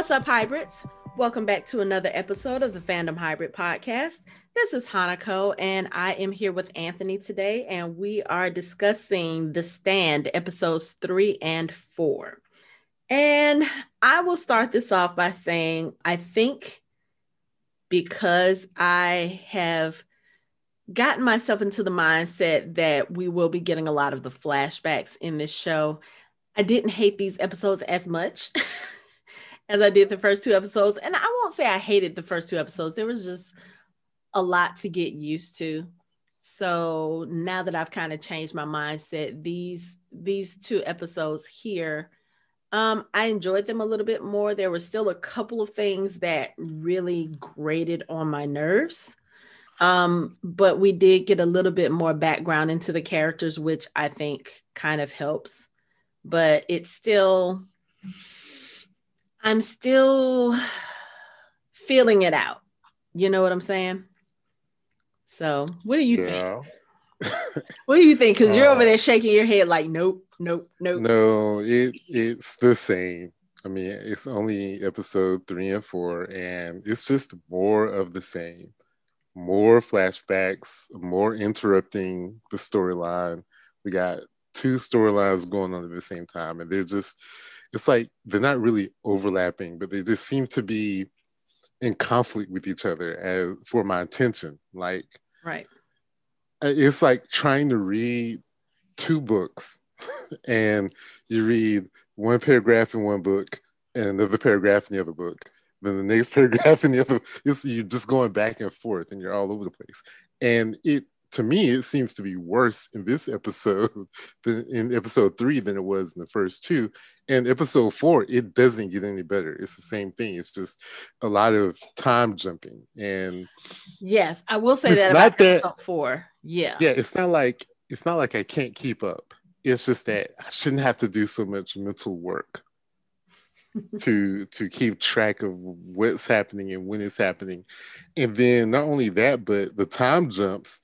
What's up, hybrids? Welcome back to another episode of the Fandom Hybrid Podcast. This is Hanako, and I am here with Anthony today, and we are discussing The Stand episodes three and four. And I will start this off by saying I think because I have gotten myself into the mindset that we will be getting a lot of the flashbacks in this show, I didn't hate these episodes as much. as I did the first two episodes. And I won't say I hated the first two episodes. There was just a lot to get used to. So now that I've kind of changed my mindset, these these two episodes here, um, I enjoyed them a little bit more. There were still a couple of things that really grated on my nerves. Um, but we did get a little bit more background into the characters, which I think kind of helps. But it's still I'm still feeling it out. You know what I'm saying? So, what do you yeah. think? what do you think? Because you're uh, over there shaking your head like, nope, nope, nope. No, it it's the same. I mean, it's only episode three and four, and it's just more of the same. More flashbacks, more interrupting the storyline. We got two storylines going on at the same time, and they're just it's like they're not really overlapping, but they just seem to be in conflict with each other as for my attention. Like right. Uh, it's like trying to read two books and you read one paragraph in one book and another paragraph in the other book. Then the next paragraph in the other, you're just going back and forth and you're all over the place. And it to me, it seems to be worse in this episode than in episode three than it was in the first two. And episode four, it doesn't get any better. It's the same thing. It's just a lot of time jumping. And yes, I will say that about that, four. Yeah. Yeah, it's not like it's not like I can't keep up. It's just that I shouldn't have to do so much mental work to to keep track of what's happening and when it's happening. And then not only that, but the time jumps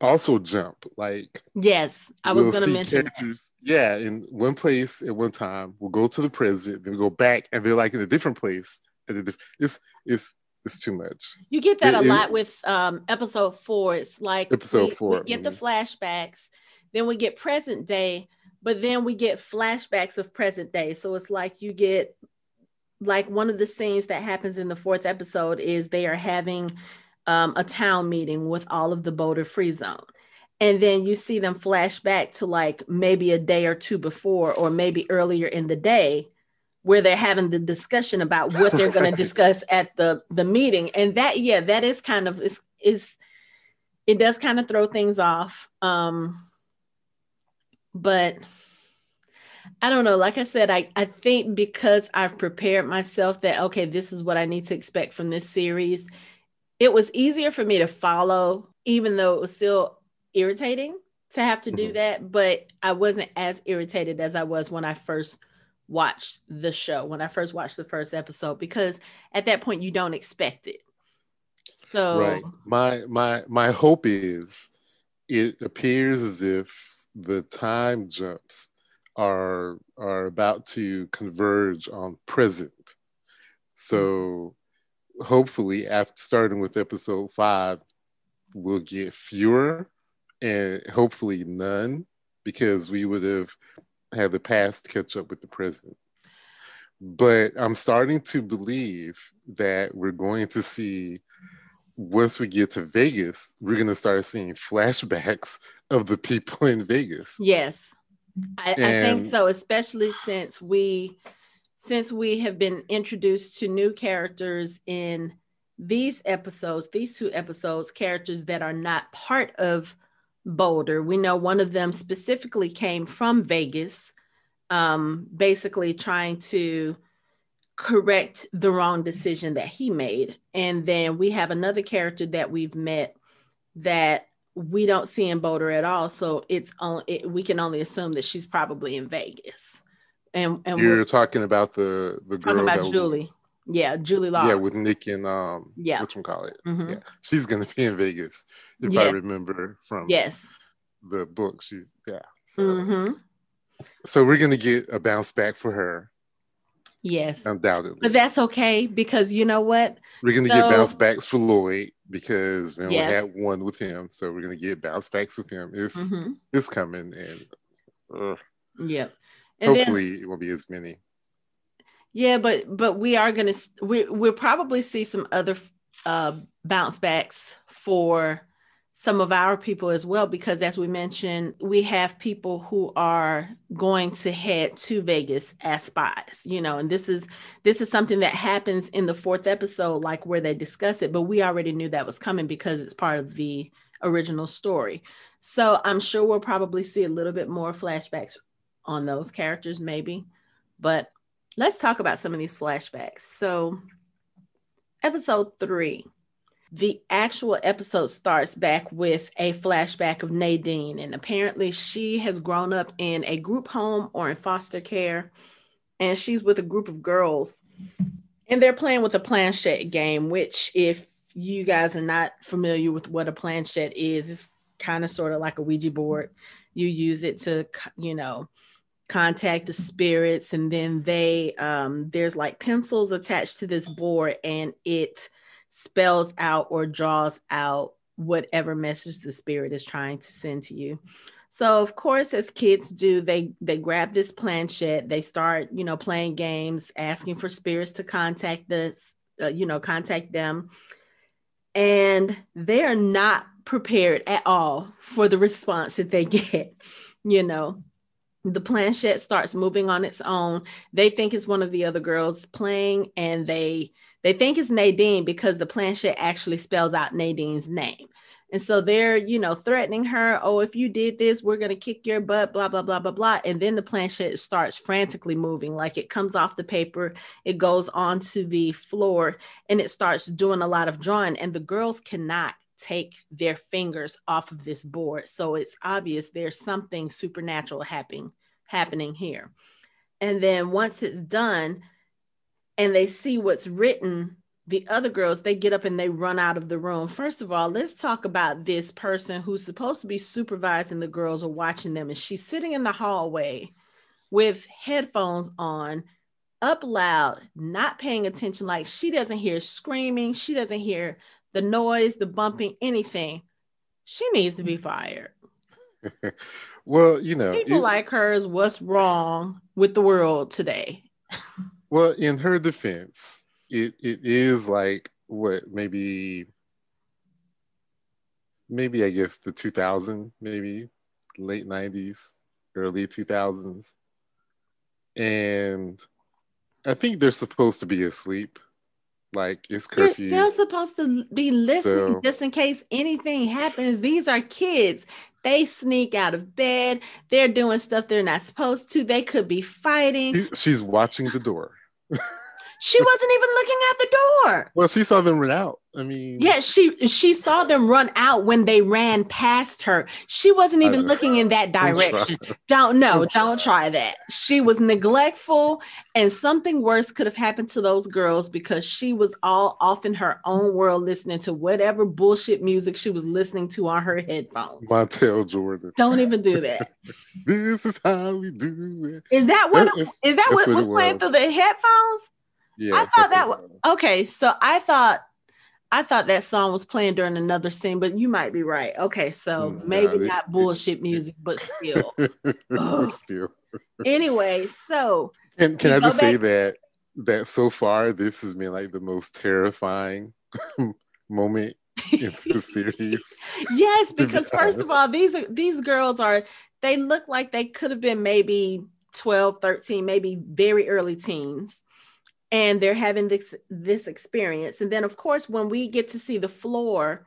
also jump. Like yes, I was to mention characters. That. Yeah, in one place at one time, we'll go to the present, then we go back, and they're like in a different place. And it's it's it's too much. You get that it, a it, lot with um episode four. It's like episode we, four. We get mm-hmm. the flashbacks, then we get present day, but then we get flashbacks of present day. So it's like you get like one of the scenes that happens in the fourth episode is they are having um, a town meeting with all of the boulder free zone. And then you see them flash back to like maybe a day or two before, or maybe earlier in the day, where they're having the discussion about what they're going to discuss at the the meeting. And that, yeah, that is kind of is is it does kind of throw things off. Um, but I don't know. Like I said, I, I think because I've prepared myself that, okay, this is what I need to expect from this series, it was easier for me to follow, even though it was still irritating to have to do mm-hmm. that. But I wasn't as irritated as I was when I first watched the show, when I first watched the first episode, because at that point you don't expect it. So right. My my my hope is it appears as if the time jumps are are about to converge on present. So hopefully after starting with episode five we'll get fewer and hopefully none because we would have had the past catch up with the present. But i'm starting to believe that we're going to see once we get to vegas we're going to start seeing flashbacks of the people in vegas. Yes. I, I think so especially since we since we have been introduced to new characters in these episodes, these two episodes, characters that are not part of Boulder. We know one of them specifically came from Vegas, um, basically trying to correct the wrong decision that he made. And then we have another character that we've met that we don't see in Boulder at all. So it's on it, we can only assume that she's probably in Vegas. And, and you're talking about the the girl talking about Julie. Was, yeah, Julie Law. Yeah, with Nick and um yeah, which one call it? Mm-hmm. Yeah, she's gonna be in Vegas if yeah. I remember from yes the book. She's yeah. So, mm-hmm. so we're gonna get a bounce back for her. Yes. Undoubtedly. But that's okay because you know what? We're gonna So- get bounce backs for Lloyd because man, Yes. we had one with him, so we're gonna get bounce backs with him. It's Mhm. it's coming, and uh, Yep. And then, hopefully it won't be as many. yeah, but but we are gonna we we'll probably see some other uh bounce backs for some of our people as well because as we mentioned we have people who are going to head to Vegas as spies you know and this is this is something that happens in the fourth episode like where they discuss it but we already knew that was coming because it's part of the original story so i'm sure we'll probably see a little bit more flashbacks on those characters maybe but let's talk about some of these flashbacks so episode 3 the actual episode starts back with a flashback of Nadine, and apparently she has grown up in a group home or in foster care, and she's with a group of girls, and they're playing with a planchette game. Which, if you guys are not familiar with what a planchette is, it's kind of sort of like a Ouija board. You use it to, you know, contact the spirits, and then they um, there's like pencils attached to this board, and it spells out or draws out whatever message the spirit is trying to send to you. So of course as kids do they they grab this planchette they start you know playing games asking for spirits to contact this uh, you know contact them. And they are not prepared at all for the response that they get you know the planchette starts moving on its own they think it's one of the other girls playing and they they think it's Nadine because the planchette actually spells out Nadine's name. And so they're, you know, threatening her, oh, if you did this, we're going to kick your butt, blah, blah, blah, blah, blah. And then the planchette starts frantically moving, like it comes off the paper, it goes onto the floor, and it starts doing a lot of drawing. And the girls cannot take their fingers off of this board. So it's obvious there's something supernatural happening happening here. And then once it's done, and they see what's written, the other girls, they get up and they run out of the room. First of all, let's talk about this person who's supposed to be supervising the girls or watching them. And she's sitting in the hallway with headphones on, up loud, not paying attention. Like she doesn't hear screaming, she doesn't hear the noise, the bumping, anything. She needs to be fired. well, you know, People it- like hers, what's wrong with the world today? well, in her defense, it it is like what maybe maybe I guess the 2000, maybe late 90s, early 2000s. And I think they're supposed to be asleep. Like it's You're still supposed to be listening So- just in case anything happens. These are kids. They sneak out of bed. They're doing stuff they're not supposed to. They could be fighting. She's watching the door. She wasn't even looking at the door. Well, she saw them run out. I mean, Yeah, she she saw them run out when they ran past her. She wasn't even looking in that direction. Don't know. Don't try that. She was neglectful, and something worse could have happened to those girls because she was all off in her own world, listening to whatever bullshit music she was listening to on her headphones. Montel Jordan. Don't even do that. This is how we do it. Is that what That is- is that what what was playing through the headphones? Yeah, I thought that was okay. So I thought I thought that song was playing during another scene, but you might be right. Okay, so Mm, maybe nah, not bullshit music, but still. Still. anyway, so And can I just say that that so far this has been like the most terrifying moment in the series. yes, be because first of all, these are these girls are they look like they could have been maybe 12, 13, maybe very early teens. And they're having this this experience. And then of course, when we get to see the floor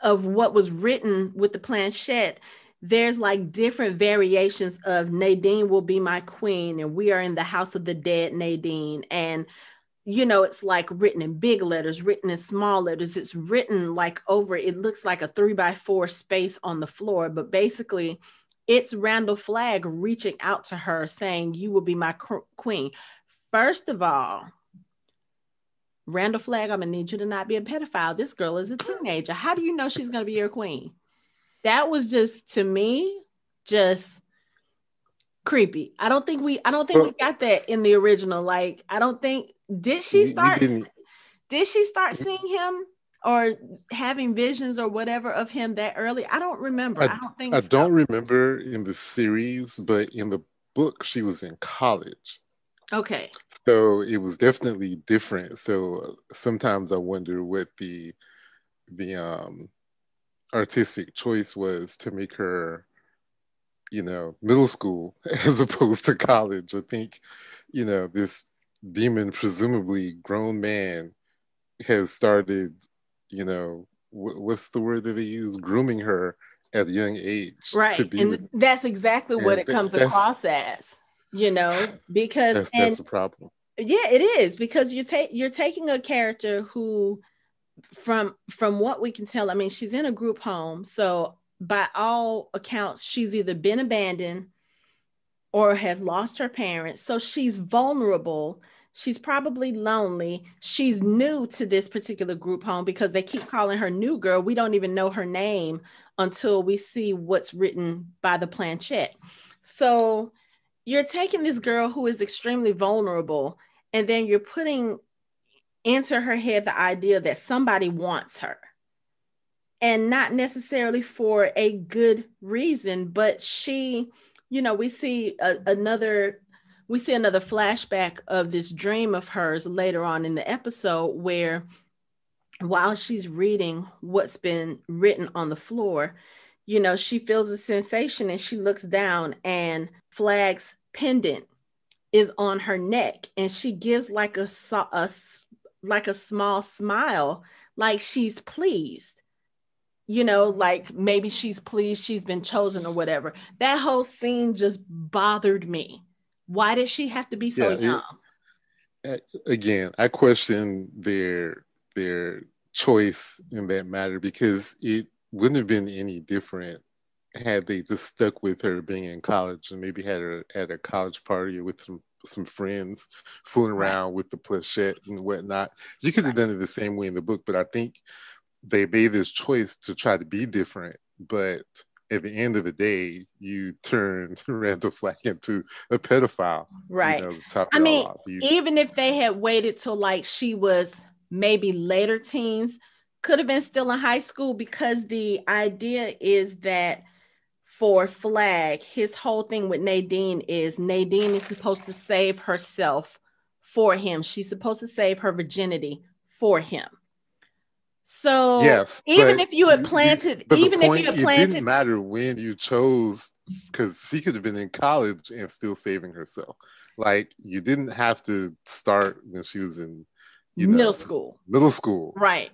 of what was written with the planchette, there's like different variations of Nadine will be my queen, and we are in the house of the dead, Nadine. And you know, it's like written in big letters, written in small letters. It's written like over, it looks like a three by four space on the floor, but basically, it's Randall Flagg reaching out to her saying, You will be my queen. First of all, Randall Flagg, I'm gonna need you to not be a pedophile. This girl is a teenager. How do you know she's gonna be your queen? That was just to me, just creepy. I don't think we I don't think well, we got that in the original. Like I don't think did she start did she start seeing him or having visions or whatever of him that early? I don't remember. I, I don't think I so. don't remember in the series, but in the book she was in college. Okay. So it was definitely different. So sometimes I wonder what the the um artistic choice was to make her you know middle school as opposed to college i think you know this demon presumably grown man has started you know what's the word that they use grooming her at a young age right and that's exactly what it comes across as you know because that's, that's a problem. Yeah it is because you're ta- you're taking a character who from from what we can tell i mean she's in a group home so by all accounts she's either been abandoned or has lost her parents so she's vulnerable. She's probably lonely. She's new to this particular group home because they keep calling her new girl. We don't even know her name until we see what's written by the planchette so you're taking this girl who is extremely vulnerable and then you're putting into her head the idea that somebody wants her. And not necessarily for a good reason but she you know we see a, another we see another flashback of this dream of hers later on in the episode where while she's reading what's been written on the floor you know she feels a sensation and she looks down and flagg's pendant is on her neck and she gives like a, a like a small smile, like she's pleased. You know, like maybe she's pleased she's been chosen or whatever. That whole scene just bothered me. Why did she have to be so yeah, young? It, again, I question their their choice in that matter because it wouldn't have been any different had they just stuck with her being in college and maybe had her at a college party with some some friends fooling around with the planchette and whatnot. You could have done it the same way in the book, but I think they made this choice to try to be different. But at the end of the day, you turned Randall Flagg into a pedophile. Right. You know, I mean, you, even if they had waited till like she was maybe later teens, could have been still in high school because the idea is that for Flagg, his whole thing with Nadine is Nadine is supposed to save herself for him. She's supposed to save her virginity for him. So yes, even if you had planted, you, even point, if you had planted, it didn't matter when you chose because she could have been in college and still saving herself. Like you didn't have to start when she was in you know, middle school. Middle school, right?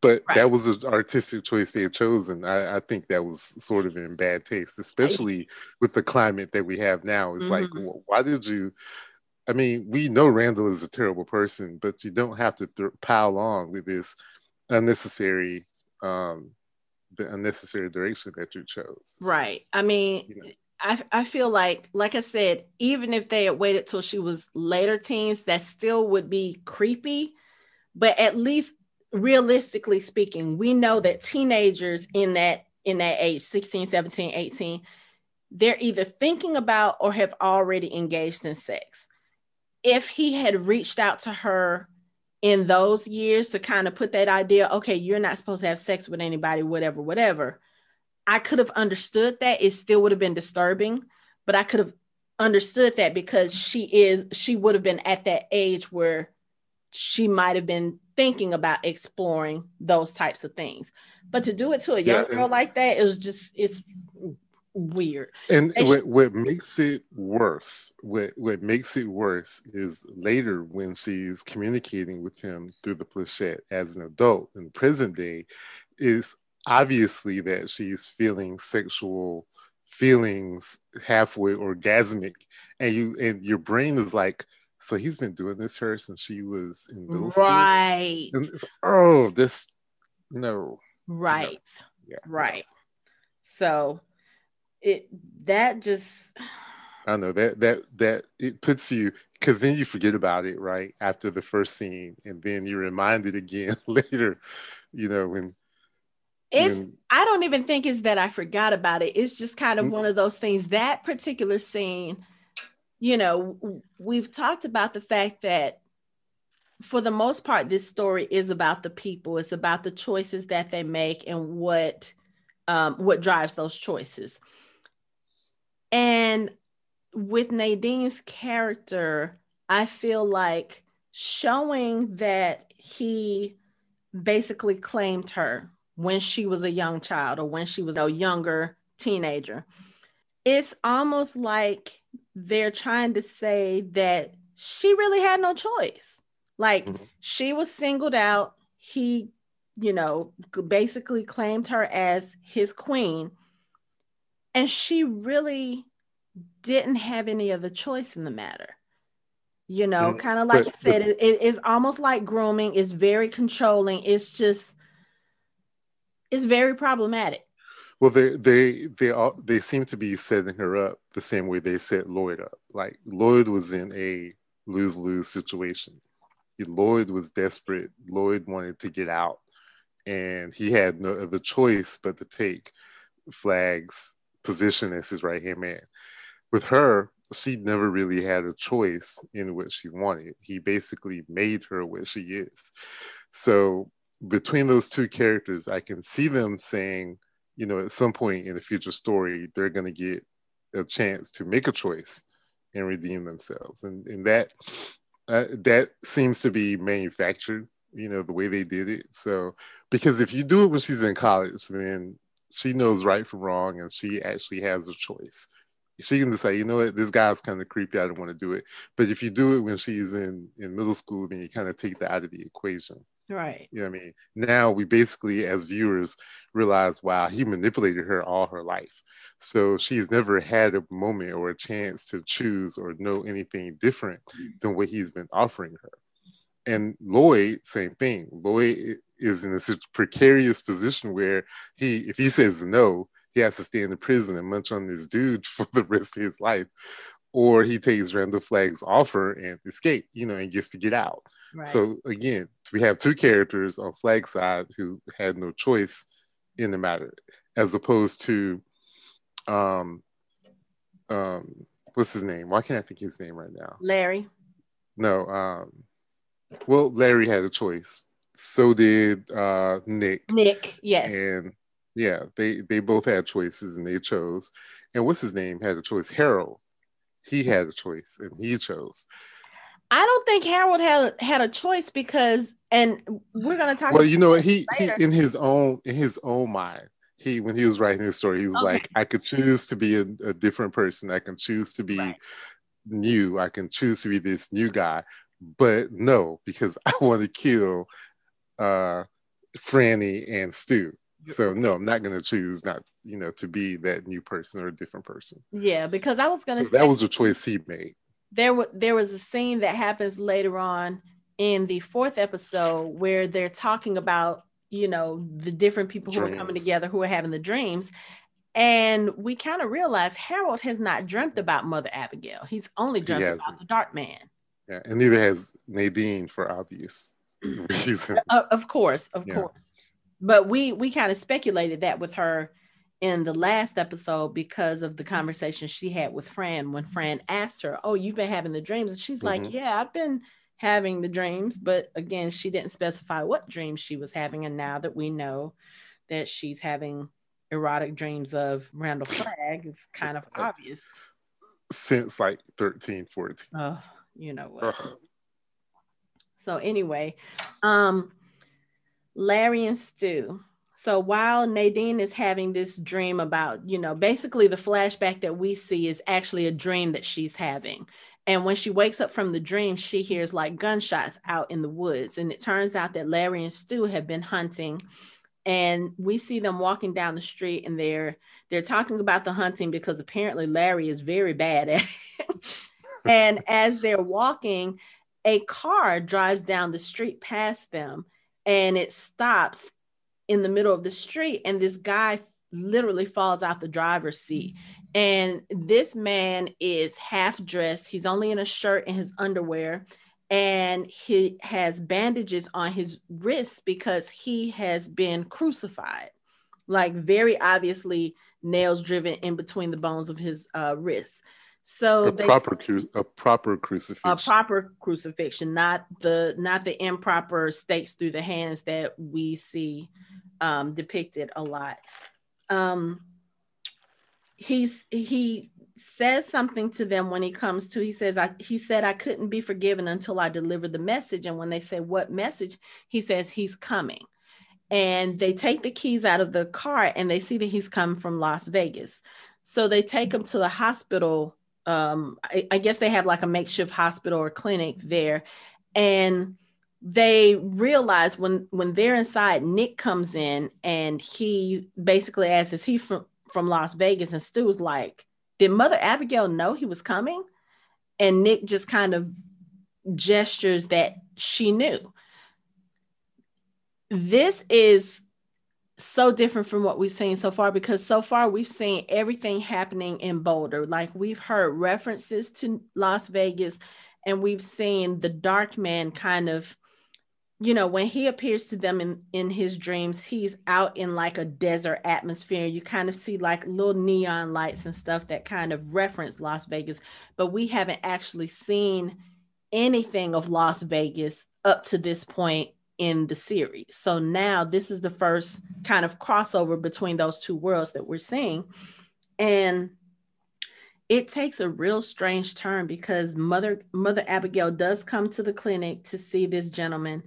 But right. that was an artistic choice they had chosen. I, I, think that was sort of in bad taste, especially with the climate that we have now. It's mm-hmm. like, why did you? I mean, we know Randall is a terrible person, but you don't have to th- pile on with this unnecessary, um, the unnecessary direction that you chose. Right. I mean, you know. I, I feel like, like I said, even if they had waited till she was later teens, that still would be creepy. But at least realistically speaking, we know that teenagers in that in that age, 16, 17, 18, they're either thinking about or have already engaged in sex. If he had reached out to her in those years to kind of put that idea, okay, you're not supposed to have sex with anybody, whatever, whatever. I could have understood that. It still would have been disturbing, but I could have understood that because she is, she would have been at that age where she might have been thinking about exploring those types of things. But to do it to a young yeah, girl like that is just it's weird. And, what, what makes it worse, what what makes it worse is later when she's communicating with him through the planchette as an adult in present day, is obviously that she's feeling sexual feelings halfway orgasmic and you and your brain is like so he's been doing this her since she was in middle school. Right. oh, this no. Right. No. Yeah. Right. So it that just I know that that that it puts you because then you forget about it right after the first scene, and then you're reminded again later, you know, when It's and, I don't even think it's that I forgot about it. It's just kind of mm-hmm. one of those things. That particular scene, you know, we've talked about the fact that for the most part, this story is about the people. It's about the choices that they make and what um, what drives those choices. And with Nadine's character, I feel like showing that he basically claimed her when she was a young child or when she was a younger teenager. It's almost like they're trying to say that she really had no choice. Like mm-hmm. she was singled out. He, you know, basically claimed her as his queen. And she really didn't have any other choice in the matter. You know, mm-hmm. kind of like but, you said, but, it, it's almost like grooming. It's very controlling. It's just, it's very problematic. Well, they they they all they seem to be setting her up the same way they set Lloyd up. Like Lloyd was in a lose lose situation. Lloyd was desperate. Lloyd wanted to get out, and he had no other choice but to take Flagg's position as his right hand man. With her, she never really had a choice in what she wanted. He basically made her what she is. So between those two characters, I can see them saying, you know, at some point in the future story, they're going to get a chance to make a choice and redeem themselves. And, and that uh, that seems to be manufactured, you know, the way they did it. So, because if you do it when she's in college, then she knows right from wrong and she actually has a choice. She can decide, you know what, this guy's kind of creepy. I don't want to do it. But if you do it when she's in in middle school, then you kind of take that out of the equation. Right. You know what I mean? Now we basically, as viewers, realize, wow, he manipulated her all her life. So she's never had a moment or a chance to choose or know anything different than what he's been offering her. And Lloyd, same thing. Lloyd is in a precarious position where he, if he says no, he has to stay in the prison and munch on this dude for the rest of his life. Or he takes Randall Flagg's offer and escape, you know, and gets to get out. Right. So again, we have two characters on Flagg side who had no choice in the matter, as opposed to, um, um, what's his name? Why can't I think his name right now? Larry. No, um, well, Larry had a choice. So did uh, Nick. Nick, yes. And yeah, they they both had choices and they chose. And what's his name had a choice? Harold. He had a choice and he chose. I don't think Harold had had a choice because, and we're gonna talk. Well, you know, he, he in his own in his own mind, he when he was writing his story, he was okay. like, I could choose to be a, a, different person. I can choose to be right. new. I can choose to be this new guy, but no, because I want to kill uh, Franny and Stu. So no, I'm not gonna choose not you know to be that new person or a different person. Yeah, because I was gonna. So say, that was a choice he made there w- there was a scene that happens later on in the fourth episode where they're talking about you know the different people who dreams. are coming together who are having the dreams. And we kind of realize harold has not dreamt about mother abagail. He's only dreamt he about the dark man. Yeah and neither has nadine for obvious reasons. Of, of course of yeah. course. But we we kind of speculated that with her in the last episode because of the conversation she had with Fran when Fran asked her, Oh, you've been having the dreams. And she's mm-hmm. like, Yeah, I've been having the dreams. But again, she didn't specify what dreams she was having. And now that we know that she's having erotic dreams of Randall Flagg, it's kind of obvious. Since like 13, 14. Oh, you know what. so anyway, um Larry and Stu so while Nadine is having this dream about, you know, basically the flashback that we see is actually a dream that she's having. And when she wakes up from the dream, she hears like gunshots out in the woods. And it turns out that Larry and Stu have been hunting. And we see them walking down the street and they're they're talking about the hunting because apparently Larry is very bad at it. and as they're walking, a car drives down the street past them and it stops in the middle of the street and this guy literally falls out the driver's seat. And this man is half dressed. He's only in a shirt and his underwear and he has bandages on his wrists because he has been crucified. Like very obviously nails driven in between the bones of his uh, wrists. So a proper cru- a proper crucifixion. A proper crucifixion, not the not the improper stakes through the hands that we see um, depicted a lot. Um, he's he says something to them when he comes to he says I he said I couldn't be forgiven until I delivered the message and when they say what message he says he's coming and they take the keys out of the car and they see that he's come from Las Vegas so they take him to the hospital um, I, I guess they have like a makeshift hospital or clinic there and they realize when when they're inside nick comes in and he basically asks is he from from las vegas and stu's like did Mother Abagail know he was coming? And Nick just kind of gestures that she knew. This is so different from what we've seen so far because so far we've seen everything happening in Boulder. Like we've heard references to Las Vegas and we've seen the dark man kind of you know when he appears to them in in his dreams he's out in like a desert atmosphere you kind of see like little neon lights and stuff that kind of reference las vegas but we haven't actually seen anything of las vegas up to this point in the series. So now this is the first kind of crossover between those two worlds that we're seeing. And it takes a real strange turn because mother mother abagail does come to the clinic to see this gentleman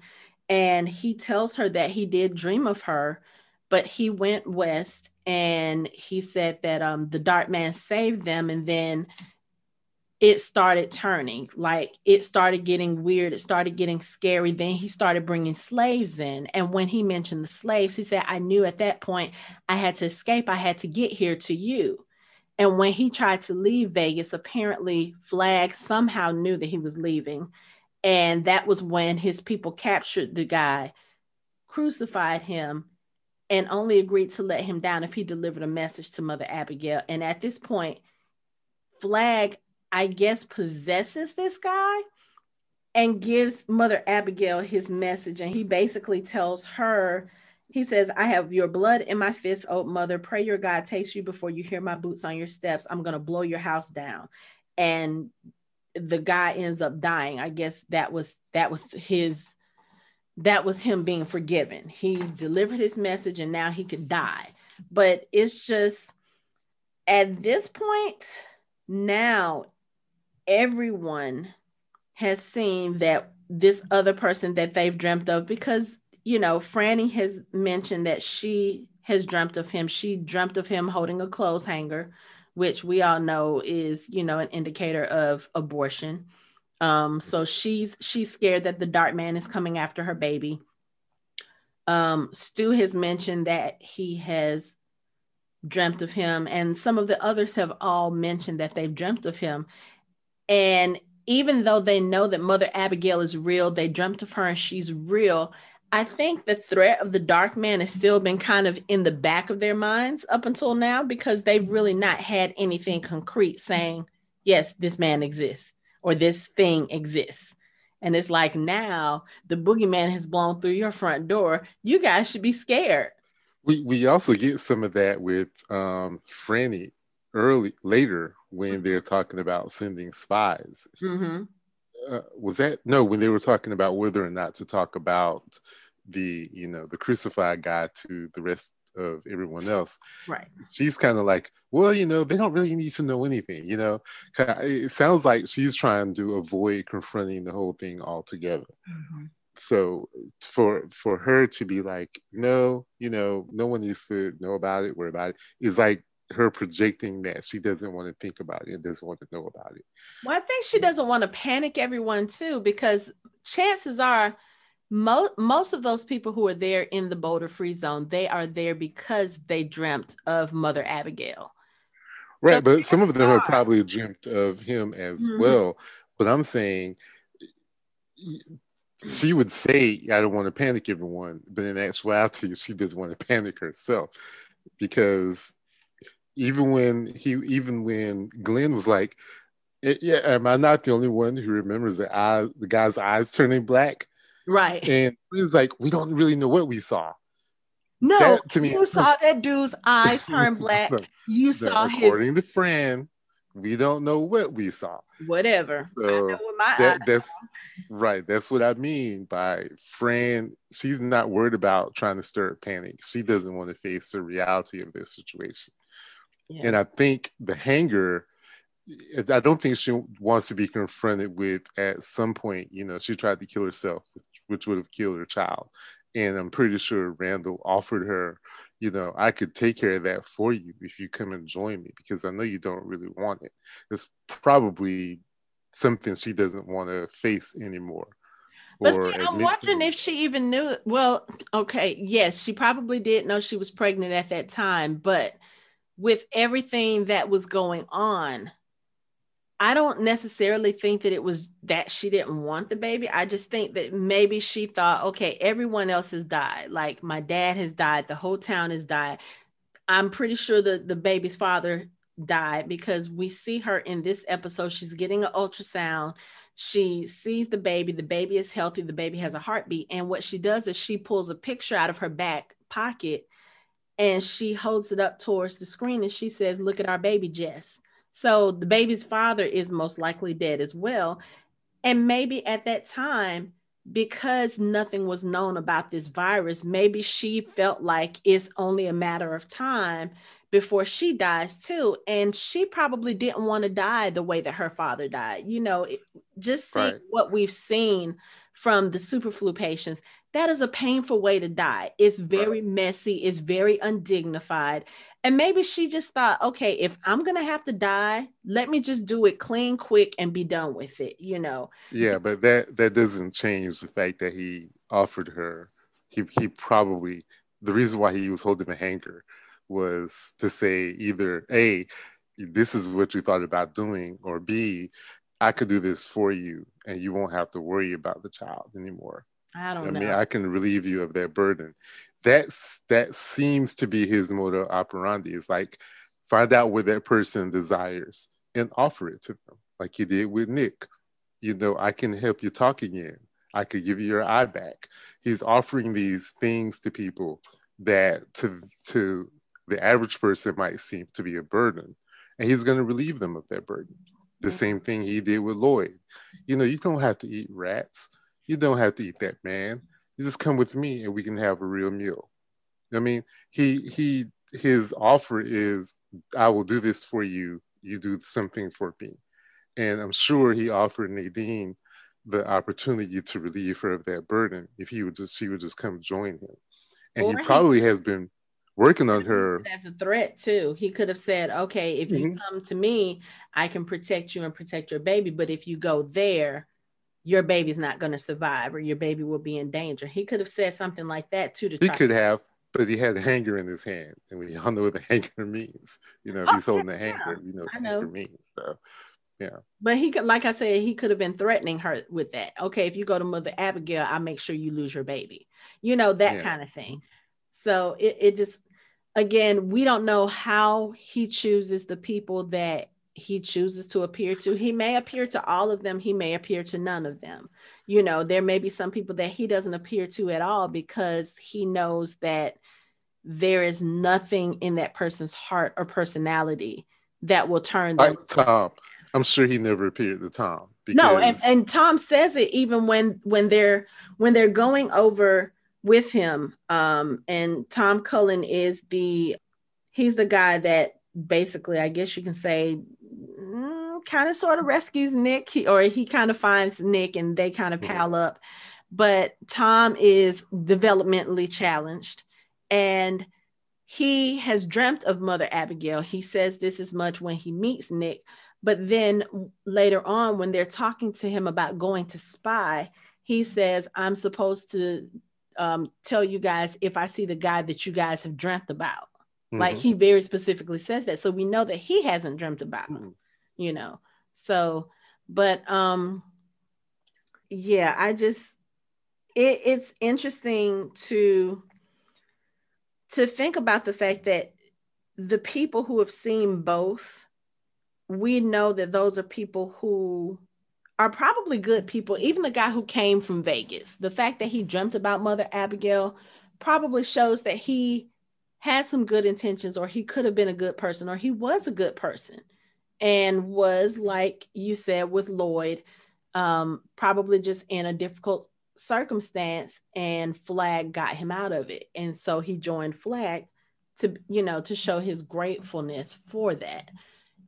and he tells her that he did dream of her but he went west and he said that um, the dark man saved them and then it started turning. Like it started getting weird. It started getting scary. Then he started bringing slaves in. And when he mentioned the slaves he said i knew at that point i had to escape. I had to get here to you. And when he tried to leave vegas apparently flagg somehow knew that he was leaving. And that was when his people captured the guy, crucified him, and only agreed to let him down if he delivered a message to Mother Abagail. And at this point, Flag, I guess, possesses this guy and gives Mother Abagail his message. And he basically tells her, he says, I have your blood in my fist, oh mother. Pray your God takes you before you hear my boots on your steps. I'm going to blow your house down. And the guy ends up dying. I guess that was that was his that was him being forgiven. He delivered his message and now he could die. But it's just at this point now everyone has seen that this other person that they've dreamt of because you know Franny has mentioned that she has dreamt of him. She dreamt of him holding a clothes hanger which we all know is, you know, an indicator of abortion. Um, so she's she's scared that the dark man is coming after her baby. Um, Stu has mentioned that he has dreamt of him, and some of the others have all mentioned that they've dreamt of him. And even though they know that Mother Abagail is real, they dreamt of her and she's real. I think the threat of the dark man has still been kind of in the back of their minds up until now because they've really not had anything concrete saying, yes, this man exists or this thing exists. And it's like now the boogeyman has blown through your front door. You guys should be scared. We we also get some of that with um Franny early later when mm-hmm. they're talking about sending spies. Mm-hmm. Uh, was that no when they were talking about whether or not to talk about the you know the crucified guy to the rest of everyone else right she's kind of like well you know they don't really need to know anything you know it sounds like she's trying to avoid confronting the whole thing altogether mm-hmm. so for for her to be like no you know no one needs to know about it worry about it is like her projecting that she doesn't want to think about it doesn't want to know about it well i think she doesn't want to panic everyone too because chances are most most of those people who are there in the Boulder Free Zone, they are there because they dreamt of Mother Abagail. Right, so but some of them are. have probably dreamt of him as mm-hmm. well. But I'm saying she would say, I don't want to panic everyone, but in actuality, she doesn't want to panic herself because even when he, even when Glen was like, eh, "Yeah, am I not the only one who remembers the eye, the guy's eyes turning black?" Right. And it's like, we don't really know what we saw. No, that, to me, you saw that dude's eyes turn black. no, you saw his. According to Fran, we don't know what we saw. Whatever. So that, that's right. That's what I mean by Fran. She's not worried about trying to stir panic. She doesn't want to face the reality of this situation. Yeah. And I think the hanger, I don't think she wants to be confronted with at some point, you know, she tried to kill herself, which, which would have killed her child. And I'm pretty sure Randall offered her you know, I could take care of that for you if you come and join me because I know you don't really want it. It's probably something she doesn't want to face anymore. But see, I'm wondering to. if she even knew. Well, okay, yes, she probably did know she was pregnant at that time, but with everything that was going on, I don't necessarily think that it was that she didn't want the baby. I just think that maybe she thought, okay, everyone else has died. Like my dad has died, the whole town has died. I'm pretty sure that the baby's father died because we see her in this episode. She's getting an ultrasound. She sees the baby. The baby is healthy. The baby has a heartbeat. And what she does is she pulls a picture out of her back pocket and she holds it up towards the screen and she says, Look at our baby, Jess. So the baby's father is most likely dead as well. And maybe at that time, because nothing was known about this virus, maybe she felt like it's only a matter of time before she dies too. And she probably didn't want to die the way that her father died. You know, just see right. what we've seen from the superflu patients. That is a painful way to die. It's very right. messy, it's very undignified. And maybe she just thought, okay, if I'm gonna have to die, let me just do it clean, quick, and be done with it, you know. Yeah, but that that doesn't change the fact that he offered her. He he probably the reason why he was holding the hanger was to say either A, this is what you thought about doing, or B, I could do this for you and you won't have to worry about the child anymore. I don't I know. mean, I can relieve you of that burden that's that seems to be his modus operandi. It's like find out what that person desires and offer it to them, like he did with Nick. You know, I can help you talk again. I could give you your eye back. He's offering these things to people that to to the average person might seem to be a burden, and he's going to relieve them of that burden. The mm-hmm. same thing he did with Lloyd. You know, you don't have to eat rats. You don't have to eat that man you just come with me and we can have a real meal. I mean, he he his offer is I will do this for you. You do something for me. And I'm sure he offered Nadine the opportunity to relieve her of that burden if he would just she would just come join him. And or he probably he, has been working on her as a threat too. He could have said, "Okay, if you mm-hmm. come to me, I can protect you and protect your baby, but if you go there, your baby's not going to survive or your baby will be in danger. He could have said something like that too. To he could have, but he had a hanger in his hand, and we all know what the hanger means. You know, if oh, he's holding yeah, a hanger, you know what I know. hanger means. So, yeah. But he could, like I said, he could have been threatening her with that. Okay, if you go to Mother Abagail, I'll make sure you lose your baby. You know that yeah. kind of thing. So it, it just, again, we don't know how he chooses the people that he chooses to appear to. He may appear to all of them, he may appear to none of them. You know, there may be some people that he doesn't appear to at all because he knows that there is nothing in that person's heart or personality that will turn them. Like Tom. I'm sure he never appeared to Tom. Because... No, and, and Tom says it even when when they're when they're going over with him. Um, and Tom Cullen is the he's the guy that basically, I guess you can say, kind of sort of rescues Nick, he, or he kind of finds Nick and they kind of pal up. But Tom is developmentally challenged and he has dreamt of Mother Abagail. He says this as much when he meets Nick. But then later on, when they're talking to him about going to spy, he says, I'm supposed to um, tell you guys if I see the guy that you guys have dreamt about. Mm-hmm. Like he very specifically says that. So we know that he hasn't dreamt about mm-hmm. You know. So, but um yeah, I just it, it's interesting to to think about the fact that the people who have seen both, we know that those are people who are probably good people. Even the guy who came from Vegas, the fact that he dreamt about Mother Abagail probably shows that he had some good intentions or he could have been a good person or he was a good person and was like you said with lloyd um, probably just in a difficult circumstance and flagg got him out of it. And so he joined flagg to you know to show his gratefulness for that.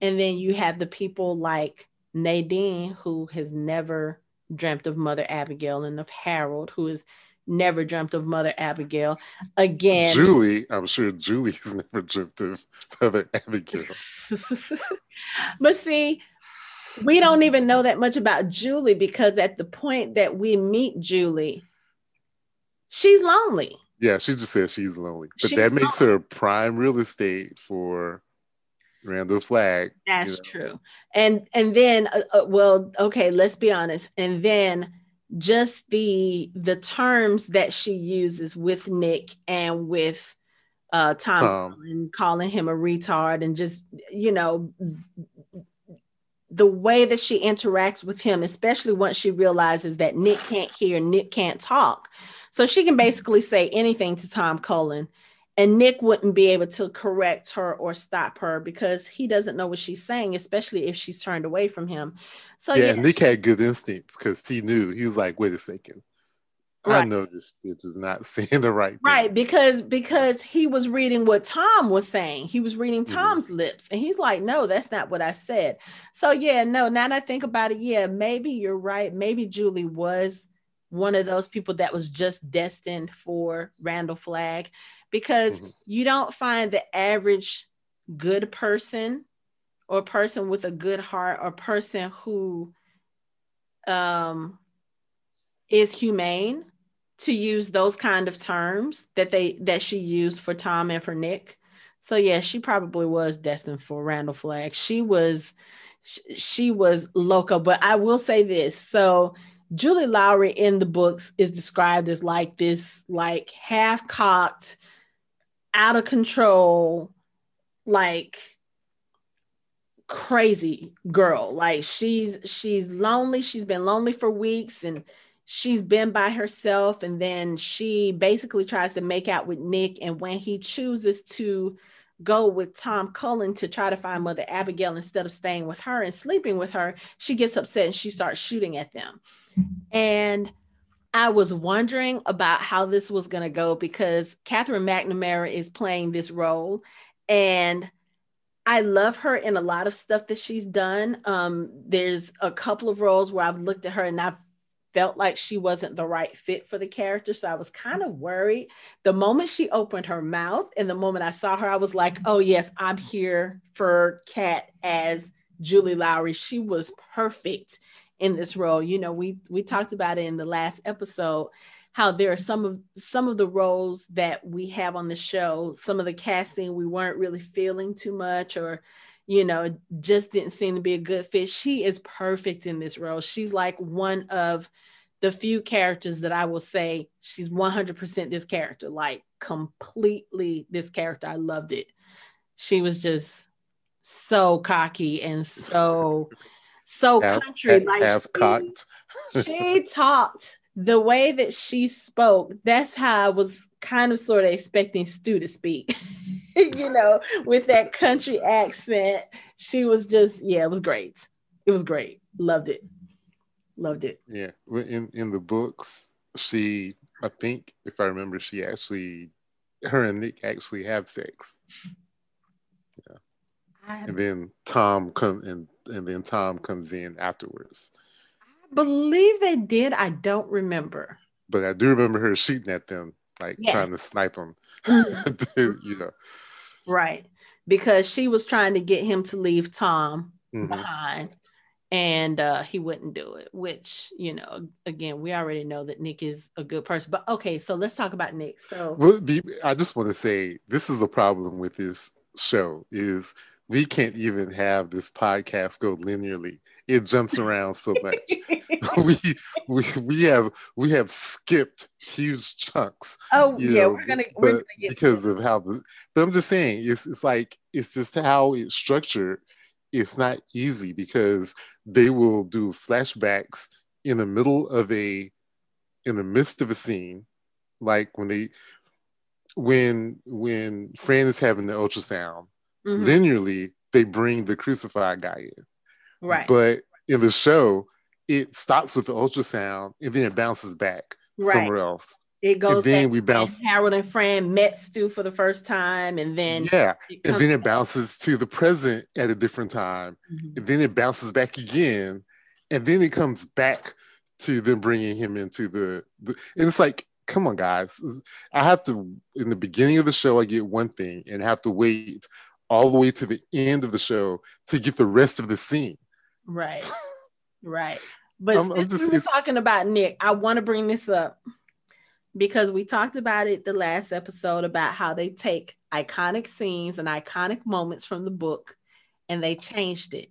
And then you have the people like nadine who has never dreamt of mother abagail and of harold who has never dreamt of mother abagail again julie i'm sure julie's never dreamt of mother abagail but see we don't even know that much about Julie because at the point that we meet Julie, she's lonely. Yeah, she just says she's lonely, but she's that makes lonely. her prime real estate for Randall Flagg. That's you know? true. And and then, uh, uh, well, okay, let's be honest. And then just the the terms that she uses with Nick and with uh, Tom, Tom. and calling him a retard and just you know the way that she interacts with him, especially once she realizes that Nick can't hear, Nick can't talk. So she can basically say anything to Tom Cullen, and Nick wouldn't be able to correct her or stop her because he doesn't know what she's saying, especially if she's turned away from him. So yeah, yeah. Nick had good instincts because he knew he was like, wait a second. Right. I know this bitch is not saying the right thing. Right, because because he was reading what Tom was saying. He was reading mm-hmm. Tom's mm-hmm. lips, and he's like, "No, that's not what I said." So yeah, no. Now that I think about it, yeah, maybe you're right. Maybe Julie was one of those people that was just destined for Randall Flagg, because mm-hmm. you don't find the average good person or person with a good heart or person who um is humane to use those kind of terms that they that she used for Tom and for Nick. So yeah, she probably was destined for Randall Flagg. She was she was loco, but I will say this. So Julie Lawry in the books is described as like this like half cocked out of control like crazy girl. Like she's she's lonely. She's been lonely for weeks and she's been by herself. And then she basically tries to make out with Nick. And when he chooses to go with Tom Cullen to try to find mother Abagail instead of staying with her and sleeping with her she gets upset and she starts shooting at them. And I was wondering about how this was going to go because Katherine McNamara is playing this role and I love her in a lot of stuff that she's done. Um, there's a couple of roles where I've looked at her and I've felt like she wasn't the right fit for the character. So I was kind of worried. The moment she opened her mouth and the moment I saw her, I was like, oh, yes, I'm here for Kat as Julie Lawry. She was perfect in this role. You know, we we talked about it in the last episode how there are some of some of the roles that we have on the show, some of the casting we weren't really feeling too much or you know, just didn't seem to be a good fit. She is perfect in this role. She's like one of the few characters that I will say she's 100% this character, like completely this character. I loved it. She was just so cocky and so so half, country like half she, cocked. she talked the way that she spoke. That's how I was kind of sort of expecting Stu to speak. you know, with that country accent. She was just, yeah, it was great. It was great. Loved it. Loved it. Yeah. In in the books, she I think if I remember, she actually her and Nick actually have sex. Yeah. And then Tom come and and then Tom comes in afterwards. I believe they did. I don't remember. But I do remember her shooting at them, like yes. trying to snipe them. you know. Right. Because she was trying to get him to leave Tom mm-hmm. behind and uh, he wouldn't do it, which, you know, again, we already know that Nick is a good person. But okay, so let's talk about Nick. So well, I just want to say this is the problem with this show is we can't even have this podcast go linearly it jumps around so much. we we we have we have skipped huge chunks. Oh yeah, know, we're gonna, we're gonna because of how the. But I'm just saying, it's it's like it's just how it's structured. It's not easy because they will do flashbacks in the middle of a in the midst of a scene, like when they when when Fran is having the ultrasound, Mhm. linearly they bring the crucified guy in. right. But in the show, it stops with the ultrasound and then it bounces back Right. somewhere else. it goes And then back we bounce- Harold and Fran met Stu for the first time, and then yeah. And then it bounces to the present at a different time. Mhm. And then it bounces back again. And then it comes back to them bringing him into the, the and it's like, come on, guys. I have to, in the beginning of the show, I get one thing and have to wait all the way to the end of the show to get the rest of the scene. Right. Right. But I'm- I'm just- we were talking about Nick, I want to bring this up because we talked about it the last episode about how they take iconic scenes and iconic moments from the book and they changed it.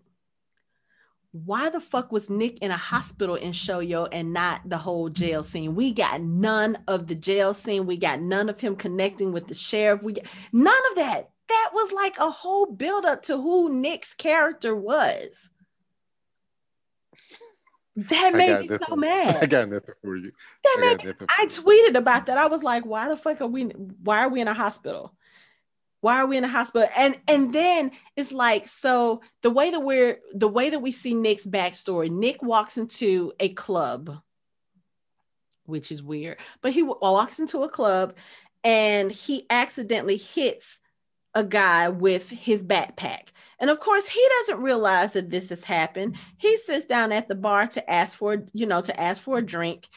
Why the fuck was Nick in a hospital in Shoyo and not the whole jail scene? We got none of the jail scene. We got none of him connecting with the sheriff. We got none of that. That was like a whole buildup to who Nick's character was. That made me so mad. I got nothing for you. that I made me, I tweeted about that. I was like, why the fuck are we why are we in a hospital? Why are we in a hospital? And and then it's like, so the way that we're the way that we see Nick's backstory, Nick walks into a club, which is weird, but he walks into a club and he accidentally hits a guy with his backpack. And of course, he doesn't realize that this has happened. He sits down at the bar to ask for, you know, to ask for a drink.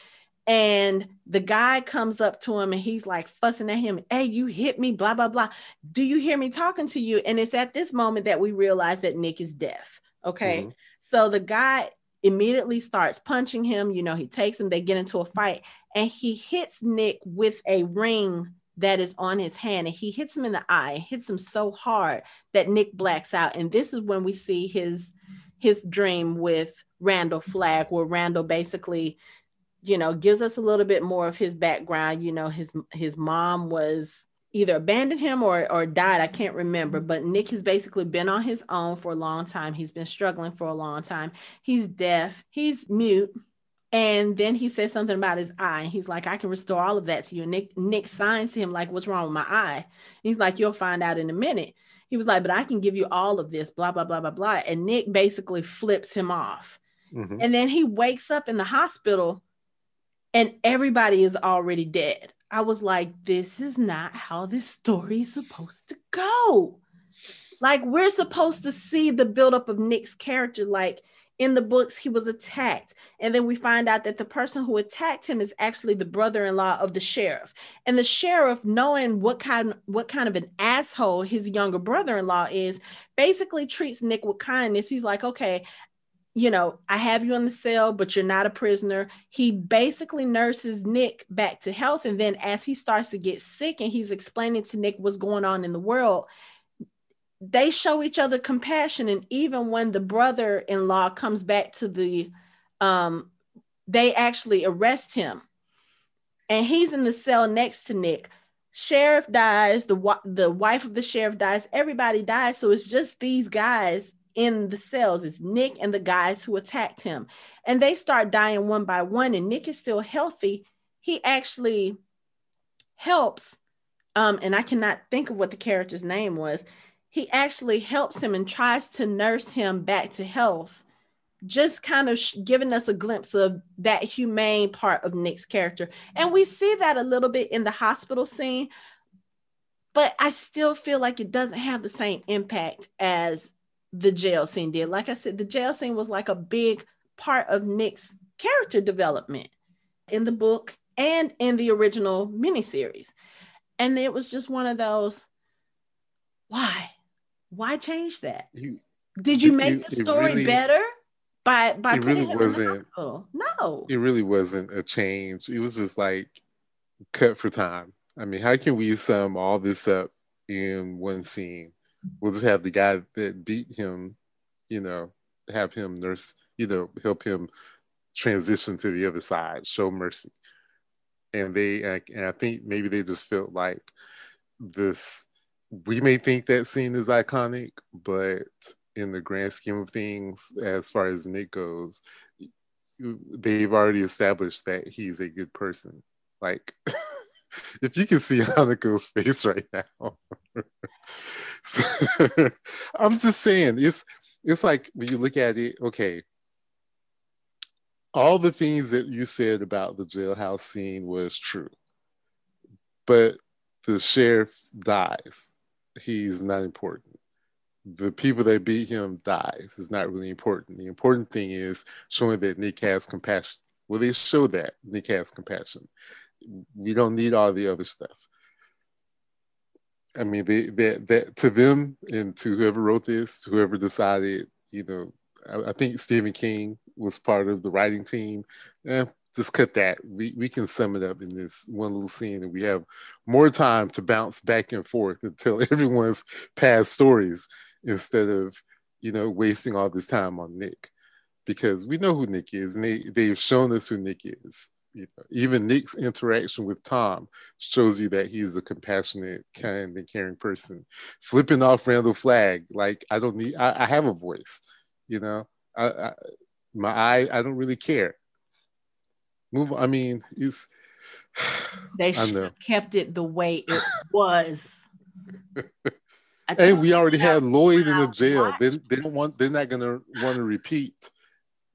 And the guy comes up to him and he's like fussing at him. Hey, you hit me, blah, blah, blah. Do you hear me talking to you? And it's at this moment that we realize that Nick is deaf. Okay. Mhm. So the guy immediately starts punching him. You know, he takes him, they get into a fight, and he hits Nick with a ring that is on his hand. And he hits him in the eye, hits him so hard that Nick blacks out. And this is when we see his his dream with Randall Flagg, where Randall basically, you know, gives us a little bit more of his background. You know, his his mom was either abandoned him or or died. I can't remember. But Nick has basically been on his own for a long time. He's been struggling for a long time. He's deaf. He's mute. And then he says something about his eye. He's like, I can restore all of that to you. And Nick Nick signs to him like, what's wrong with my eye? He's like, you'll find out in a minute. He was like, but I can give you all of this, blah, blah, blah, blah, blah. And Nick basically flips him off. Mhm. And then he wakes up in the hospital and everybody is already dead. I was like, this is not how this story is supposed to go. Like, we're supposed to see the buildup of Nick's character. Like, in the books, he was attacked. And then we find out that the person who attacked him is actually the brother-in-law of the sheriff. And the sheriff, knowing what kind what kind of an asshole his younger brother-in-law is, basically treats Nick with kindness. He's like, okay, you know, I have you in the cell, but you're not a prisoner. He basically nurses Nick back to health. And then as he starts to get sick and he's explaining to Nick what's going on in the world, they show each other compassion. And even when the brother in law comes back to the, um, they actually arrest him. And he's in the cell next to Nick. Sheriff dies, the, the wife of the sheriff dies, everybody dies. So it's just these guys in the cells. It's Nick and the guys who attacked him. And they start dying one by one, and Nick is still healthy. He actually helps, um, and I cannot think of what the character's name was. He actually helps him and tries to nurse him back to health, just kind of giving us a glimpse of that humane part of Nick's character. And we see that a little bit in the hospital scene, but I still feel like it doesn't have the same impact as the jail scene did. Like I said, the jail scene was like a big part of Nick's character development in the book and in the original miniseries. And it was just one of those, why? Why change that? You- Did you make it- the story really- better by by it putting really him wasn't. the hospital? No. it really wasn't a change. It was just like cut for time. I mean, how can we sum all this up in one scene? We'll just have the guy that beat him, you know, have him nurse, you know, help him transition to the other side, show mercy. And they, and I think maybe they just felt like this. We may think that scene is iconic, but in the grand scheme of things, as far as Nick goes, they've already established that he's a good person. Like if you can see Hanako's face right now. I'm just saying, it's it's like when you look at it, okay. All the things that you said about the jailhouse scene was true. But the sheriff dies. He's not important. The people that beat him dies. It's not really important. The important thing is showing that Nick has compassion. Well, they show that Nick has compassion. We don't need all the other stuff. I mean, they, that that to them and to whoever wrote this, whoever decided, you know, I, I think Stephen King was part of the writing team. Eh, just cut that. We we can sum it up in this one little scene, and we have more time to bounce back and forth and tell everyone's past stories instead of you know wasting all this time on Nick because we know who Nick is, and they, they've shown us who Nick is. You know, even Nick's interaction with Tom shows you that he's a compassionate, kind, and caring person. Flipping off Randall Flagg, like I don't need, I, I have a voice. You know, I, I, my eye, I don't really care. Move. I mean, it's. They should have kept it the way it was. Hey, we already had Lloyd in the jail. They, they don't want. They're not gonna want to repeat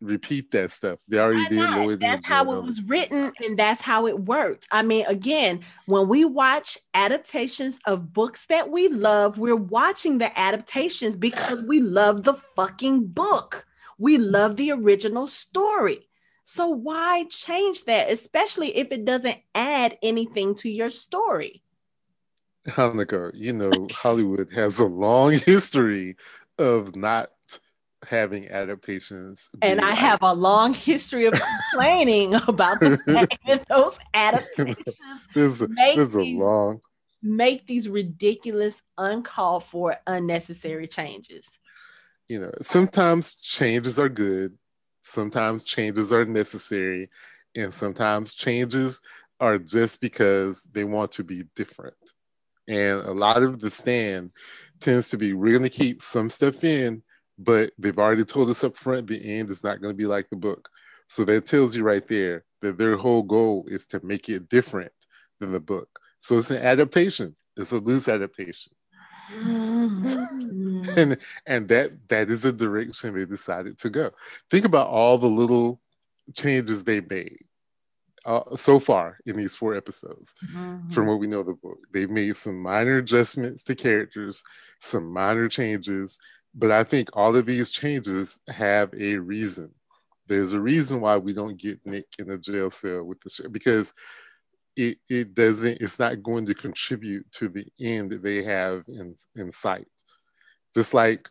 repeat that stuff. They already did Lloyd. That's how it was written, and that's how it worked. I mean, again, when we watch adaptations of books that we love, we're watching the adaptations because we love the fucking book. We love the original story. So why change that, especially if it doesn't add anything to your story? Hanako, you know, Hollywood has a long history of not having adaptations. And I like... have a long history of complaining about the fact that those adaptations this, make this these, a long make these ridiculous, uncalled for, unnecessary changes. You know, sometimes changes are good, sometimes changes are necessary, and sometimes changes are just because they want to be different. And a lot of the stand tends to be we're going to keep some stuff in but they've already told us up front the end is not going to be like the book. So that tells you right there that their whole goal is to make it different than the book. So it's an adaptation. It's a loose adaptation. Mm. Mm-hmm. and and that that is the direction they decided to go. Think about all the little changes they made uh, so far in these four episodes mm-hmm. from what we know of the book. They've made some minor adjustments to characters, some minor changes, but I think all of these changes have a reason. There's a reason why we don't get Nick in a jail cell with the show because it, it doesn't, it's not going to contribute to the end that they have in, in sight. Just like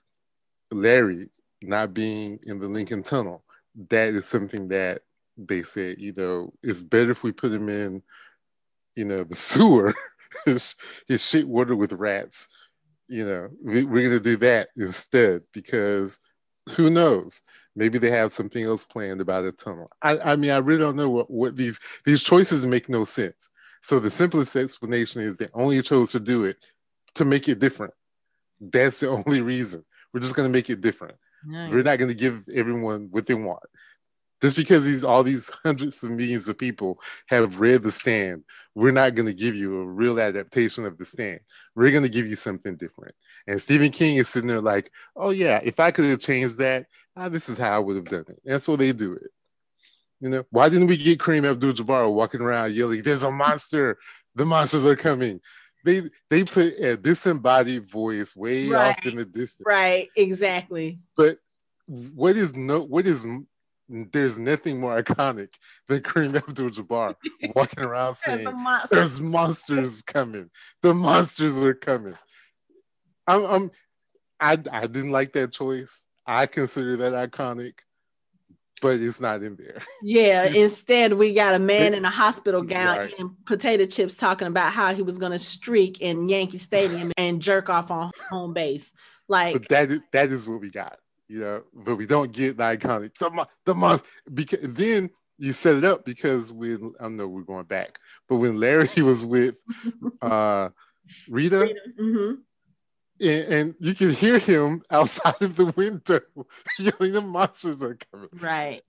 Larry not being in the Lincoln Tunnel, that is something that they said, you know, it's better if we put him in, you know, the sewer, his, his shit water with rats you know, we, we're going to do that instead because who knows? Maybe they have something else planned about a tunnel. I, I mean, I really don't know what, what these these choices make no sense. So the simplest explanation is they only chose to do it to make it different. That's the only reason. We're just going to make it different. Nice. We're not going to give everyone what they want just because these all these hundreds of millions of people have read the stand we're not going to give you a real adaptation of the stand. We're going to give you something different. And stephen king is sitting there like oh yeah if i could have changed that ah, this is how i would have done it. And so they do it. You know why didn't we get kareem abdul-jabbar walking around yelling there's a monster. The monsters are coming. They they put a disembodied voice way right. off in the distance. right exactly. But what is no what is there's nothing more iconic than Kareem Abdul-Jabbar walking around saying, the "There's monsters coming. The monsters are coming." I'm, I'm, I, I didn't like that choice. I consider that iconic, but it's not in there. Yeah. instead, we got a man in a hospital gown right. and potato chips talking about how he was going to streak in Yankee Stadium and jerk off on home base. Like but that is, that is what we got you know, but we don't get the iconic the the monster because then you set it up because when I know we're going back, but when Larry was with uh Rita, Rita. Mm-hmm. And, and, you can hear him outside of the window yelling, "The monsters are coming!" Right.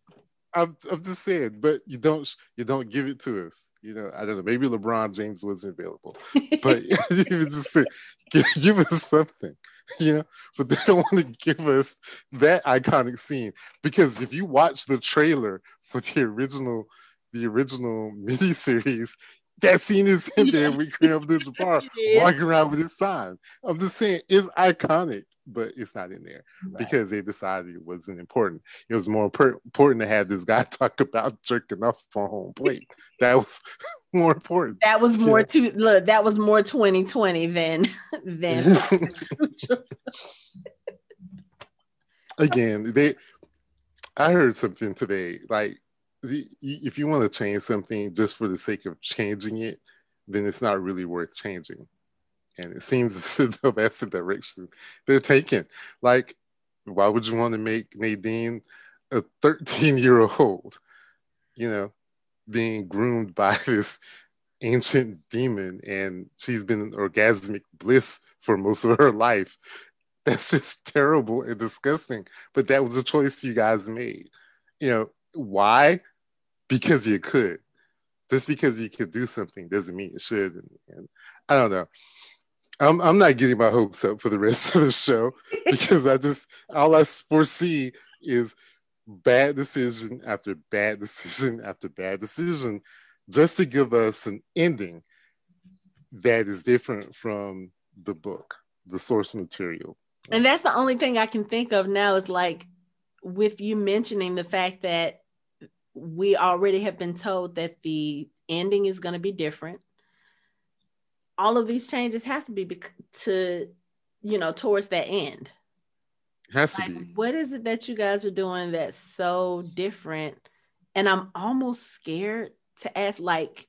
I'm, I'm just saying, but you don't you don't give it to us. You know, I don't know. Maybe LeBron James wasn't available, but you just say, give, give us something. You know, but they don't want to give us that iconic scene. Because if you watch the trailer for the original the original miniseries, that scene is in there with Kareem Abdul-Jabbar walking around with his sign. I'm just saying it's iconic, but it's not in there right. because they decided it wasn't important. It was more important to have this guy talk about jerking off on home plate. that was more important. That was more yeah. to look. That was more 2020 than than. Again, they. I heard something today like if you want to change something just for the sake of changing it, then it's not really worth changing. And it seems as though that's the direction they're taking. Like, why would you want to make Nadine a 13 year old, you know, being groomed by this ancient demon and she's been in orgasmic bliss for most of her life? That's just terrible and disgusting. But that was a choice you guys made. You know, why? Because you could. Just because you could do something doesn't mean you should. And, and I don't know. I'm I'm not getting my hopes up for the rest of the show because I just all I foresee is bad decision after bad decision after bad decision just to give us an ending that is different from the book, the source material. And that's the only thing I can think of now is like with you mentioning the fact that we already have been told that the ending is going to be different. All of these changes have to be to, you know, towards that end. Has like, to be. What is it that you guys are doing that's so different? And I'm almost scared to ask, like,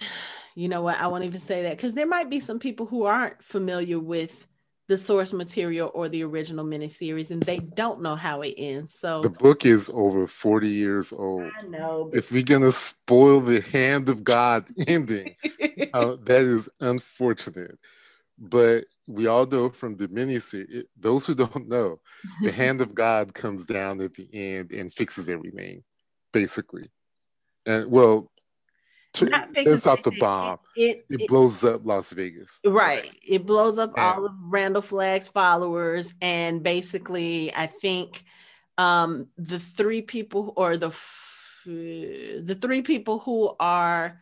you know what? I won't even say that because there might be some people who aren't familiar with the source material or the original miniseries, and they don't know how it ends. So the book is over 40 years old. I know. If we're gonna spoil the hand of God ending, uh, that is unfortunate. But we all know from the miniseries, those who don't know, the hand of God comes down at the end and fixes everything, basically. And well, sends off the bomb. It, it, it, blows up Las Vegas. Right. It blows up and, all of Randall Flagg's followers. And basically, I think um, the three people or the the three people who are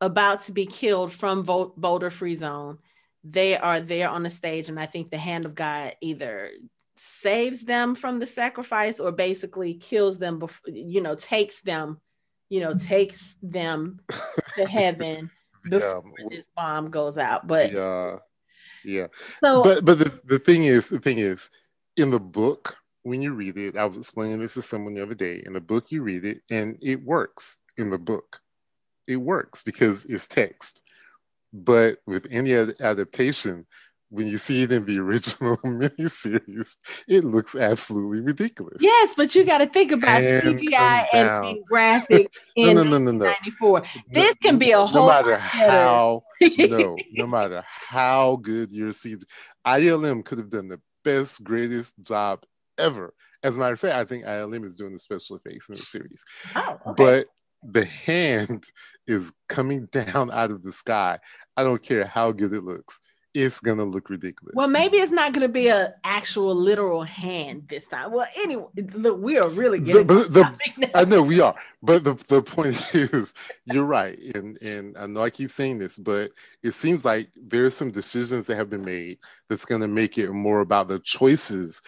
about to be killed from Boulder Free Zone, they are there on the stage. And I think the hand of God either saves them from the sacrifice or basically kills them before, you know, takes them you know, takes them to heaven before yeah. this bomb goes out. But yeah, yeah. So, but but the, the thing is, the thing is, in the book, when you read it, I was explaining this to someone the other day. In the book, you read it, and it works. In the book, it works because it's text. But with any adaptation, when you see it in the original miniseries, it looks absolutely ridiculous. Yes, but you got to think about and CGI and graphic in no, no, no, no, 94. This can be a no whole. matter how no, no matter how good your seeds, ILM could have done the best, greatest job ever. As a matter of fact, I think ILM is doing the special effects in the series. Oh, okay. but the hand is coming down out of the sky. I don't care how good it looks it's gonna look ridiculous. Well, maybe it's not gonna be an actual literal hand this time. Well, anyway, look, we are really getting. The, the, I know we are, but the, the point is, you're right, and and I know I keep saying this, but it seems like there's some decisions that have been made that's gonna make it more about the choices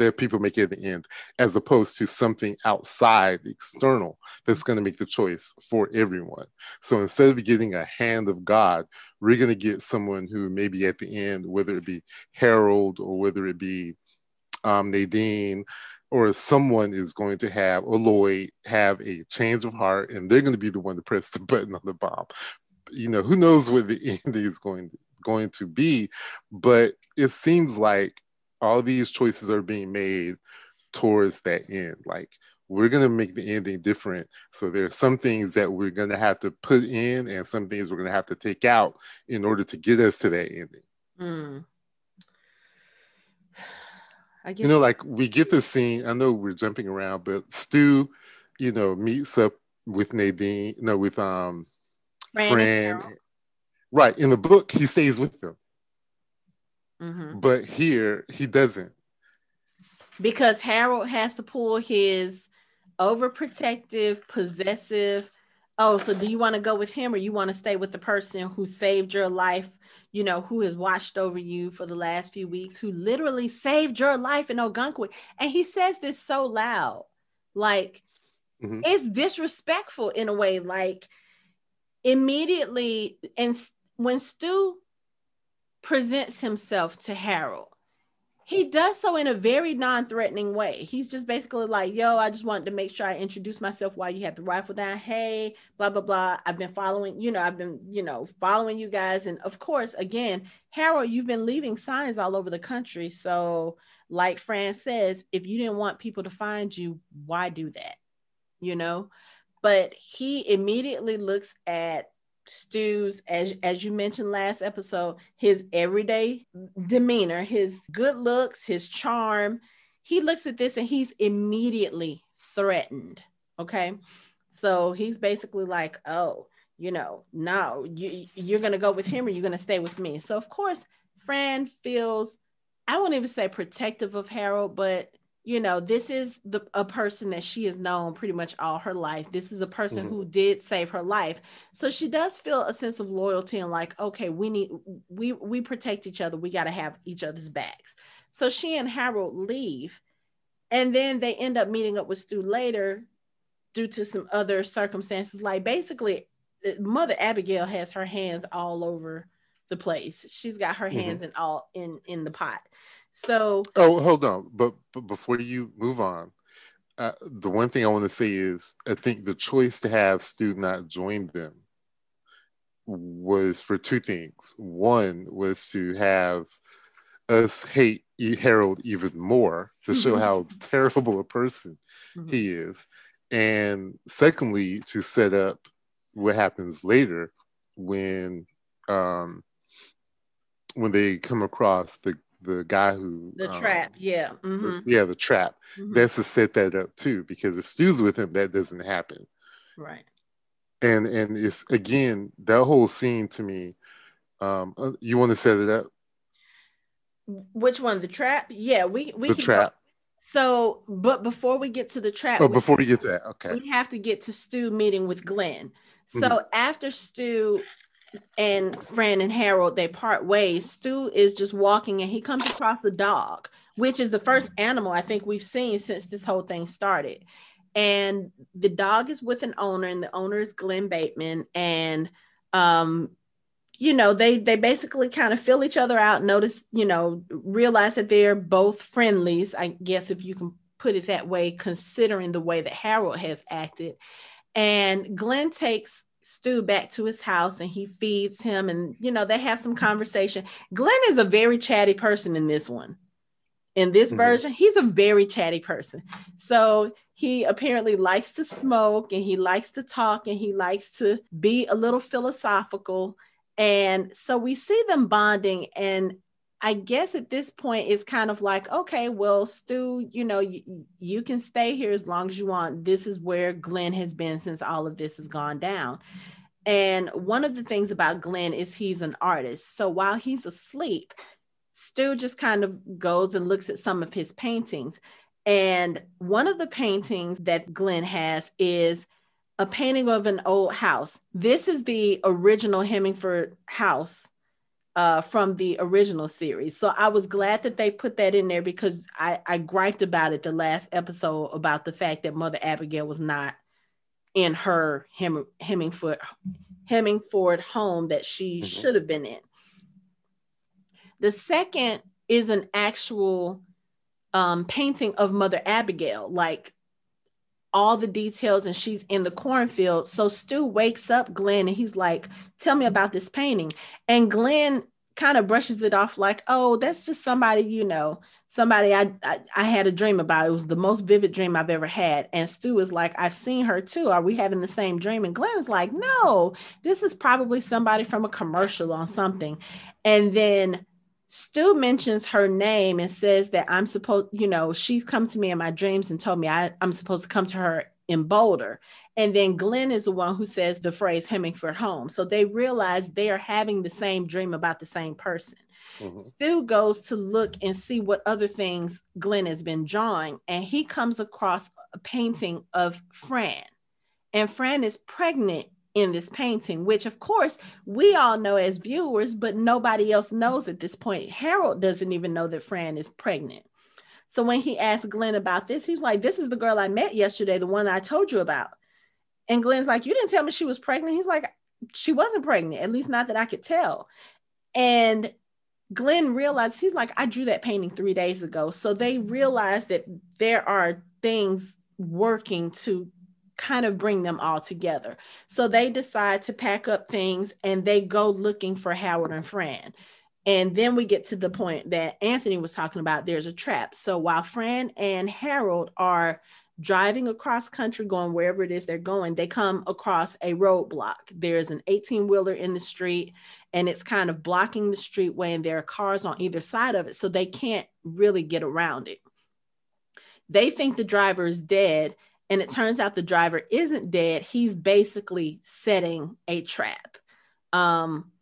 that people make at the end, as opposed to something outside, external, that's going to make the choice for everyone. So instead of getting a hand of God, we're going to get someone who maybe at the end, whether it be Harold or whether it be um, Nadine, or someone is going to have or Lloyd have a change of heart, and they're going to be the one to press the button on the bomb. You know, who knows what the end is going going to be, but it seems like all these choices are being made towards that end. Like we're gonna make the ending different. So there's some things that we're gonna have to put in, and some things we're gonna have to take out in order to get us to that ending. Mm. I guess you know, like we get the scene. I know we're jumping around, but Stu, you know, meets up with Nadine. No, with um, Fran Fran. Right in the book, he stays with them, Mhm. but here he doesn't. because Harold has to pull his overprotective, possessive. Oh, so do you want to go with him or you want to stay with the person who saved your life? You know, who has watched over you for the last few weeks, who literally saved your life in Ogunquit. And he says this so loud. Like, Mhm. it's disrespectful in a way. Like, immediately, and when Stu presents himself to Harold, he does so in a very non-threatening way. He's just basically like, "Yo, I just wanted to make sure I introduce myself while you have the rifle down. Hey, blah blah blah. I've been following, you know, I've been, you know, following you guys, and of course, again, Harold, you've been leaving signs all over the country. So, like Fran says, if you didn't want people to find you, why do that? You know." But he immediately looks at Stu's, as as you mentioned last episode, his everyday demeanor, his good looks, his charm. He looks at this and he's immediately threatened. Okay. So he's basically like, oh, you know, no, you you're gonna go with him or you're gonna stay with me. So of course, Fran feels, I won't even say protective of Harold, but you know, this is the a person that she has known pretty much all her life. This is a person Mhm. who did save her life. So she does feel a sense of loyalty and like, okay, we need we we protect each other. We got to have each other's backs. So she and Harold leave, and then they end up meeting up with Stu later due to some other circumstances. Like basically, uh, Mother Abagail has her hands all over the place. She's got her Mhm. hands in all in in the pot. So Oh, hold on. But, but before you move on, uh, the one thing I want to say is I think the choice to have Stu not join them was for two things. One was to have us hate Harold even more to show how terrible a person mhm. he is. And secondly, to set up what happens later when um when they come across the the guy who the um, trap, yeah. the- mhm, yeah the trap mhm, that's to set that up too because if Stu's with him that doesn't happen right. and and it's again that whole scene to me um uh, you want to set it up Which one? The trap? Yeah, we we the can go- trap So, but before we get to the trap, oh before we get to that okay we have to get to Stu meeting with Glen. So Mhm. after Stu and Fran and Harold they part ways, Stu is just walking and he comes across a dog, which is the first animal I think we've seen since this whole thing started. And the dog is with an owner, and the owner is Glen Bateman. And um, you know, they they basically kind of fill each other out, notice, you know, realize that they're both friendlies, I guess if you can put it that way, considering the way that Harold has acted. And Glen takes Stu back to his house and he feeds him, and you know, they have some conversation. Glen is a very chatty person in this one. In this Mhm. version, he's a very chatty person. So he apparently likes to smoke and he likes to talk and he likes to be a little philosophical. And so we see them bonding. And I guess at this point, it's kind of like, okay, well, Stu, you know, you, you can stay here as long as you want. This is where Glen has been since all of this has gone down. And one of the things about Glen is he's an artist. So while he's asleep, Stu just kind of goes and looks at some of his paintings. And one of the paintings that Glen has is a painting of an old house. This is the original Hemingford house uh, from the original series. So I was glad that they put that in there because I, I griped about it the last episode about the fact that Mother Abagail was not in her Hem, Hemingford Hemingford home that she Mhm. should have been in. The second is an actual um, painting of Mother Abagail, like all the details, and she's in the cornfield. So Stu wakes up Glen and he's like, Tell me about this painting. And Glen kind of brushes it off like, Oh, that's just somebody, you know, somebody I, I, I had a dream about. It was the most vivid dream I've ever had. And Stu is like, I've seen her too. Are we having the same dream? And Glen is like, No, this is probably somebody from a commercial on something. And then Stu mentions her name and says that I'm supposed, you know, she's come to me in my dreams and told me I, I'm supposed to come to her in Boulder. And then Glen is the one who says the phrase Hemingford home. So they realize they are having the same dream about the same person. Mm-hmm. Stu goes to look and see what other things Glen has been drawing, and he comes across a painting of Fran. And Fran is pregnant in this painting, which of course we all know as viewers, but nobody else knows at this point. Harold doesn't even know that Fran is pregnant. So when he asked Glen about this, he's like, This is the girl I met yesterday, the one I told you about. And Glen's like, You didn't tell me she was pregnant. He's like, She wasn't pregnant, at least not that I could tell. And Glen realized he's like, I drew that painting three days ago. So they realized that there are things working to kind of bring them all together. So they decide to pack up things and they go looking for Howard and Fran. And then we get to the point that Anthony was talking about there's a trap. So while Fran and Harold are driving across country, going wherever it is they're going, they come across a roadblock. There's an 18 wheeler in the street and it's kind of blocking the streetway, and there are cars on either side of it. So they can't really get around it. They think the driver is dead and it turns out the driver isn't dead. He's basically setting a trap. Um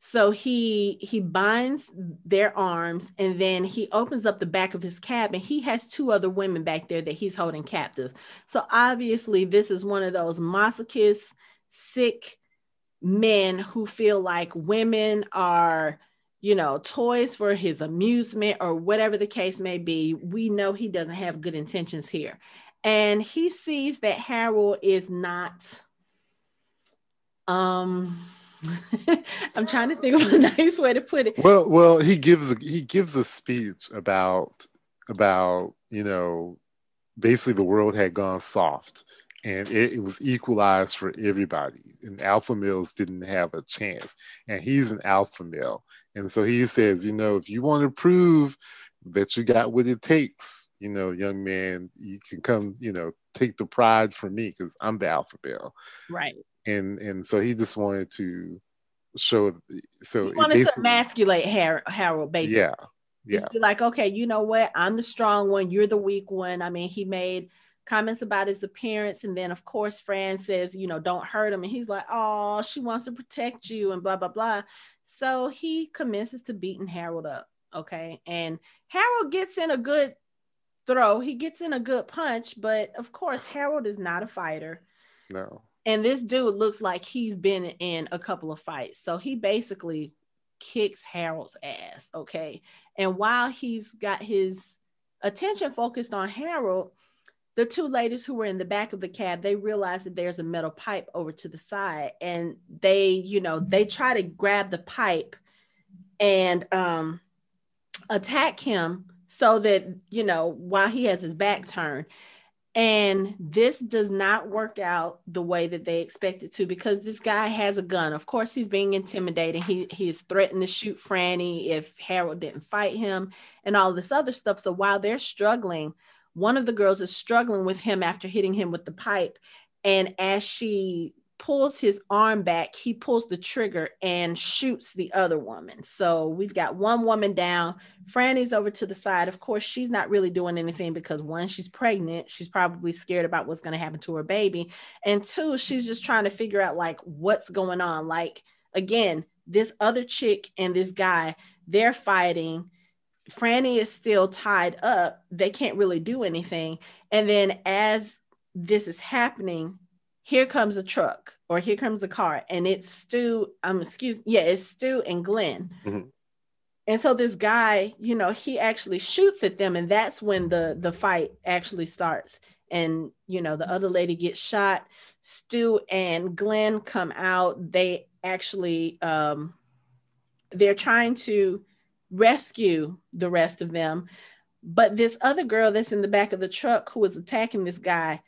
so he he binds their arms and then he opens up the back of his cab and he has two other women back there that he's holding captive. So obviously this is one of those masochist sick men who feel like women are you know toys for his amusement or whatever the case may be. We know he doesn't have good intentions here and he sees that Harold is not um I'm trying to think of a nice way to put it. Well, well, he gives a, he gives a speech about about you know basically the world had gone soft and it, it, was equalized for everybody and alpha males didn't have a chance and he's an alpha male and so he says you know if you want to prove that you got what it takes, you know, young man, you can come, you know, take the pride from me because I'm the alpha male. Right. And and so he just wanted to show so he wanted to emasculate Har- Harold basically. Yeah. Yeah. Just be like, okay, you know what? I'm the strong one, you're the weak one. I mean, he made comments about his appearance. And then, of course, Fran says, you know, don't hurt him. And he's like, oh, she wants to protect you and blah, blah, blah. So he commences to beating Harold up. Okay. And Harold gets in a good throw, he gets in a good punch, but of course, Harold is not a fighter. No. And this dude looks like he's been in a couple of fights. So he basically kicks Harold's ass. Okay. And while he's got his attention focused on Harold, the two ladies who were in the back of the cab they realize that there's a metal pipe over to the side and they you know they try to grab the pipe and um attack him so that, you know, while he has his back turned. And this does not work out the way that they expect it to because this guy has a gun. Of course, he's being intimidated. He, he is threatened to shoot Franny if Harold didn't fight him and all this other stuff. So while they're struggling, one of the girls is struggling with him after hitting him with the pipe. And as she pulls his arm back, he pulls the trigger and shoots the other woman. So we've got one woman down. Franny's over to the side. Of course, she's not really doing anything because one, she's pregnant. She's probably scared about what's going to happen to her baby. And two, she's just trying to figure out like what's going on. Like, again, this other chick and this guy, they're fighting. Franny is still tied up. They can't really do anything. And then as this is happening, here comes a truck or here comes a car and it's Stu, um, excuse, yeah, it's Stu and Glen. Mm-hmm. And so this guy, you know, he actually shoots at them, and that's when the the fight actually starts. And you know, the other lady gets shot. Stu and Glen come out. They actually um they're trying to rescue the rest of them. But this other girl that's in the back of the truck who is attacking this guy,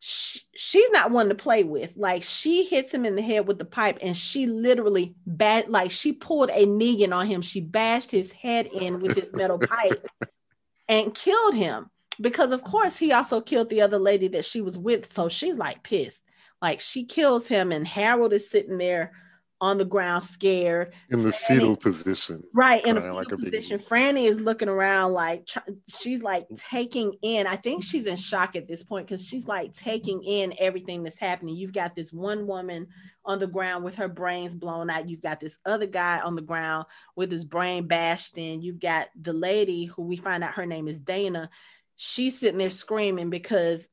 she, she's not one to play with. Like she hits him in the head with the pipe and she literally bad like she pulled a Negan on him. She bashed his head in with this metal pipe and killed him. Because of course he also killed the other lady that she was with. So she's like pissed. Like she kills him and Harold is sitting there on the ground, scared. In the Franny, fetal position. Right. In a fetal like position. A Franny is looking around like she's like taking in. I think she's in shock at this point because she's like taking in everything that's happening. You've got this one woman on the ground with her brains blown out. You've got this other guy on the ground with his brain bashed in. You've got the lady who we find out her name is Dayna. She's sitting there screaming because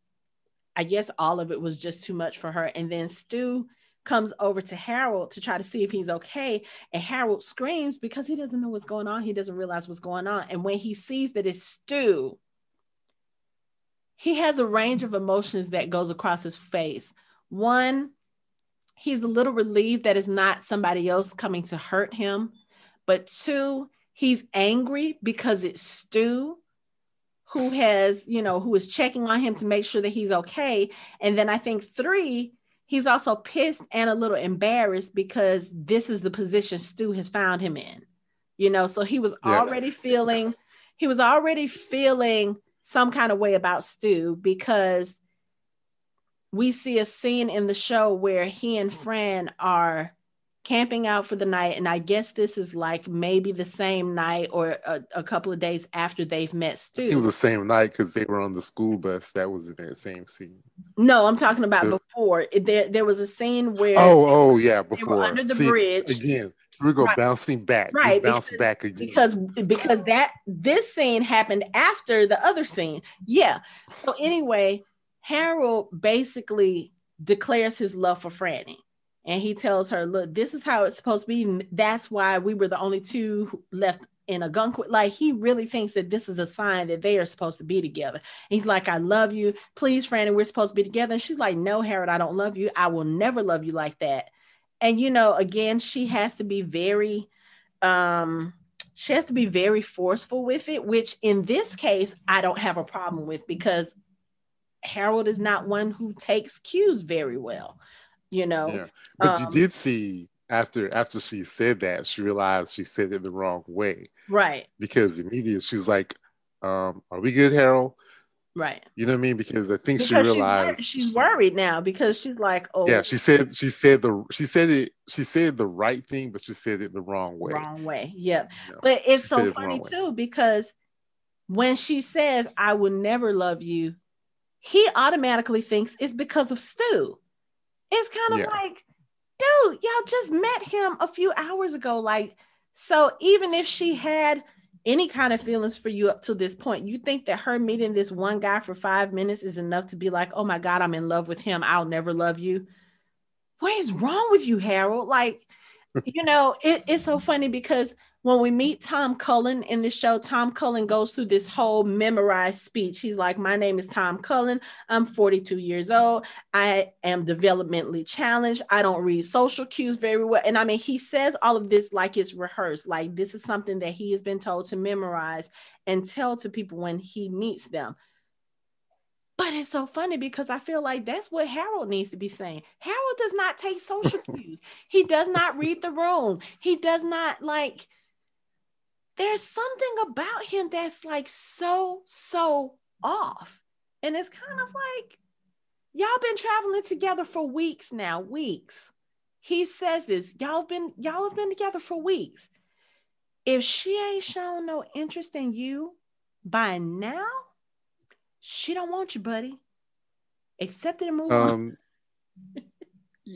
I guess all of it was just too much for her. And then Stu comes over to Harold to try to see if he's okay. And Harold screams because he doesn't know what's going on. He doesn't realize what's going on. And when he sees that it's Stu, he has a range of emotions that goes across his face. One, he's a little relieved that it's not somebody else coming to hurt him. But two, he's angry because it's Stu who has, you know, who is checking on him to make sure that he's okay. And then I think three, he's also pissed and a little embarrassed because this is the position Stu has found him in. You know, so he was yeah. already feeling he was already feeling some kind of way about Stu because we see a scene in the show where he and Fran are camping out for the night. And I guess this is like maybe the same night or a, a couple of days after they've met Stu. It was the same night because they were on the school bus. That was in that same scene. No, I'm talking about the, before. There, there was a scene where. Oh, oh, yeah, before. under the See, bridge. Again, we go right. bouncing back. Right. bounce because, back again. Because because that this scene happened after the other scene. Yeah. So anyway, Harold basically declares his love for Franny and he tells her, "Look, this is how it's supposed to be. That's why we were the only two left in a gun Like he really thinks that this is a sign that they are supposed to be together. He's like, "I love you, please, Franny. We're supposed to be together." And she's like, "No, Harold, I don't love you. I will never love you like that." And you know, again, she has to be very, um, she has to be very forceful with it. Which in this case, I don't have a problem with because Harold is not one who takes cues very well you know. Yeah. But um, you did see after after she said that, she realized she said it the wrong way. Right. Because immediately she was like, um, are we good, Harold? Right. You know what I mean? Because I think because she realized she's, she's worried now because she's like, oh yeah, she said she said the she said it she said the right thing, but she said it the wrong way. Wrong way. Yep. You know, but it's so funny too because when she says, I will never love you, he automatically thinks it's because of Stu. It's kind of yeah. like, dude, y'all just met him a few hours ago. Like, so even if she had any kind of feelings for you up to this point, you think that her meeting this one guy for five minutes is enough to be like, oh my God, I'm in love with him. I'll never love you. What is wrong with you, Harold? Like, you know, it, it's so funny because when we meet Tom Cullen in the show, Tom Cullen goes through this whole memorized speech. He's like, My name is Tom Cullen. I'm 42 years old. I am developmentally challenged. I don't read social cues very well. And I mean, he says all of this like it's rehearsed, like this is something that he has been told to memorize and tell to people when he meets them. But it's so funny because I feel like that's what Harold needs to be saying. Harold does not take social cues. He does not read the room. He does not like there's something about him that's like so, so off. And it's kind of like, y'all been traveling together for weeks now, weeks. He says this, y'all been, y'all have been together for weeks. If she ain't shown no interest in you by now, she don't want you, buddy. Accept it and move um, on.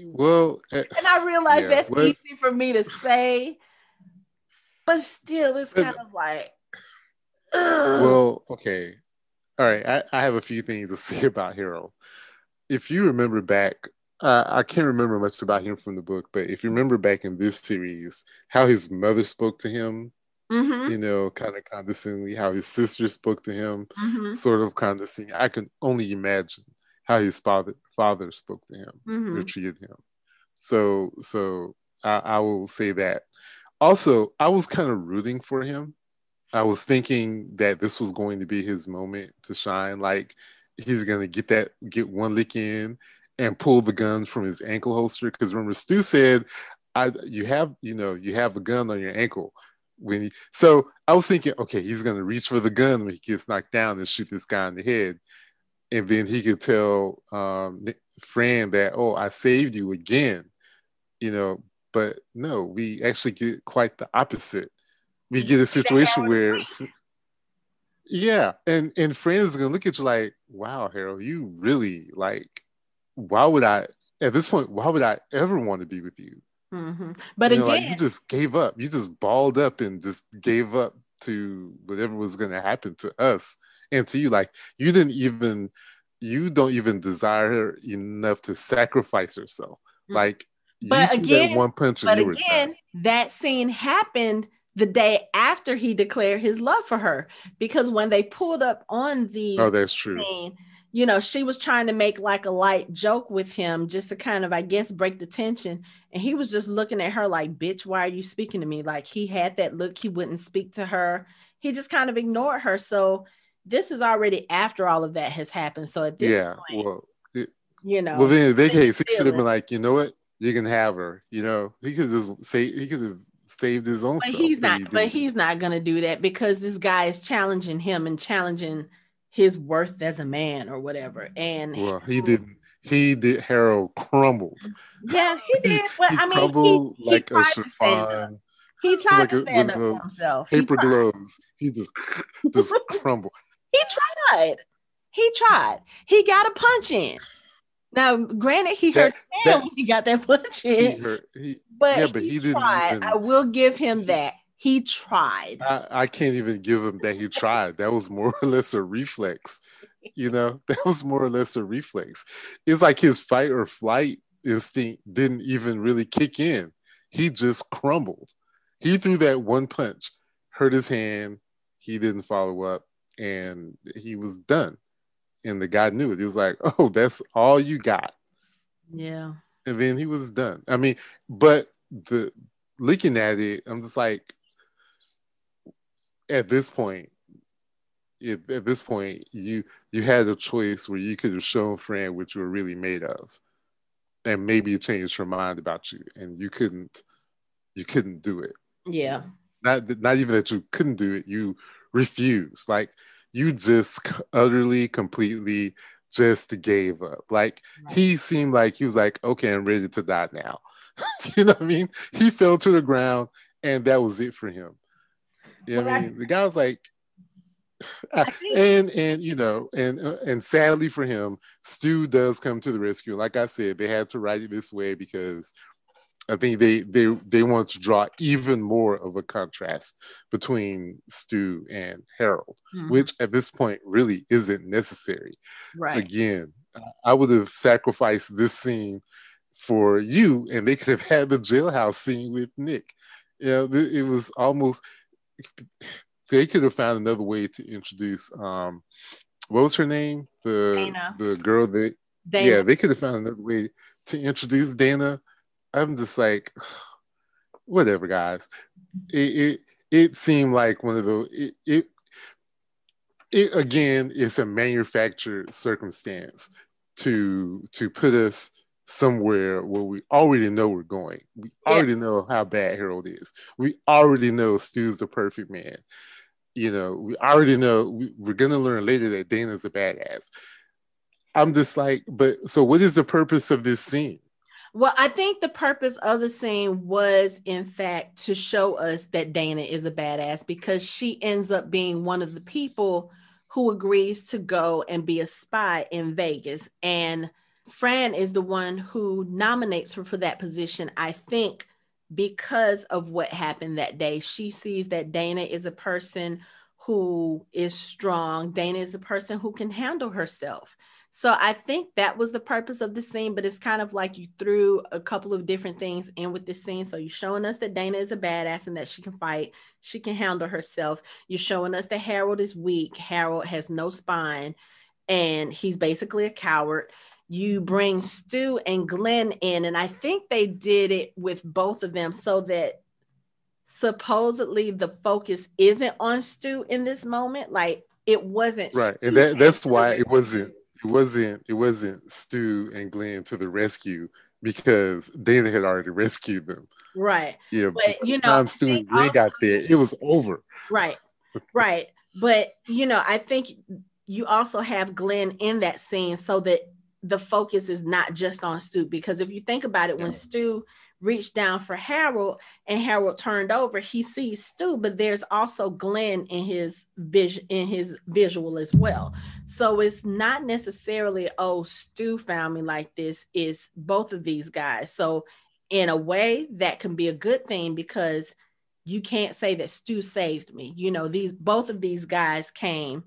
well, uh, and I realize yeah, that's easy for me to say but still, it's kind of like. Ugh. Well, okay, all right. I, I have a few things to say about Harold. If you remember back, uh, I can't remember much about him from the book, but if you remember back in this series, how his mother spoke to him, mm-hmm. you know, kind of condescendingly, how his sister spoke to him, mm-hmm. sort of condescending. I can only imagine how his father father spoke to him mm-hmm. or treated him. So, so I, I will say that also, I was kind of rooting for him. I was thinking that this was going to be his moment to shine. Like he's gonna get that, get one lick in, and pull the gun from his ankle holster. Because remember, Stu said, "I, you have, you know, you have a gun on your ankle." When he, so I was thinking, okay, he's gonna reach for the gun when he gets knocked down and shoot this guy in the head, and then he could tell um, Fran that, "Oh, I saved you again," you know, But no, we actually get quite the opposite. We get a situation where, yeah, and and friends are gonna look at you like, "Wow, Harold, you really like. Why would I at this point? Why would I ever want to be with you?" Mm-hmm. But you know, again, like you just gave up. You just balled up and just gave up to whatever was going to happen to us and to you. Like you didn't even, you don't even desire her enough to sacrifice herself. Mm-hmm. Like, but again, one punch. But again, that scene happened the day after he declared his love for her because when they pulled up on the oh, that's true. Scene, you know, she was trying to make like a light joke with him just to kind of, I guess, break the tension. And he was just looking at her like, bitch, why are you speaking to me? Like he had that look, he wouldn't speak to her. He just kind of ignored her. So this is already after all of that has happened. So at this yeah, point, well, it, you know, well, then in that case, he should have been like, you know what, you can have her. You know, he could just say, he could have saved his own. But he's not. He but he's not gonna do that because this guy is challenging him and challenging his worth as a man or whatever. And well, he didn't. He did. Harold crumbled. Yeah, he did. But he I mean, crumbled he, like a chiffon. He tried like to stand a, up for himself. Paper he gloves. He just just crumbled. He tried. He tried. He got a punch in. Now, granted, he that, hurt that, when he got that punch in. He hurt, he, but yeah, but he, he didn't. Even, I will give him that he tried. I, I, can't even give him that he tried. That was more or less a reflex. You know, that was more or less a reflex. It's like his fight or flight instinct didn't even really kick in. He just crumbled. He threw that one punch, hurt his hand. He didn't follow up, and he was done. And the guy knew it. He was like, "Oh, that's all you got." Yeah. And then he was done. I mean, but the looking at it, I'm just like, at this point, it, at this point, you you had a choice where you could have shown Fran what you were really made of, and maybe it changed her mind about you, and you couldn't, you couldn't do it. Yeah. Not not even that you couldn't do it, you refused. Like you just utterly, completely just gave up. Like right. he seemed like he was like, okay, I'm ready to die now. you know what I mean? He fell to the ground, and that was it for him. You know I mean? the guy was like, and and you know, and uh, and sadly for him, Stu does come to the rescue. Like I said, they had to write it this way because I think they they they want to draw even more of a contrast between Stu and Harold, mm-hmm. which at this point really isn't necessary. Right. Again, I would have sacrificed this scene for you, and they could have had the jailhouse scene with Nick. Yeah, you know, it was almost they could have found another way to introduce um what was her name? The Dayna. the girl that Dayna. yeah, they could have found another way to introduce Dayna. I'm just like whatever guys. It it, it seemed like one of the it, it it again it's a manufactured circumstance to to put us somewhere where we already know we're going. We already yeah. know how bad Harold is. We already know Stu's the perfect man. You know, we already know we, we're gonna learn later that Dayna's a badass. I'm just like, but so what is the purpose of this scene? Well, I think the purpose of the scene was, in fact, to show us that Dayna is a badass because she ends up being one of the people who agrees to go and be a spy in Vegas. And Fran is the one who nominates her for that position. I think because of what happened that day, she sees that Dayna is a person who is strong. Dayna is a person who can handle herself. So I think that was the purpose of the scene, but it's kind of like you threw a couple of different things in with this scene. So you're showing us that Dayna is a badass and that she can fight, she can handle herself. You're showing us that Harold is weak, Harold has no spine, and he's basically a coward you bring Stu and Glen in, and I think they did it with both of them so that supposedly the focus isn't on Stu in this moment. Like it wasn't right, Stu and that, that's why it wasn't. It wasn't. It wasn't Stu and Glen to the rescue because Dayna had already rescued them. Right. Yeah. But you know, time Stu and Glen also, got there, it was over. Right. Right. but you know, I think you also have Glen in that scene so that the focus is not just on Stu because if you think about it, when Stu reached down for Harold and Harold turned over, he sees Stu, but there's also Glen in his vision in his visual as well. So it's not necessarily, oh, Stu found me like this, is both of these guys. So in a way, that can be a good thing because you can't say that Stu saved me. You know, these both of these guys came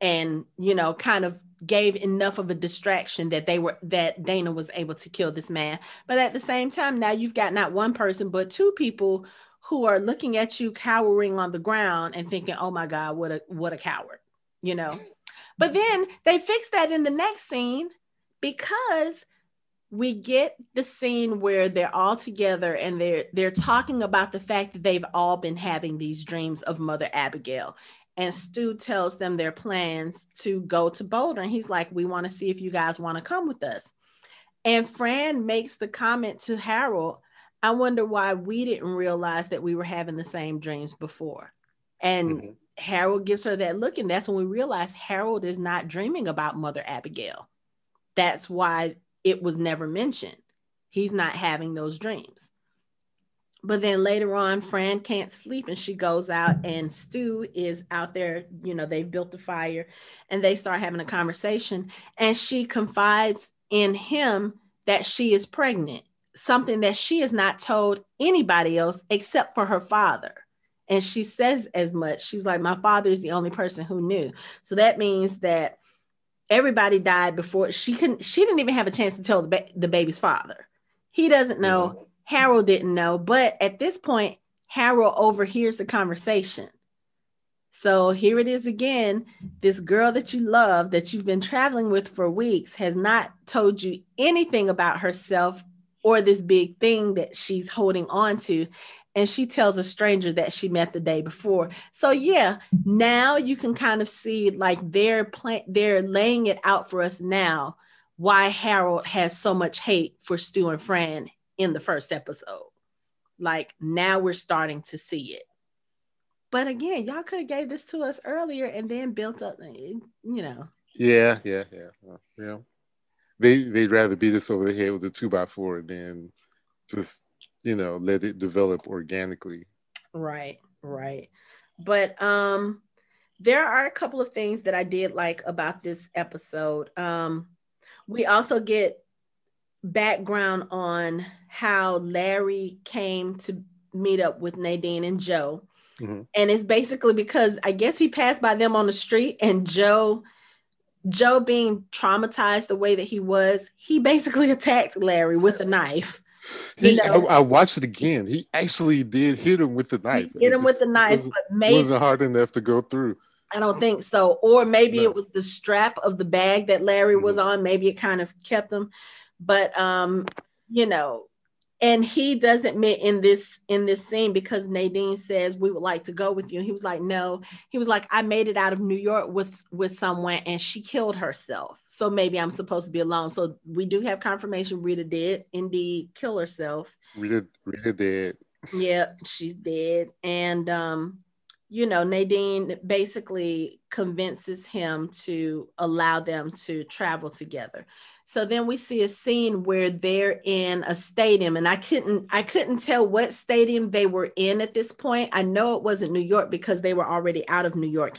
and you know kind of gave enough of a distraction that they were that Dayna was able to kill this man. But at the same time, now you've got not one person but two people who are looking at you cowering on the ground and thinking, "Oh my God, what a what a coward," you know. But then they fix that in the next scene because we get the scene where they're all together and they're they're talking about the fact that they've all been having these dreams of Mother Abagail and Stu tells them their plans to go to Boulder. And he's like, We want to see if you guys want to come with us. And Fran makes the comment to Harold, I wonder why we didn't realize that we were having the same dreams before. And mm-hmm. Harold gives her that look, and that's when we realize Harold is not dreaming about Mother Abagail. That's why it was never mentioned. He's not having those dreams. But then later on, Fran can't sleep and she goes out, and Stu is out there. You know, they've built the fire and they start having a conversation. And she confides in him that she is pregnant, something that she has not told anybody else except for her father. And she says as much. She's like, My father is the only person who knew. So that means that everybody died before she couldn't, she didn't even have a chance to tell the, ba- the baby's father. He doesn't know. Mm-hmm. Harold didn't know, but at this point, Harold overhears the conversation. So here it is again. This girl that you love, that you've been traveling with for weeks, has not told you anything about herself or this big thing that she's holding on to. And she tells a stranger that she met the day before. So yeah, now you can kind of see like they're playing, they're laying it out for us now why Harold has so much hate for Stu and Fran in the first episode. Like now we're starting to see it. But again, y'all could have gave this to us earlier and then built up, you know. Yeah, yeah, yeah, yeah. They they'd rather beat us over the head with a two by four than just you know let it develop organically. Right, right. But um, there are a couple of things that I did like about this episode. Um, we also get background on how Larry came to meet up with Nadine and Joe. Mm-hmm. And it's basically because I guess he passed by them on the street and Joe Joe being traumatized the way that he was, he basically attacked Larry with a knife. He, you know? I, I, watched it again. He actually did hit him with the knife. He hit him with the knife, but maybe wasn't hard enough to go through. I don't think so. Or maybe no. it was the strap of the bag that Larry mm-hmm. was on. Maybe it kind of kept him but um you know and he doesn't meet in this in this scene because Nadine says we would like to go with you. And he was like, no. He was like, I made it out of New York with with someone and she killed herself. So maybe I'm supposed to be alone. So we do have confirmation Rita did indeed kill herself. Rita Rita did. Yeah, she's dead. And um, you know, Nadine basically convinces him to allow them to travel together. So then we see a scene where they're in a stadium and I couldn't I couldn't tell what stadium they were in at this point. I know it wasn't New York because they were already out of New York,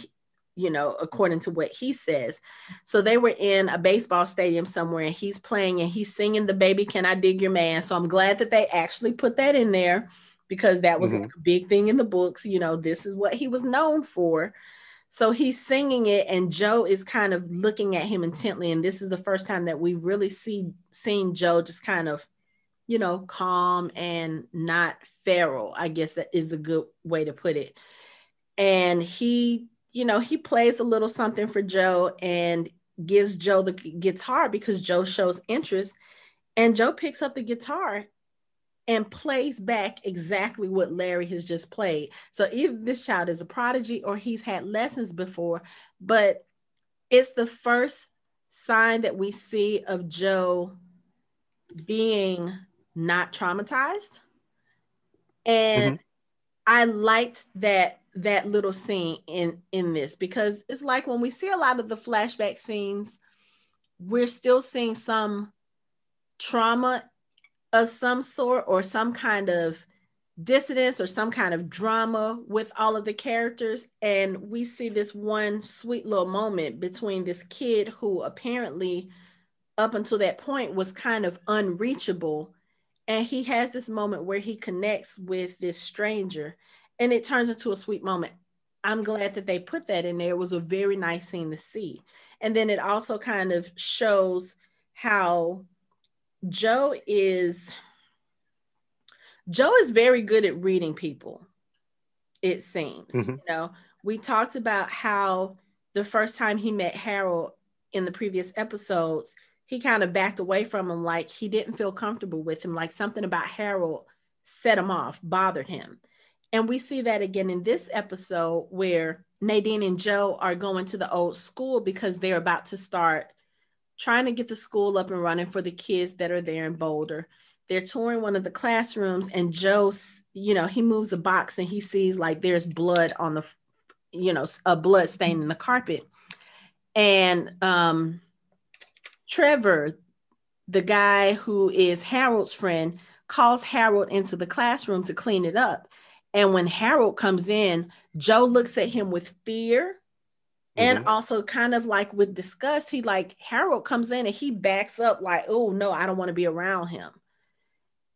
you know, according to what he says. So they were in a baseball stadium somewhere and he's playing and he's singing the baby can I dig your man. So I'm glad that they actually put that in there because that was mm-hmm. a big thing in the books, you know, this is what he was known for. So he's singing it, and Joe is kind of looking at him intently. And this is the first time that we really see seen Joe just kind of, you know, calm and not feral. I guess that is the good way to put it. And he, you know, he plays a little something for Joe and gives Joe the guitar because Joe shows interest. And Joe picks up the guitar and plays back exactly what Larry has just played. So either this child is a prodigy or he's had lessons before, but it's the first sign that we see of Joe being not traumatized. And mm-hmm. I liked that that little scene in in this because it's like when we see a lot of the flashback scenes, we're still seeing some trauma of some sort or some kind of dissidence or some kind of drama with all of the characters. And we see this one sweet little moment between this kid who apparently, up until that point, was kind of unreachable. And he has this moment where he connects with this stranger and it turns into a sweet moment. I'm glad that they put that in there. It was a very nice scene to see. And then it also kind of shows how Joe is Joe is very good at reading people, it seems. Mm-hmm. You know, we talked about how the first time he met Harold in the previous episodes, he kind of backed away from him, like he didn't feel comfortable with him, like something about Harold set him off, bothered him. And we see that again in this episode where Nadine and Joe are going to the old school because they're about to start trying to get the school up and running for the kids that are there in Boulder. They're touring one of the classrooms and joe you know he moves a box and he sees like there's blood on the you know a blood stain in the carpet. And um trevor the guy who is harold's friend calls harold into the classroom to clean it up. And when harold comes in joe looks at him with fear and mm-hmm. also kind of like with disgust he like harold comes in and he backs up like oh no i don't want to be around him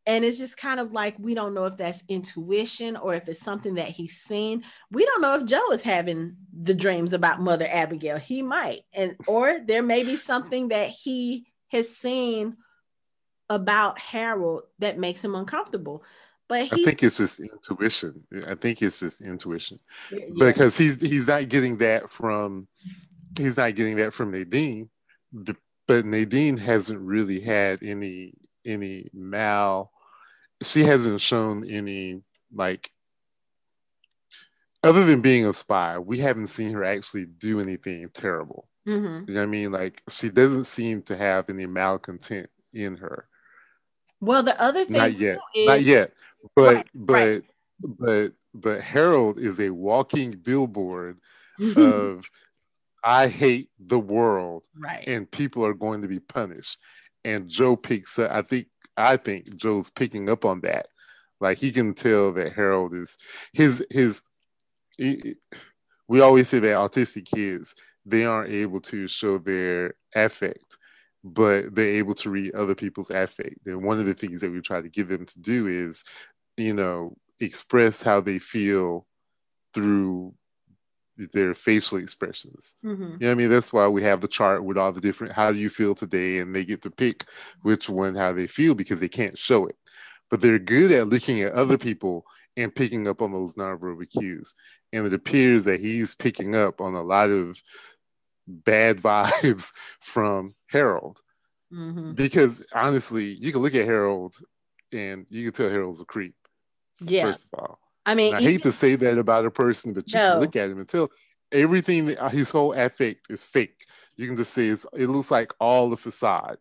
and it's just kind of like we don't know if that's intuition or if it's something that he's seen. We don't know if Joe is having the dreams about Mother Abagail. He might, and or there may be something that he has seen about Harold that makes him uncomfortable. But he, I think it's just intuition. I think it's just intuition yeah. because he's he's not getting that from he's not getting that from Nadine, but Nadine hasn't really had any any mal she hasn't shown any like other than being a spy, we haven't seen her actually do anything terrible. Mm-hmm. You know what I mean? Like she doesn't seem to have any malcontent in her. Well, the other thing not yet, is... not yet, but right, but right. but but Harold is a walking billboard of I hate the world, right? And people are going to be punished. And Joe picks up. I think I think Joe's picking up on that. Like he can tell that Harold is his his. He, we always say that autistic kids they aren't able to show their affect, but they're able to read other people's affect. And one of the things that we try to give them to do is, you know, express how they feel through their facial expressions. Mm-hmm. You know I mean? That's why we have the chart with all the different how do you feel today, and they get to pick which one how they feel because they can't show it. But they're good at looking at other people and picking up on those nonverbal cues. And it appears that he's picking up on a lot of bad vibes from Harold. Mm-hmm. Because honestly, you can look at Harold and you can tell Harold's a creep. Yeah. First of all. I mean, I hate to say that about a person, but you no. can look at him until everything, uh, his whole affect is fake. You can just see it's, it looks like all the facade.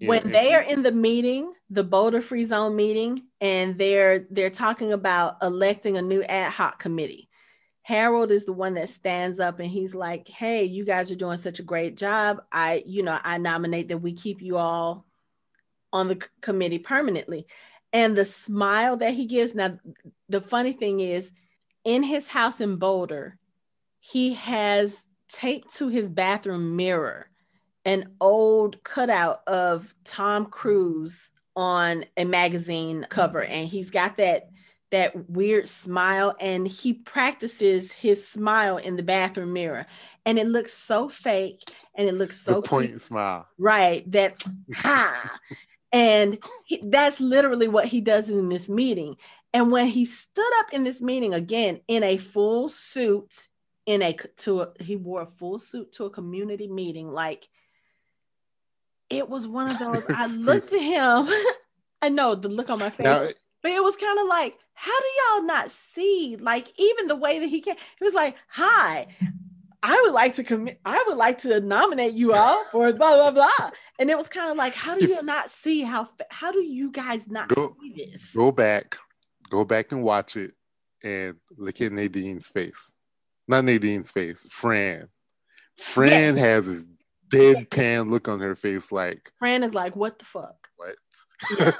When know, they are in the meeting, the Boulder Free Zone meeting, and they're they're talking about electing a new ad hoc committee. Harold is the one that stands up and he's like, "Hey, you guys are doing such a great job. I, you know, I nominate that we keep you all on the committee permanently." And the smile that he gives. Now, the funny thing is, in his house in Boulder, he has taped to his bathroom mirror an old cutout of Tom Cruise on a magazine cover, and he's got that that weird smile and he practices his smile in the bathroom mirror and it looks so fake and it looks so the point smile. Right that ha and he, that's literally what he does in this meeting. And when he stood up in this meeting again in a full suit, in a to a, he wore a full suit to a community meeting, like it was one of those. I looked at him. I know the look on my face, now, but it was kind of like, how do y'all not see? Like even the way that he came, he was like, "Hi, I would like to commit, I would like to nominate you all for blah blah blah. And it was kind of like, how do you not see how how do you guys not go, see this? Go back, go back and watch it and look at Nadine's face. Not Nadine's face, Fran. Fran yes. has this deadpan look on her face, like Fran is like, what the fuck? What?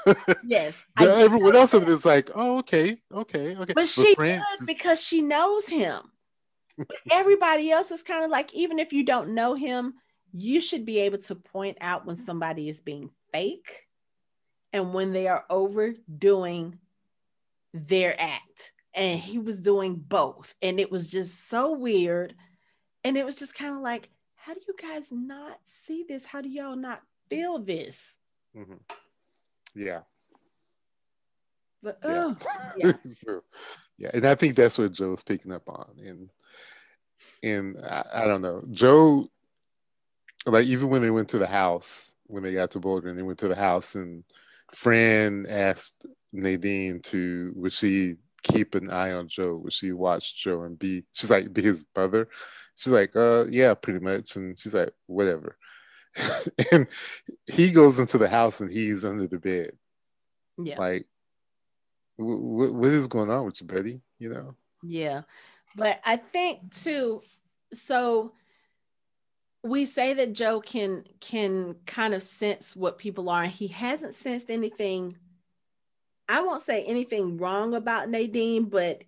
Yes. yes. everyone else of it is like, oh, okay, okay, okay. But, she does because she knows him. But everybody else is kind of like, even if you don't know him, you should be able to point out when somebody is being fake and when they are overdoing their act. And he was doing both. And it was just so weird. And it was just kind of like, how do you guys not see this? How do y'all not feel this? Mm-hmm. Yeah. But oh, yeah. yeah. yeah. And I think that's what Joe's picking up on. And and I, I don't know. Joe like even when they went to the house, when they got to Boulder and they went to the house and Fran asked Nadine to would she keep an eye on Joe? Would she watch Joe and be she's like be his brother? She's like, uh yeah, pretty much. And she's like, whatever. and he goes into the house and he's under the bed. Yeah. Like what, what is going on with you, Betty? You know? Yeah. But I think too, so we say that Joe can can kind of sense what people are. And he hasn't sensed anything. I won't say anything wrong about Nadine, but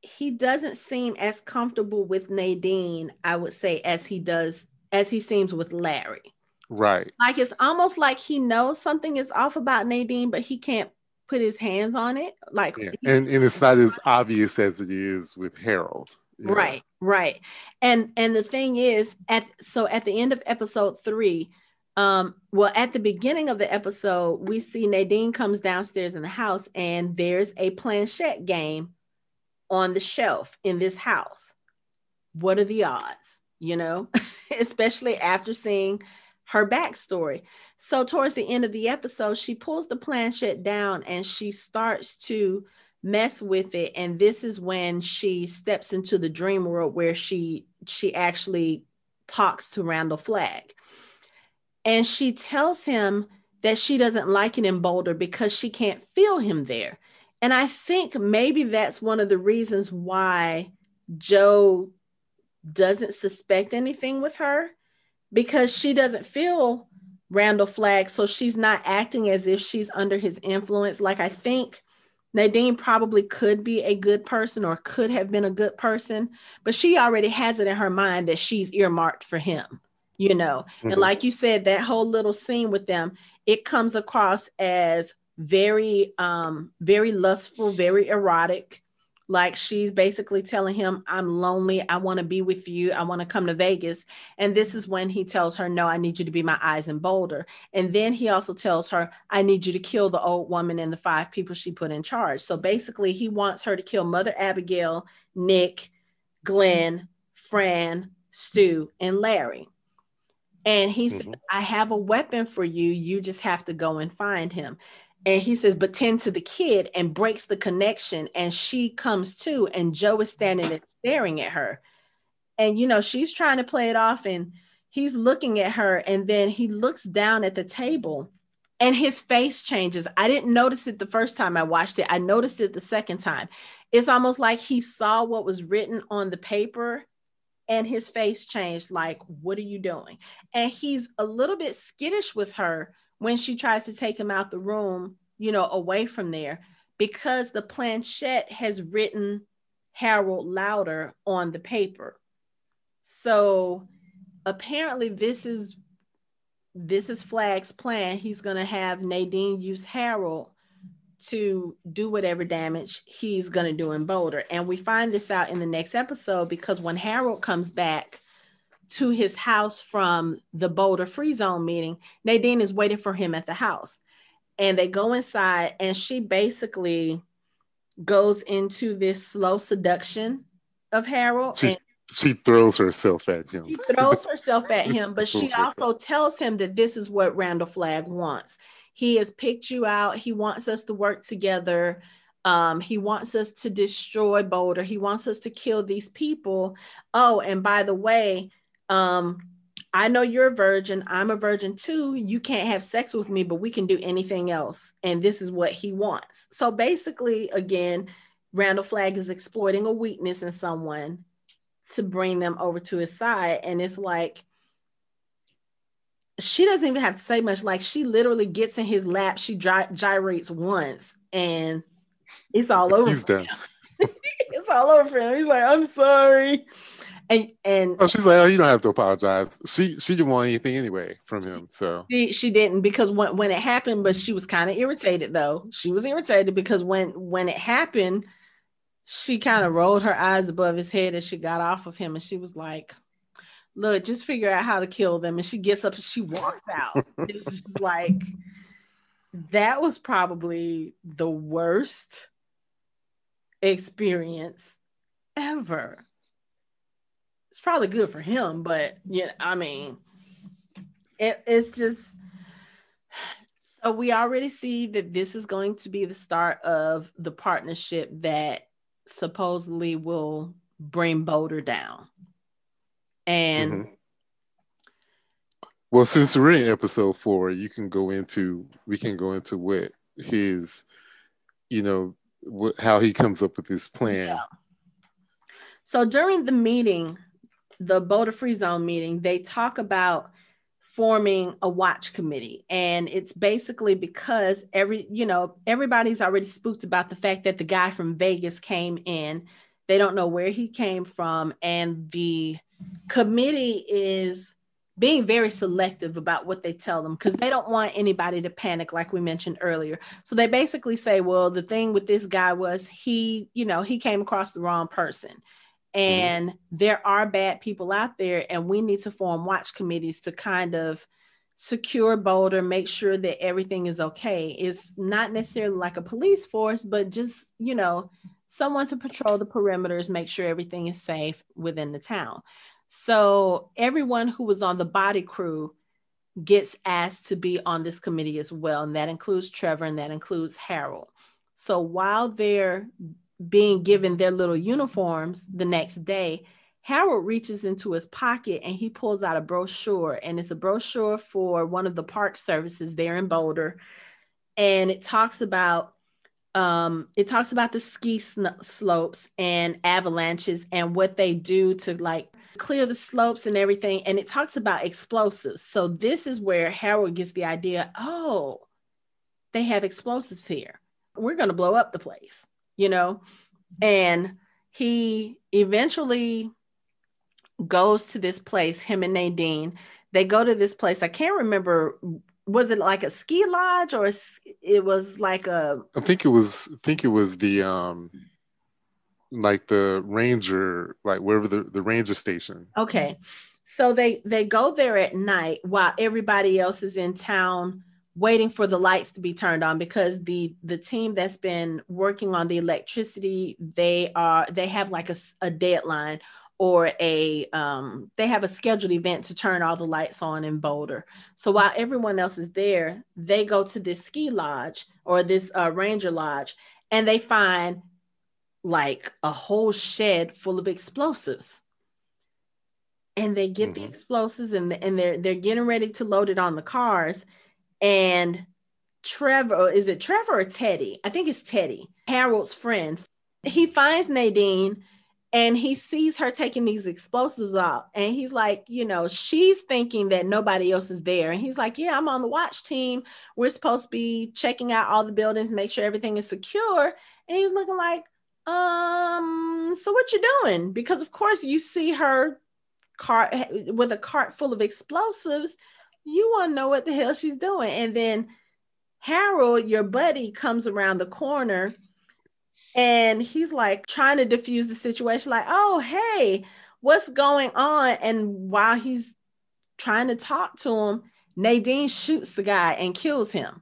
he doesn't seem as comfortable with Nadine, I would say, as he does as he seems with Larry. Right. Like it's almost like he knows something is off about Nadine, but he can't put his hands on it. Like yeah. and, and it's not as obvious as it is with Harold. Right, right. And and the thing is at so at the end of episode 3, um well at the beginning of the episode we see Nadine comes downstairs in the house and there's a planchette game on the shelf in this house. What are the odds, you know? Especially after seeing her backstory. So towards the end of the episode, she pulls the planchette down and she starts to mess with it. And this is when she steps into the dream world where she she actually talks to Randall Flagg. And she tells him that she doesn't like it in Boulder because she can't feel him there. And I think maybe that's one of the reasons why Joe doesn't suspect anything with her because she doesn't feel Randall Flagg so she's not acting as if she's under his influence like I think Nadine probably could be a good person or could have been a good person, but she already has it in her mind that she's earmarked for him, you know. Mm-hmm. And like you said, that whole little scene with them, it comes across as very um very lustful, very erotic like she's basically telling him i'm lonely. I want to be with you. I want to come to vegas. And this is when he tells her no i need you to be my eyes in boulder. And then he also tells her i need you to kill the old woman and the five people she put in charge. So basically he wants her to kill mother abagail nick glen fran stu and larry. And he mm-hmm. said i have a weapon for you. You just have to go and find him and he says, but tend to the kid and breaks the connection. And she comes to, and Joe is standing there staring at her. And, you know, she's trying to play it off, and he's looking at her. And then he looks down at the table, and his face changes. I didn't notice it the first time I watched it, I noticed it the second time. It's almost like he saw what was written on the paper and his face changed like what are you doing and he's a little bit skittish with her when she tries to take him out the room, you know, away from there, because the planchette has written Harold Lauder on the paper. So apparently this is this is Flagg's plan. He's gonna have Nadine use Harold to do whatever damage he's gonna do in Boulder. And we find this out in the next episode because when Harold comes back to his house from the Boulder Free Zone meeting, Nadine is waiting for him at the house. And they go inside, and she basically goes into this slow seduction of Harold. She, she throws herself at him. She throws herself at him, but she also tells him that this is what Randall Flagg wants. He has picked you out. He wants us to work together. Um, he wants us to destroy Boulder. He wants us to kill these people. Oh, and by the way, um, I know you're a virgin. I'm a virgin too. You can't have sex with me, but we can do anything else. And this is what he wants. So basically, again, Randall Flagg is exploiting a weakness in someone to bring them over to his side. And it's like, she doesn't even have to say much. Like she literally gets in his lap, she gy- gyrates once, and it's all over. He's done. it's all over for him. He's like, "I'm sorry," and and oh, she's like, "Oh, you don't have to apologize." She she didn't want anything anyway from him, so she, she didn't because when when it happened, but she was kind of irritated though. She was irritated because when when it happened, she kind of rolled her eyes above his head as she got off of him, and she was like look, just figure out how to kill them. And she gets up and she walks out. it was just like, that was probably the worst experience ever. It's probably good for him, but yeah, I mean, it, it's just so we already see that this is going to be the start of the partnership that supposedly will bring Boulder down. And mm-hmm. well, since we're in episode four, you can go into we can go into what his, you know, what, how he comes up with his plan. Yeah. So during the meeting, the Boulder Free Zone meeting, they talk about forming a watch committee. And it's basically because every you know everybody's already spooked about the fact that the guy from Vegas came in. They don't know where he came from. And the committee is being very selective about what they tell them because they don't want anybody to panic like we mentioned earlier. So they basically say well the thing with this guy was he you know he came across the wrong person and mm-hmm. there are bad people out there and we need to form watch committees to kind of secure boulder make sure that everything is okay it's not necessarily like a police force but just you know someone to patrol the perimeters make sure everything is safe within the town so everyone who was on the body crew gets asked to be on this committee as well. And that includes Trevor and that includes Harold. So while they're being given their little uniforms the next day, Harold reaches into his pocket and he pulls out a brochure. And it's a brochure for one of the park services there in Boulder. And it talks about um, it talks about the ski sn- slopes and avalanches and what they do to like clear the slopes and everything. And it talks about explosives. So this is where Harold gets the idea oh, they have explosives here. We're going to blow up the place, you know? And he eventually goes to this place, him and Nadine. They go to this place. I can't remember was it like a ski lodge or it was like a i think it was i think it was the um like the ranger like wherever the, the ranger station okay so they they go there at night while everybody else is in town waiting for the lights to be turned on because the the team that's been working on the electricity they are they have like a, a deadline or a um, they have a scheduled event to turn all the lights on in Boulder. So while everyone else is there, they go to this ski lodge or this uh, ranger lodge, and they find like a whole shed full of explosives and they get mm-hmm. the explosives and, and they're they're getting ready to load it on the cars and Trevor is it Trevor or Teddy? I think it's Teddy Harold's friend. He finds Nadine and he sees her taking these explosives out and he's like you know she's thinking that nobody else is there. And he's like yeah i'm on the watch team. We're supposed to be checking out all the buildings make sure everything is secure. And he's looking like um so what you doing? Because of course you see her cart with a cart full of explosives you want to know what the hell she's doing. And then harold your buddy comes around the corner and he's like trying to diffuse the situation like oh hey what's going on? And while he's trying to talk to him nadine shoots the guy and kills him.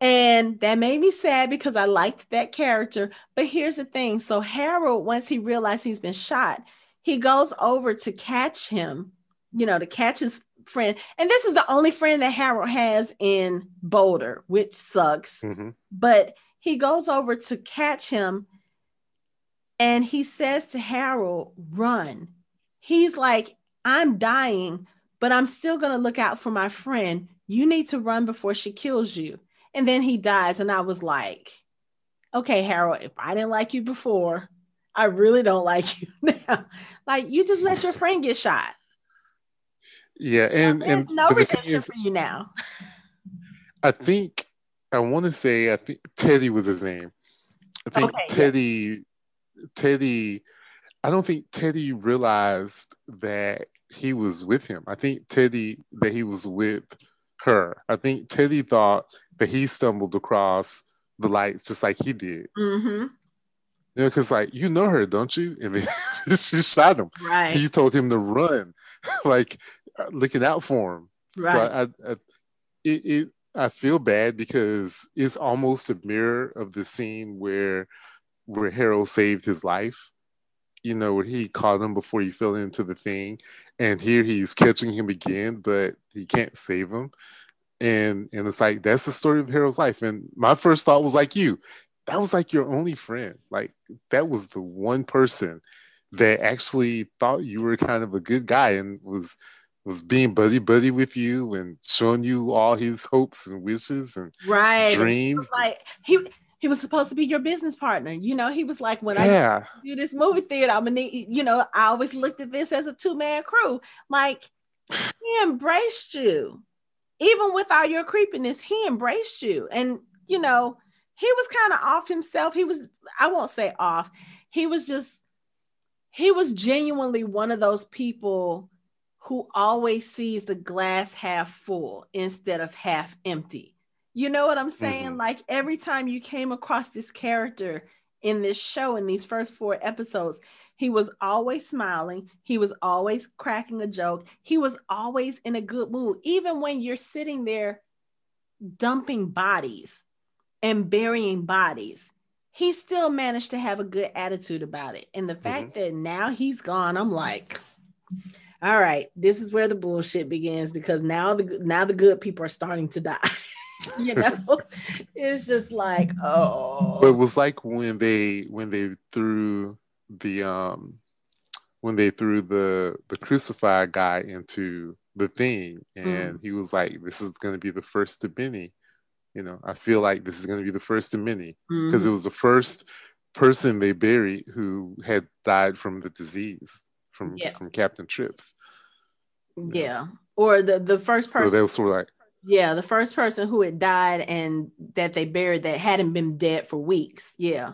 And that made me sad because I liked that character. But here's the thing. So, Harold, once he realized he's been shot, he goes over to catch him, you know, to catch his friend. And this is the only friend that Harold has in Boulder, which sucks. Mm-hmm. But he goes over to catch him and he says to Harold, run. He's like, I'm dying, but I'm still going to look out for my friend. You need to run before she kills you. And then he dies. And I was like, okay, Harold, if I didn't like you before, I really don't like you now. like you just let your friend get shot. Yeah, and There's and no but the thing redemption is, for you now. I think I want to say I think Teddy was his name. I think Okay, yeah. Teddy, Teddy. I don't think Teddy realized that he was with him. I think Teddy that he was with her. I think Teddy thought that he stumbled across the lights just like he did. Mm-hmm. You know, because like you know her, don't you? And then she shot him. Right. He told him to run, like looking out for him. right. So I, I, it, it, I feel bad because it's almost a mirror of the scene where, where Harold saved his life. You know, where he caught him before he fell into the thing, and here he's catching him again, but he can't save him. And and it's like that's the story of Harold's life. And my first thought was like you, that was like your only friend. Like that was the one person that actually thought you were kind of a good guy and was was being buddy buddy with you and showing you all his hopes and wishes and right. dreams. Like he he was supposed to be your business partner. You know, he was like, when I yeah, do this movie theater, I'm gonna need, you know, I always looked at this as a two-man crew. Like he embraced you. Even with all your creepiness, he embraced you. And you know, he was kind of off himself. He was, I won't say off, he was just, he was genuinely one of those people who always sees the glass half full instead of half empty. You know what I'm saying? Mhm. Like every time you came across this character in this show, in these first four episodes, he was always smiling. He was always cracking a joke. He was always in a good mood, even when you're sitting there dumping bodies and burying bodies. He still managed to have a good attitude about it. And the fact that now he's gone, I'm like, all right, this is where the bullshit begins because now the now the good people are starting to die. you know, it's just like, oh, but it was like when they when they threw the um when they threw the the crucified guy into the thing and he was like this is going to be the first of many. You know i feel like this is going to be the first of many because Mhm. it was the first person they buried who had died from the disease from Yeah. from captain trips yeah. Or the the first so person, they were sort of like yeah, the first person who had died and that they buried that hadn't been dead for weeks. Yeah.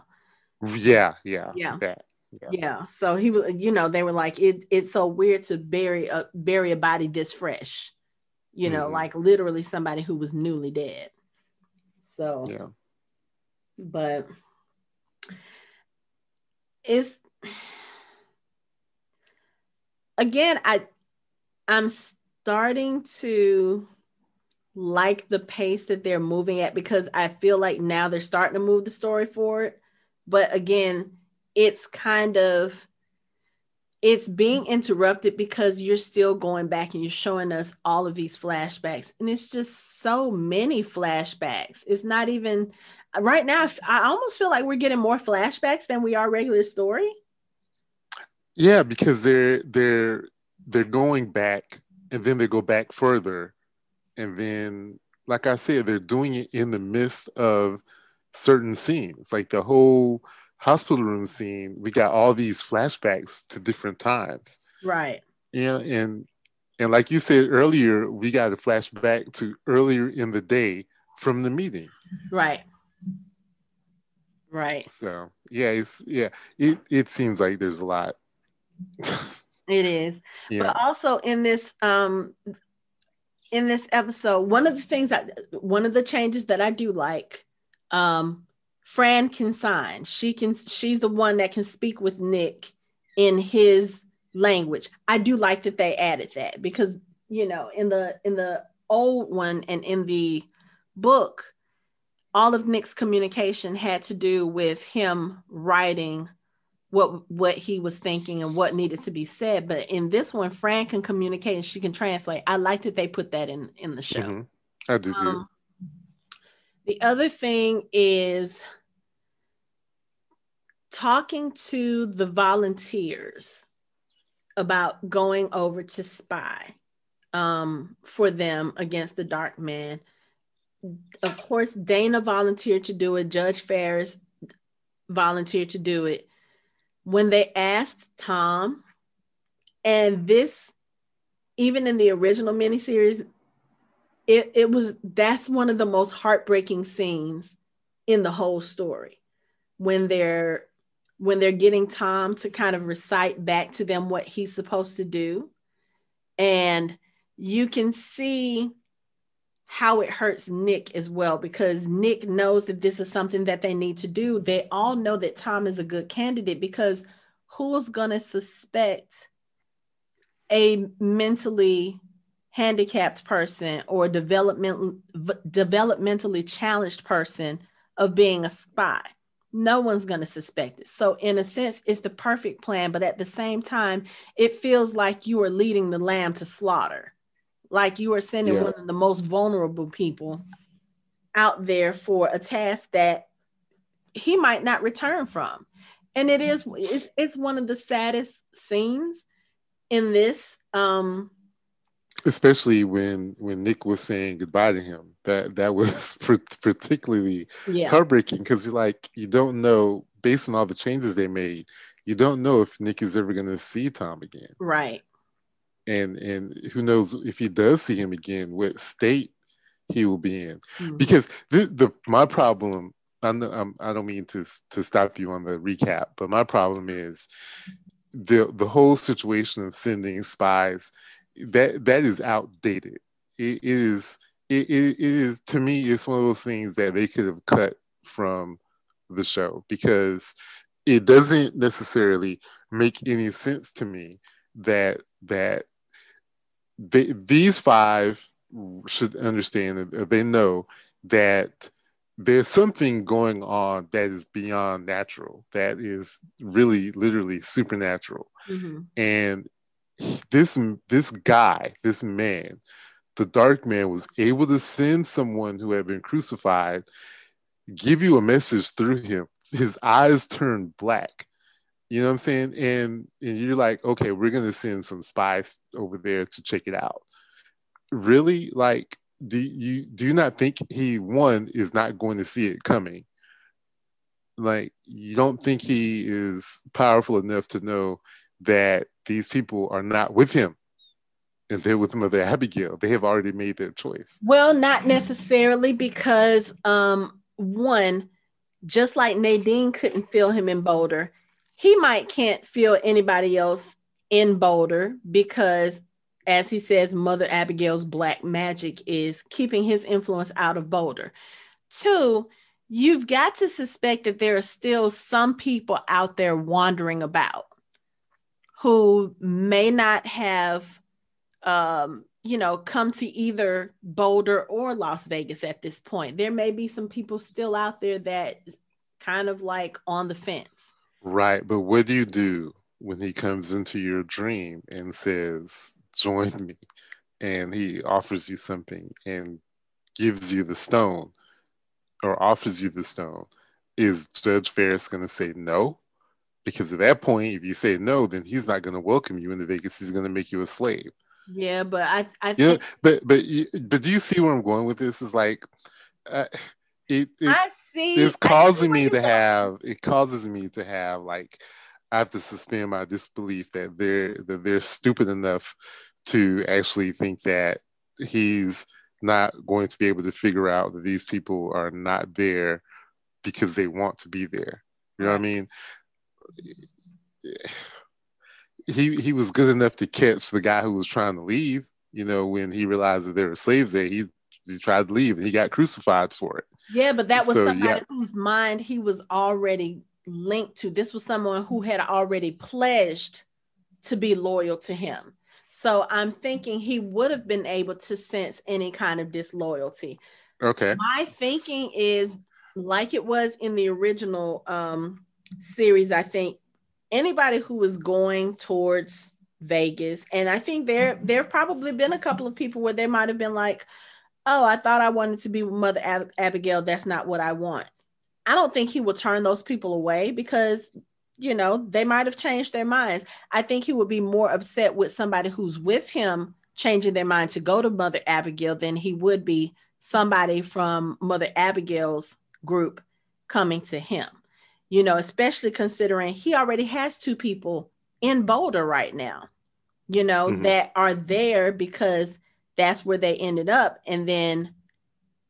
yeah yeah Yeah. that. Yeah. So he was, you know, they were like, it, it's so weird to bury a bury a body this fresh, you know, Mhm. like literally somebody who was newly dead. So, yeah but it's again, I I'm starting to like the pace that they're moving at because I feel like now they're starting to move the story forward. But again, it's kind of it's being interrupted because you're still going back and you're showing us all of these flashbacks. And it's just so many flashbacks. It's not even right now i almost feel like we're getting more flashbacks than we are regular story Yeah, because they're they're they're going back and then they go back further. And then like I said, they're doing it in the midst of certain scenes. Like the whole hospital room scene, we got all these flashbacks to different times. right Yeah, and and like you said earlier, we got a flashback to earlier in the day from the meeting. right right So yeah, it's yeah, it, it seems like there's a lot. It is. Yeah. but also in this um in this episode one of the things that one of the changes that i do like um fran can sign. She can she's the one that can speak with nick in his language. I do like that they added that because you know in the in the old one and in the book all of nick's communication had to do with him writing what what he was thinking and what needed to be said. But in this one, Fran can communicate and she can translate. I like that they put that in in the show. Mhm. I do too. Um, the other thing is talking to the volunteers about going over to spy um, for them against the dark man. Of course, Dayna volunteered to do it. Judge Ferris volunteered to do it. When they asked Tom, and this even in the original miniseries, it, it was that's one of the most heartbreaking scenes in the whole story when they're when they're getting Tom to kind of recite back to them what he's supposed to do. And you can see how it hurts Nick as well because Nick knows that this is something that they need to do. They all know that Tom is a good candidate because who's going to suspect a mentally handicapped person or development developmentally challenged person of being a spy? No one's going to suspect it. So, in a sense, it's the perfect plan, but at the same time, it feels like you are leading the lamb to slaughter like you are sending yeah. one of the most vulnerable people out there for a task that he might not return from and it is it's one of the saddest scenes in this um especially when when nick was saying goodbye to him that that was particularly yeah. heartbreaking because like you don't know based on all the changes they made you don't know if nick is ever going to see tom again right and and who knows if he does see him again, what state he will be in. Mm-hmm. Because the, the my problem, I know, I'm, I do not mean to to stop you on the recap, but my problem is the the whole situation of sending spies that that is outdated. it, it is it, it is to me it's one of those things that they could have cut from the show because it doesn't necessarily make any sense to me that that they, these five should understand that they know that there's something going on that is beyond natural that is really literally supernatural. Mm-hmm. and this this guy this man the dark man was able to send someone who had been crucified give you a message through him. His eyes turned black you know what I'm saying? And and you're like, okay, we're gonna send some spies over there to check it out. Really? Like, do you do you not think he one is not going to see it coming? Like, you don't think he is powerful enough to know that these people are not with him and they're with Mother Abagail. They have already made their choice. Well, not necessarily because um one, just like Nadine couldn't feel him in Boulder, he might can't feel anybody else in Boulder because, as he says, Mother Abagail's black magic is keeping his influence out of Boulder. Two, you've got to suspect that there are still some people out there wandering about who may not have, um, you know, come to either Boulder or Las Vegas at this point. There may be some people still out there that kind of like on the fence. Right. But what do you do when he comes into your dream and says, Join me? And he offers you something and gives you the stone or offers you the stone. Is Judge Ferris going to say no? Because at that point, if you say no, then he's not going to welcome you into Vegas. He's going to make you a slave. Yeah, but I, I, think... yeah, but but but do you see where I'm going with this? Is like, uh, it, it I see. It's causing me to have. It causes me to have like I have to suspend my disbelief that they're that they're stupid enough to actually think that he's not going to be able to figure out that these people are not there because they want to be there. You know what I mean? He he was good enough to catch the guy who was trying to leave. You know, when he realized that there were slaves there, he he tried to leave and he got crucified for it. Yeah, but that was so, somebody yeah. whose mind he was already linked to. This was someone who had already pledged to be loyal to him. So I'm thinking he would have been able to sense any kind of disloyalty. Okay. My thinking is like it was in the original um, series, I think anybody who was going towards Vegas, and I think there there have probably been a couple of people where they might have been like, oh, I thought I wanted to be with Mother Ab- Abagail. That's not what I want. I don't think he will turn those people away because, you know, they might have changed their minds. I think he would be more upset with somebody who's with him changing their mind to go to Mother Abagail than he would be somebody from Mother Abagail's group coming to him. You know, especially considering he already has two people in Boulder right now you know, mm-hmm. that are there because that's where they ended up. And then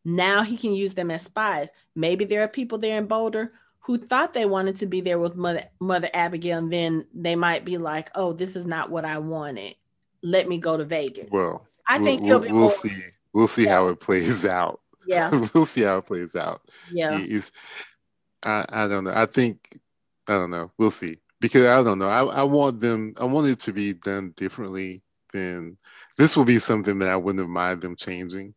now he can use them as spies. Maybe there are people there in Boulder who thought they wanted to be there with Mother Mother Abagail, and then they might be like, "Oh, this is not what I wanted. Let me go to Vegas." Well, I think we'll, we'll, we'll see. We'll see yeah. how it plays out. Yeah, we'll see how it plays out. Yeah, He's, I I don't know. I think I don't know. We'll see because I don't know. I I want them. I want it to be done differently than this. Will be something that I wouldn't have mind them changing.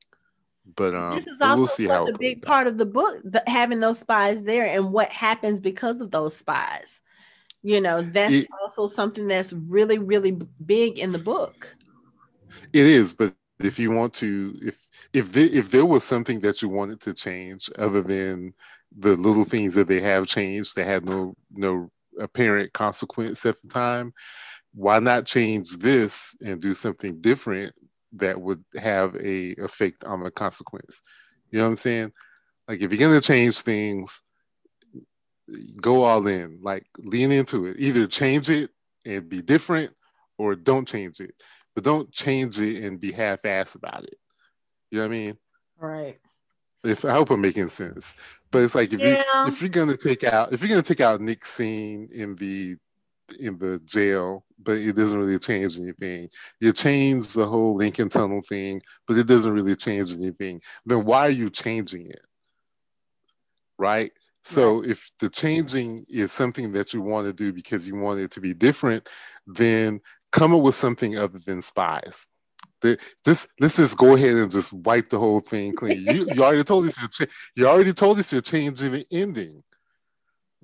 But um, this is also we'll see how a big part of the book, the, having those spies there and what happens because of those spies. You know, that's it, also something that's really, really big in the book. It is, but if you want to, if if the, if there was something that you wanted to change other than the little things that they have changed, that had no no apparent consequence at the time, why not change this and do something different that would have a effect on the consequence. You know what I'm saying? Like if you're gonna change things, go all in. Like lean into it. Either change it and be different, or don't change it. But don't change it and be half-ass about it. You know what I mean? Right. If I hope I'm making sense. But it's like if yeah. you if you're gonna take out if you're gonna take out Nick's scene in the in the jail, but it doesn't really change anything. You change the whole Lincoln Tunnel thing, but it doesn't really change anything. Then why are you changing it? Right? So if the changing is something that you want to do because you want it to be different, then come up with something other than spies. This let's just go ahead and just wipe the whole thing clean. You, you already told us you're you already told us you're changing the ending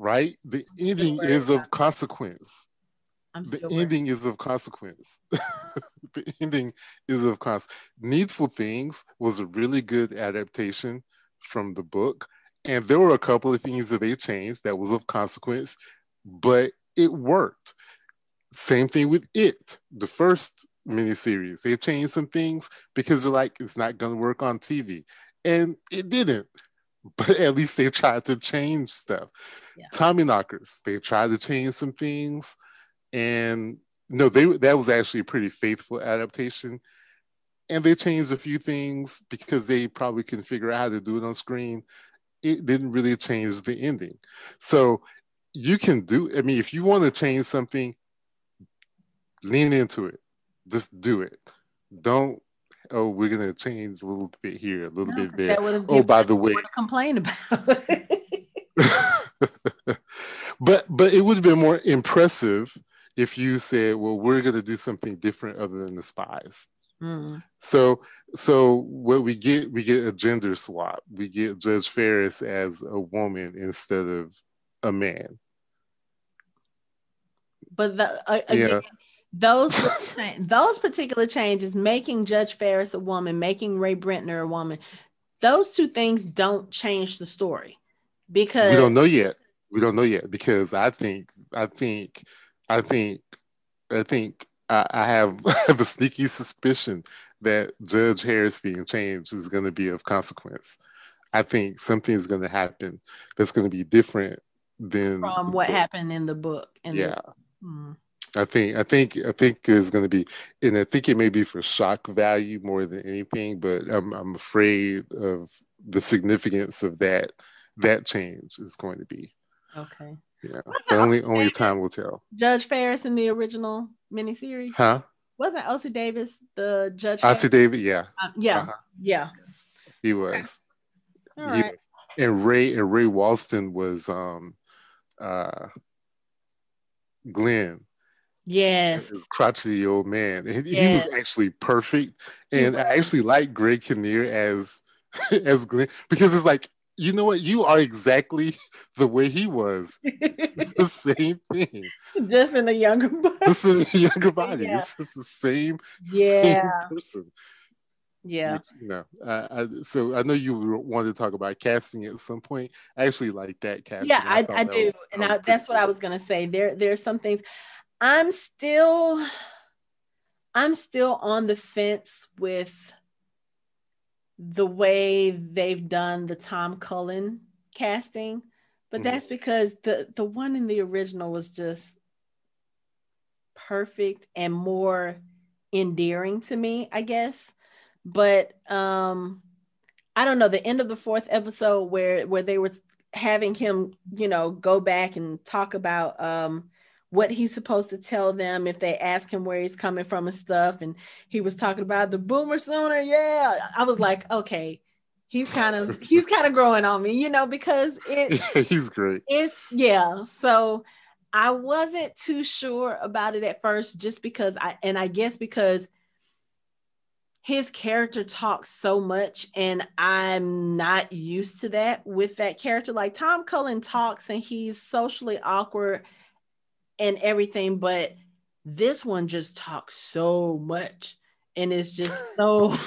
right? The ending is of consequence. the ending is of consequence. the ending is of consequence. Needful Things was a really good adaptation from the book. And there were a couple of things that they changed that was of consequence, but it worked. Same thing with It, the first miniseries. They changed some things because they're like, it's not going to work on TV. And it didn't but at least they tried to change stuff. Yeah. Tommyknockers, they tried to change some things, and no, they that was actually a pretty faithful adaptation. And they changed a few things because they probably couldn't figure out how to do it on screen. It didn't really change the ending. So you can do, I mean, if you want to change something, lean into it. Just do it. Don't oh, we're gonna change a little bit here, a little no, bit there. Oh, by the way, complain about. but but it would have been more impressive if you said, well, we're gonna do something different other than the spies. Mm. So so what we get, we get a gender swap. We get Judge Ferris as a woman instead of a man. But the, uh, again, yeah those those particular changes, making Judge Ferris a woman, making Ray Brentner a woman, those two things don't change the story because we don't know yet. We don't know yet because I think I think I think I think I, I have, a sneaky suspicion that Judge Harris being changed is going to be of consequence. I think something is going to happen that's going to be different than from what book. happened in the book. In yeah. The, hmm. I think I think I think there's going to be, and I think it may be for shock value more than anything. But I'm I'm afraid of the significance of that that change is going to be. Okay. Yeah. But only only time will tell. Judge Ferris in the original miniseries. Huh? Wasn't Ossie Davis the judge? Ossie Davis, yeah. Uh, yeah. Uh-huh. Yeah. He was. All right. Was. And Ray and Ray Walston was um uh Glen Yes. Crotchety old man. He, yes. he was actually perfect. And I actually like Greg Kinnear as as Glen because it's like, you know what? You are exactly the way he was. It's the same thing. Just in a younger body. Just in a younger body. Yeah. It's just the same, yeah. same person. Yeah. Which, you know, uh, I, so I know you wanted to talk about casting at some point. I actually like that casting. Yeah, I, I, I do, was, and I, that's cool. what I was gonna say. There, there are some things. I'm still I'm still on the fence with the way they've done the Tom Cullen casting, but mm-hmm. that's because the the one in the original was just perfect and more endearing to me, I guess. But um I don't know, the end of the fourth episode where where they were having him, you know, go back and talk about um what he's supposed to tell them if they ask him where he's coming from and stuff. And he was talking about the boomer sooner. Yeah. I was like, okay, he's kind of he's kind of growing on me, you know, because it he's great. It's yeah. So I wasn't too sure about it at first, just because I and I guess because his character talks so much and I'm not used to that with that character. Like Tom Cullen talks and he's socially awkward and everything, but this one just talks so much and it's just so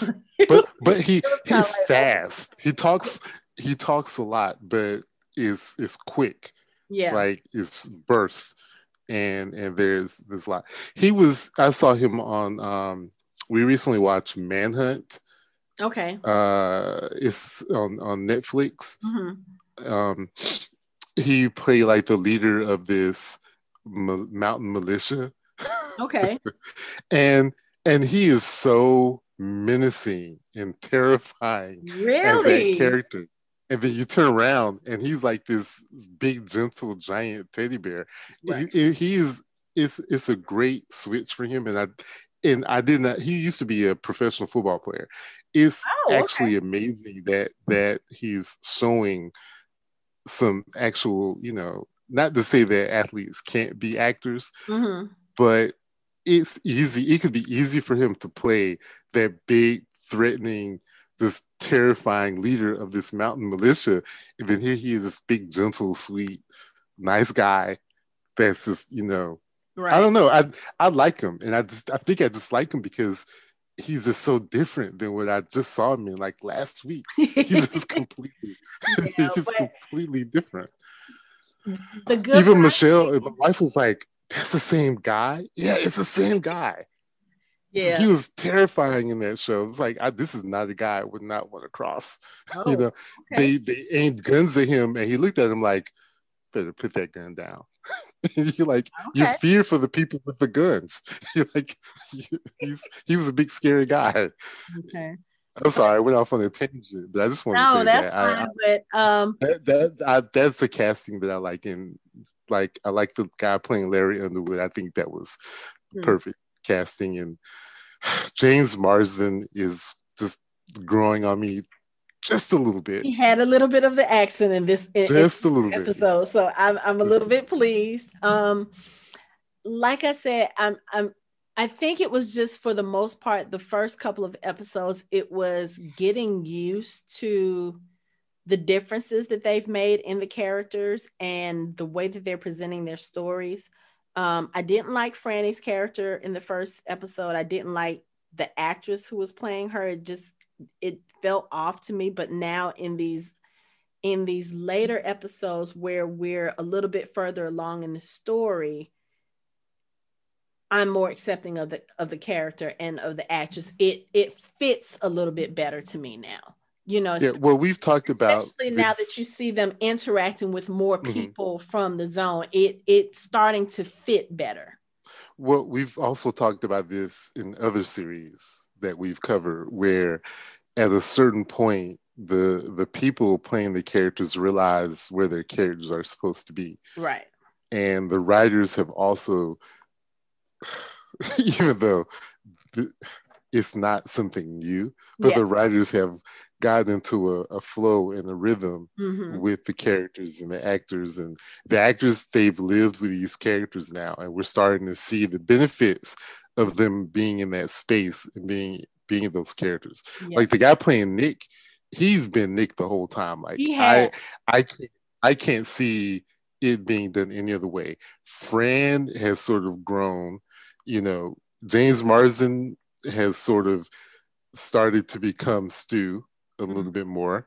but but he he's fast. He talks he talks a lot, but is is quick. Yeah. Like it's bursts and and there's there's a lot. He was I saw him on um we recently watched Manhunt. Okay. Uh, it's on on Netflix. Mm-hmm. Um, he played like the leader of this m- mountain militia. Okay. and and he is so menacing and terrifying really? as that character. And then you turn around and he's like this big, gentle, giant teddy bear. Right. He, he is it's it's a great switch for him, and I and I did not. He used to be a professional football player. It's oh, actually okay. amazing that that he's showing some actual, you know, not to say that athletes can't be actors, mm-hmm. but it's easy. It could be easy for him to play that big, threatening, this terrifying leader of this mountain militia, and then here he is, this big, gentle, sweet, nice guy that's just, you know, Right. I don't know. I I like him, and I just I think I just like him because he's just so different than what I just saw him in like last week. He's just completely yeah, he's completely different. The good even Michelle, my wife was like, "That's the same guy." Yeah, it's the same guy. Yeah, he was terrifying in that show. It's like I, this is not a guy I would not want to cross. Oh, you know, okay. they they aimed guns at him, and he looked at him like, "Better put that gun down." you like okay. you fear for the people with the guns. you like he's he was a big scary guy. Okay. I'm sorry, I went off on a tangent, but I just want no, to say that's that. Fine, I, but um, that, that I, that's the casting that I like. and like, I like the guy playing Larry Underwood. I think that was hmm. perfect casting. And James Marsden is just growing on me just a little bit. He had a little bit of the accent in this in, just a little episode, bit. so I'm I'm a little bit pleased. Um, like I said, I'm I'm I think it was just for the most part the first couple of episodes. It was getting used to the differences that they've made in the characters and the way that they're presenting their stories. Um, I didn't like Franny's character in the first episode. I didn't like the actress who was playing her. It just it felt off to me but now in these in these later episodes where we're a little bit further along in the story i'm more accepting of the of the character and of the actress it it fits a little bit better to me now you know yeah well we've talked about now that you see them interacting with more mm-hmm. people mm-hmm. from the zone it it's starting to fit better well we've also talked about this in other series that we've covered where at a certain point the the people playing the characters realize where their characters are supposed to be right and the writers have also even though it's not something new but yeah. the writers have gotten into a, a flow and a rhythm mm-hmm. with the characters and the actors and the actors they've lived with these characters now and we're starting to see the benefits of them being in that space and being being those characters. Yeah. Like the guy playing Nick, he's been Nick the whole time. Like I, I can't, I can't see it being done any other way. Fran has sort of grown. You know, James Marsden has sort of started to become Stu a mm-hmm. little bit more.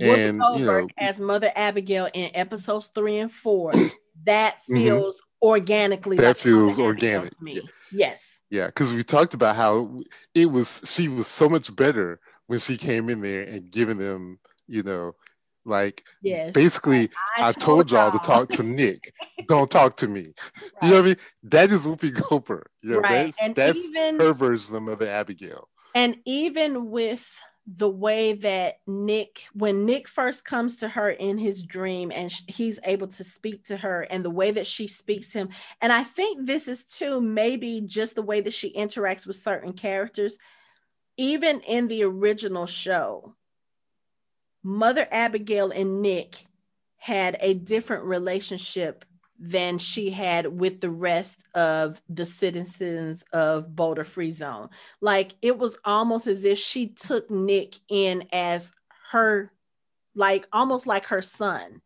and you know, as Mother Abagail in episodes three and four, that mm-hmm. feels mm-hmm. organically. That like feels organic. Yeah. Yes. Yeah, because we talked about how it was. She was so much better when she came in there and giving them, you know, Like Yes. basically, I, told y'all to talk to Nick. Don't talk to me. You know what I mean? That is Whoopi Goldberg. You know, Right. that's And that's even- her version of Mother Abagail. And even with the way that Nick, when Nick first comes to her in his dream and sh- he's able to speak to her, and the way that she speaks him, and I think this is too maybe just the way that she interacts with certain characters. Even in the original show, Mother Abagail and Nick had a different relationship than she had with the rest of the citizens of Boulder Free Zone. Like it was almost as if she took Nick in as her, like almost like her son.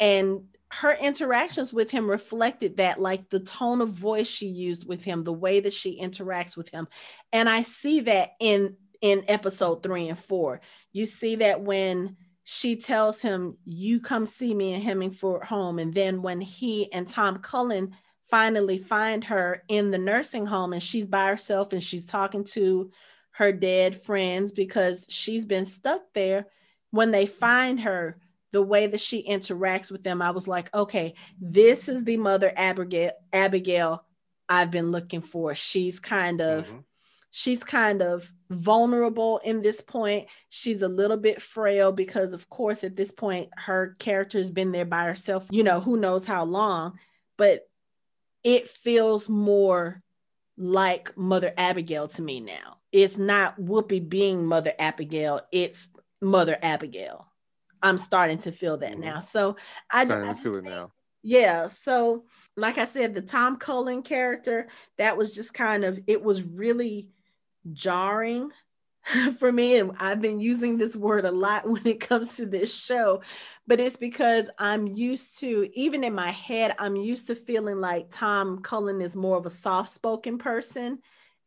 And her interactions with him reflected that, like the tone of voice she used with him, the way that she interacts with him. And I see that in in episode three and four. You see that when she tells him, You come see me in Hemingford home. And then when he and Tom Cullen finally find her in the nursing home and she's by herself and she's talking to her dead friends because she's been stuck there. When they find her, the way that she interacts with them, I was like, okay, this is the mother Abagail, Abagail I've been looking for. She's kind of Mhm. she's kind of vulnerable in this point. She's a little bit frail because, of course, at this point, her character's been there by herself, you know, who knows how long, but it feels more like Mother Abagail to me now. It's not Whoopi being Mother Abagail, it's Mother Abagail. I'm starting to feel that Mhm. now. So I, Starting I to feel it now. yeah. So, like I said, the Tom Cullen character, that was just kind of, it was really jarring for me. And I've been using this word a lot when it comes to this show, but it's because I'm used to, even in my head, I'm used to feeling like Tom Cullen is more of a soft spoken person.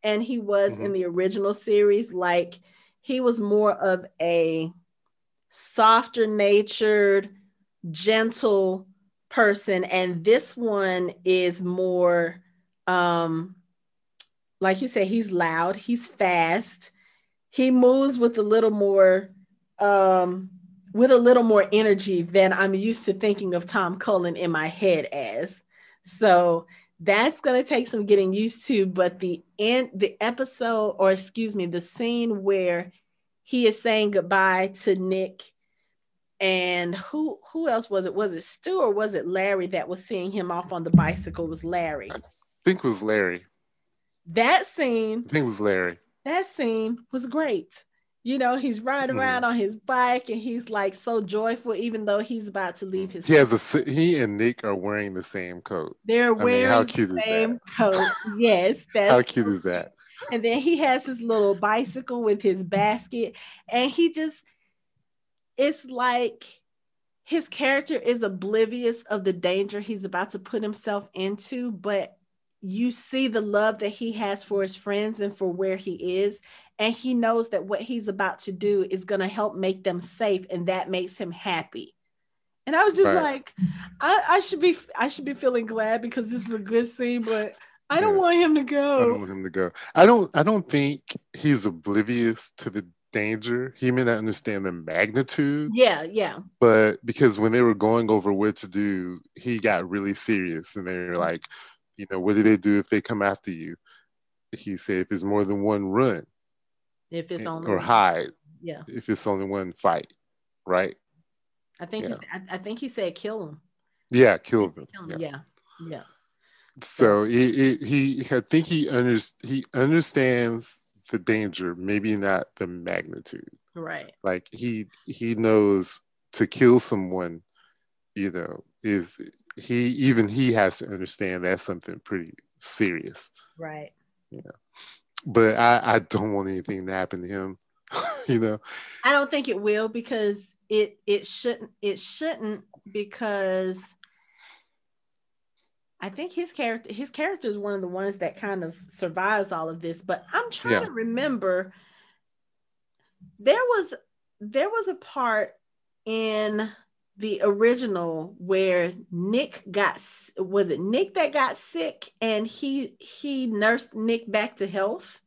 And he was in Mhm. the original series, like he was more of a softer natured, gentle person and this one is more um like you said he's loud he's fast he moves with a little more um with a little more energy than i'm used to thinking of tom cullen in my head as so that's going to take some getting used to but the end the episode or excuse me the scene where he is saying goodbye to nick and who who else was it? Was it Stu or was it Larry that was seeing him off on the bicycle? It was Larry. I think it was Larry. That scene, I think it was Larry. that scene was great. You know, he's riding Mhm. around on his bike and he's like so joyful, even though he's about to leave his. He has a he and Nick are wearing the same coat. They're mean, wearing how the cute is same coat. Yes, that's How cute is that? and then he has his little bicycle with his basket and he just it's like his character is oblivious of the danger he's about to put himself into but you see the love that he has for his friends and for where he is and he knows that what he's about to do is going to help make them safe and that makes him happy and i was just Right. like I, I should be i should be feeling glad because this is a good scene but i don't Yeah. want him to go. I don't want him to go. I don't. I don't think he's oblivious to the danger. He may not understand the magnitude, yeah yeah but because when they were going over what to do, he got really serious, and they were like, you know, what do they do if they come after you? He said, if it's more than one, run if it's only or hide. yeah If it's only one, fight. Right? i think Yeah. he, I, I think he said kill him Yeah, kill them. Kill him. Yeah. yeah yeah So he, he, he, I think he under, he understands the danger, maybe not the magnitude. right Like he he knows to kill someone, you know, is he even he has to understand that's something pretty serious. right Yeah. But I I don't want anything to happen to him, you know. I don't think it will because it it shouldn't it shouldn't because I think his character his character is one of the ones that kind of survives all of this. But I'm trying Yeah. to remember there was there was a part in the original where Nick got was it Nick that got sick and he he nursed Nick back to health.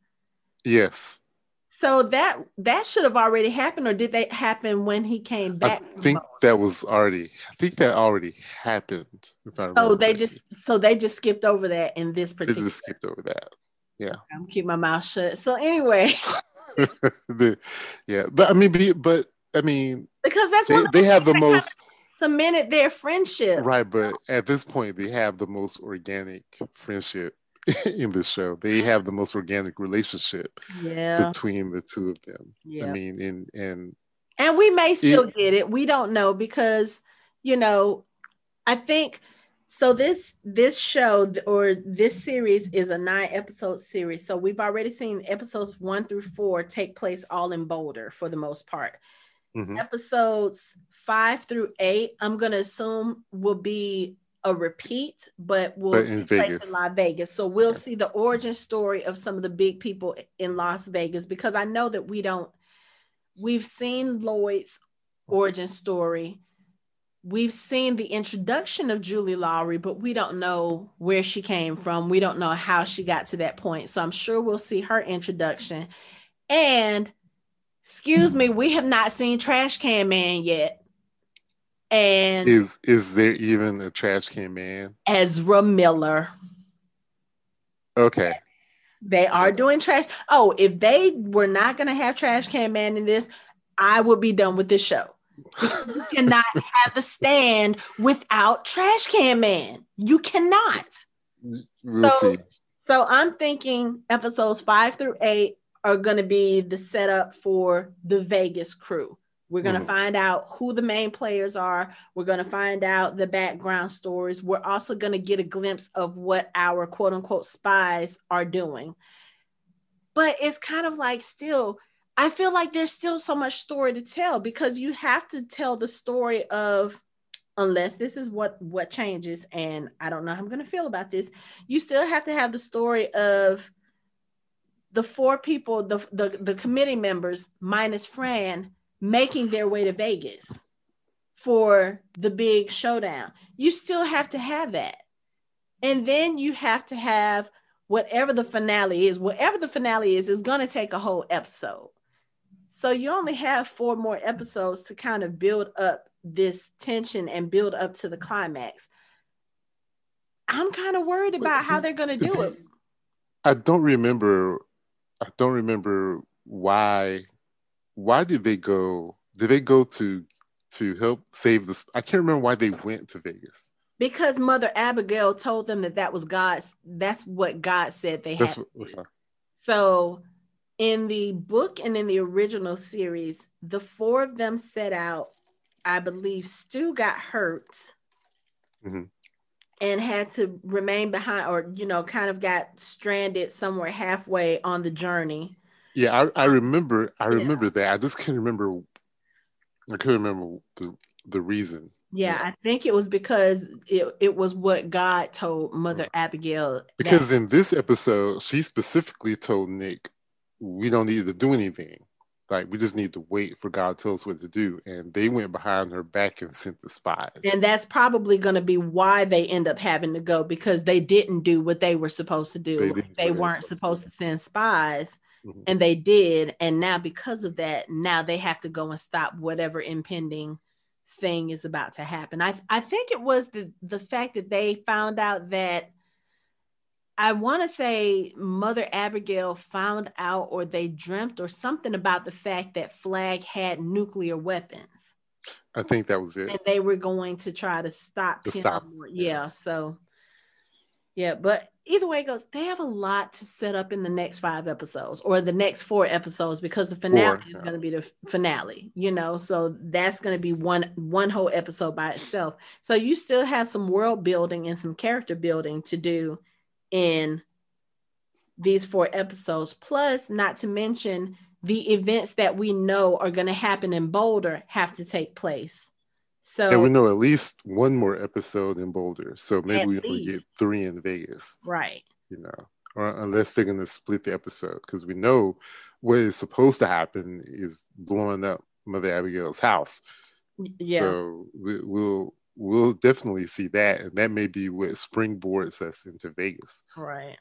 Yes. So that that should have already happened, or did that happen when he came back? I think that was already. I think that already happened. If I so they just so they just skipped over that in this particular. They just skipped over that. Yeah. I'm keep my mouth shut. So anyway. the, yeah, but I mean, but I mean, because that's they, they have the most cemented their friendship, right? But at this point, they have the most organic friendship in the show. They have the most organic relationship yeah. between the two of them. Yeah. I mean, and and and we may still it, get it. We don't know because you know, I think so this this show or this series is a nine episode series. So we've already seen episodes one through four take place all in Boulder for the most part. Mm-hmm. Episodes five through eight, I'm gonna assume will be a repeat, but will but in Vegas. in Las Vegas. So we'll see the origin story of some of the big people in Las Vegas because I know that we don't. We've seen Lloyd's origin story. We've seen the introduction of Julie Lawry, but we don't know where she came from. We don't know how she got to that point. So I'm sure we'll see her introduction. And excuse me, we have not seen Trash Can Man yet. And is is there even a trash can man? Ezra Miller. Okay. They are doing trash. Oh, if they were not going to have trash can man in this, I would be done with this show. you cannot have the stand without trash can man. You cannot. We'll so, see. So I'm thinking episodes five through eight are going to be the setup for the Vegas crew. We're going to mm-hmm. find out who the main players are. We're going to find out the background stories. We're also going to get a glimpse of what our quote unquote spies are doing. But it's kind of like still, I feel like there's still so much story to tell because you have to tell the story of unless this is what what changes and I don't know how I'm going to feel about this. You still have to have the story of the four people, the the, the committee members minus Fran making their way to Vegas for the big showdown. You still have to have that. And then you have to have whatever the finale is, whatever the finale is, is going to take a whole episode. So you only have four more episodes to kind of build up this tension and build up to the climax. I'm kind of worried about how they're going to do it. I don't remember. I don't remember why why did they go? Did they go to to help save this? I can't remember why they went to Vegas. Because Mother Abagail told them that that was God's. That's what God said they had. What, okay. So, in the book and in the original series, the four of them set out. I believe Stu got hurt. Mm-hmm and had to remain behind or you know kind of got stranded somewhere halfway on the journey yeah, I, I remember. I remember yeah. that. I just can't remember. I couldn't remember the the reason. Yeah, yeah, I think it was because it, it was what God told Mother Abagail. Because that- in this episode, she specifically told Nick, "We don't need to do anything. Like we just need to wait for God to tell us what to do." And they went behind her back and sent the spies. And that's probably going to be why they end up having to go because they didn't do what they were supposed to do. They, they weren't supposed to send spies Mm-hmm. And they did. And now, because of that, now they have to go and stop whatever impending thing is about to happen. I, I think it was the, the fact that they found out that I want to say Mother Abagail found out or they dreamt or something about the fact that Flagg had nuclear weapons. I think that was it. And they were going to try to stop to him. Stop. Yeah. yeah. So yeah, but either way it goes, they have a lot to set up in the next five episodes or the next four episodes because the finale four, is yeah. going to be the finale, you know. So that's going to be one one whole episode by itself. So you still have some world building and some character building to do in these four episodes. Plus, not to mention the events that we know are going to happen in Boulder have to take place so and we know at least one more episode in Boulder. So maybe we only get three in Vegas. Right. You know, or unless they're gonna split the episode because we know what is supposed to happen is blowing up Mother Abagail's house. Yeah. So we, will we'll definitely see that, and that may be what springboards us into Vegas. Right.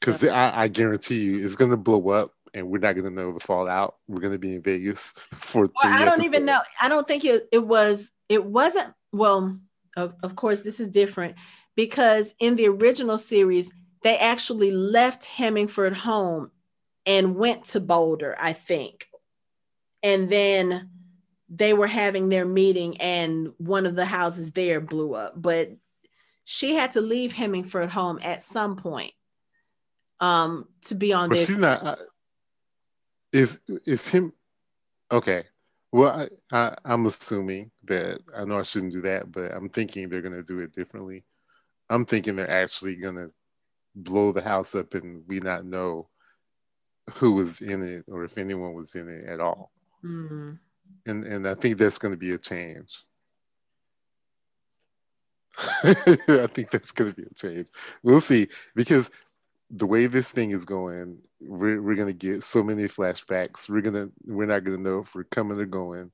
Because so. I, I guarantee you, it's gonna blow up, and we're not going to know the fallout. We're going to be in Vegas for. Well, I don't episodes. even know. I don't think it. It was. It wasn't. Well, of, of course, this is different because in the original series, they actually left Hemingford home and went to Boulder, I think, and then they were having their meeting, and one of the houses there blew up. But she had to leave Hemingford home at some point um to be on but this. she's not uh, is is him okay well I, I i'm assuming that i know i shouldn't do that but i'm thinking they're to do it differently i'm thinking they're actually to blow the house up and we not know who was in it or if anyone was in it at all mm-hmm. And and i think that's going to be a change I think that's going to be a change. We'll see because the way this thing is going, we're, we're gonna get so many flashbacks. We're gonna we're not gonna know if we're coming or going.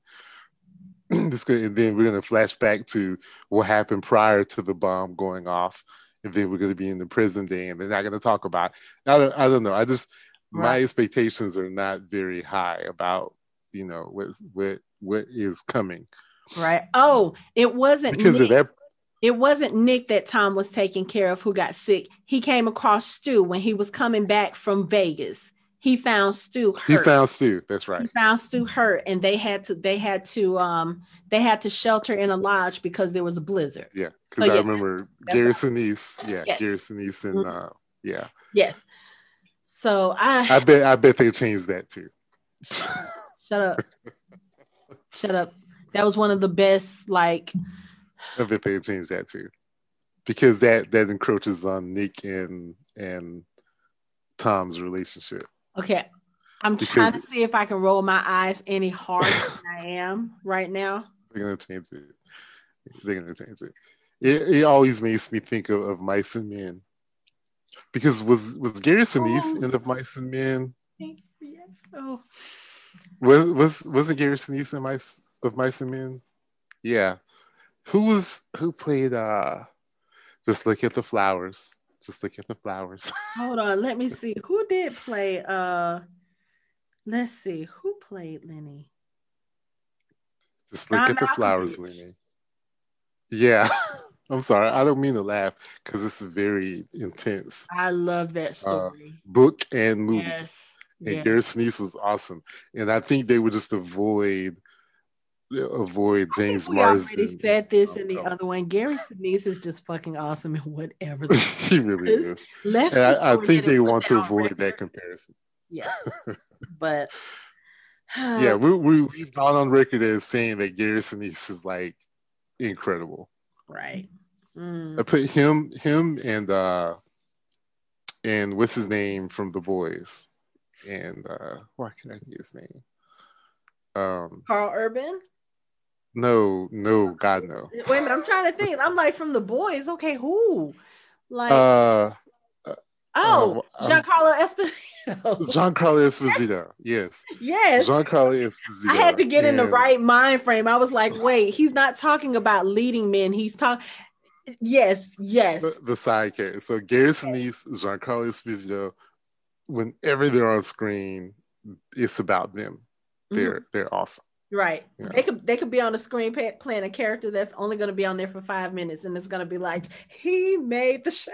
this gonna, and then we're gonna flash back to what happened prior to the bomb going off, and then we're gonna be in the prison day, and they're not gonna talk about. I don't I don't know. I just right. my expectations are not very high about you know what what what is coming. Right. Oh, it wasn't because me. of that it wasn't Nick that Tom was taking care of who got sick. He came across Stu when he was coming back from Vegas. He found Stu. Hurt. He found Stu. That's right. He found Stu hurt, and they had to they had to um they had to shelter in a lodge because there was a blizzard. Yeah, because so, I yeah, remember Gary Sinise. Yeah, yes. Gary Sinise and mm-hmm. uh, yeah. Yes. So I I bet I bet they changed that too. Shut up. Shut up. That was one of the best like I bet they change that too, because that that encroaches on Nick and and Tom's relationship. Okay, I'm because trying to see if I can roll my eyes any harder than I am right now. They're gonna change it. They're gonna change it. It, it always makes me think of, of Mice and Men, because was was Gary Sinise oh. in of Mice and Men? Yes. Oh. Was was wasn't Gary Sinise in Mice of Mice and Men? Yeah. Who was who played uh just look at the flowers. Just look at the flowers. Hold on, let me see. Who did play uh let's see, who played Lennie? Just look at the flowers, Lennie. Yeah. I'm sorry, I don't mean to laugh because this is very intense. I love that uh, story. Uh, book and movie. Yes. And. Gary Sinise was awesome. And I think they would just avoid avoid James we Marsden. already said this in the other one. Gary Sinise is just fucking awesome in whatever. he really is. Let's I, I think they want to avoid record. that comparison. Yeah, but yeah, we, we we've gone on record as saying that Gary Sinise is like incredible. Right. Mm. I put him him and uh and what's his name from The Boys and uh why can I think his name? Um Karl Urban. No, no, God no. Wait a minute, I'm trying to think. I'm like from the boys. Okay, who? Like uh, uh Oh, uh, um, Giancarlo Esposito. Giancarlo Esposito, yes. Yes. Giancarlo Esposito. I had to get and... in the right mind frame. I was like, wait, he's not talking about leading men. He's talking Yes, yes. The, the side character. So Gary Sinise, Giancarlo Esposito, whenever they're on screen, it's about them. They're mm-hmm. they're awesome. Right. Yeah. They could they could be on the screen playing a character that's only going to be on there for five minutes, and it's going to be like he made the show.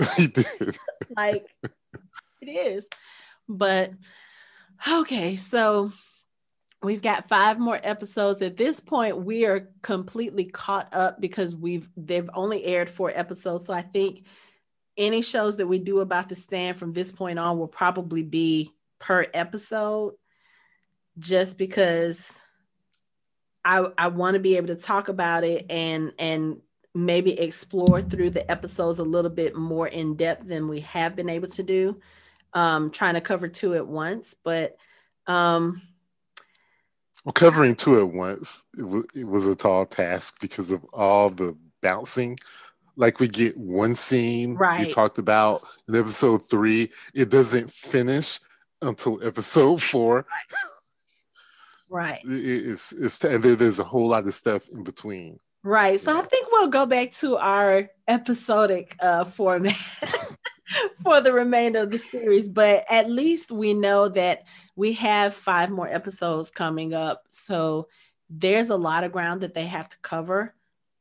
he did. like it is, but okay. So we've got five more episodes. At this point, we are completely caught up because we've they've only aired four episodes. So I think any shows that we do about the stand from this point on will probably be per episode just because I I want to be able to talk about it and and maybe explore through the episodes a little bit more in depth than we have been able to do. Um, trying to cover two at once, but um, well, covering two at once it, w- it was a tall task because of all the bouncing. Like we get one scene right. you talked about in episode three, it doesn't finish until episode four. Right. It's it's and there's a whole lot of stuff in between. Right. So I think we'll go back to our episodic uh, format. for the remainder of the series. But at least we know that we have five more episodes coming up. So there's a lot of ground that they have to cover.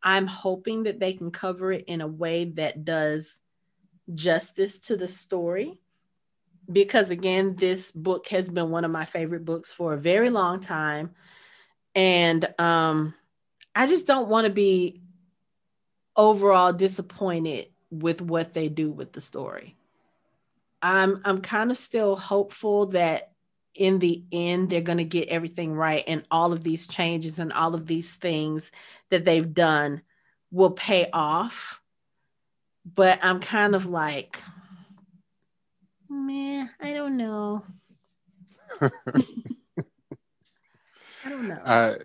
I'm hoping that they can cover it in a way that does justice to the story. Because again, this book has been one of my favorite books for a very long time. And um, I just don't want to be overall disappointed with what they do with the story. I'm I'm kind of still hopeful that in the end they're going to get everything right and all of these changes and all of these things that they've done will pay off. But I'm kind of like man I don't know. I don't know. I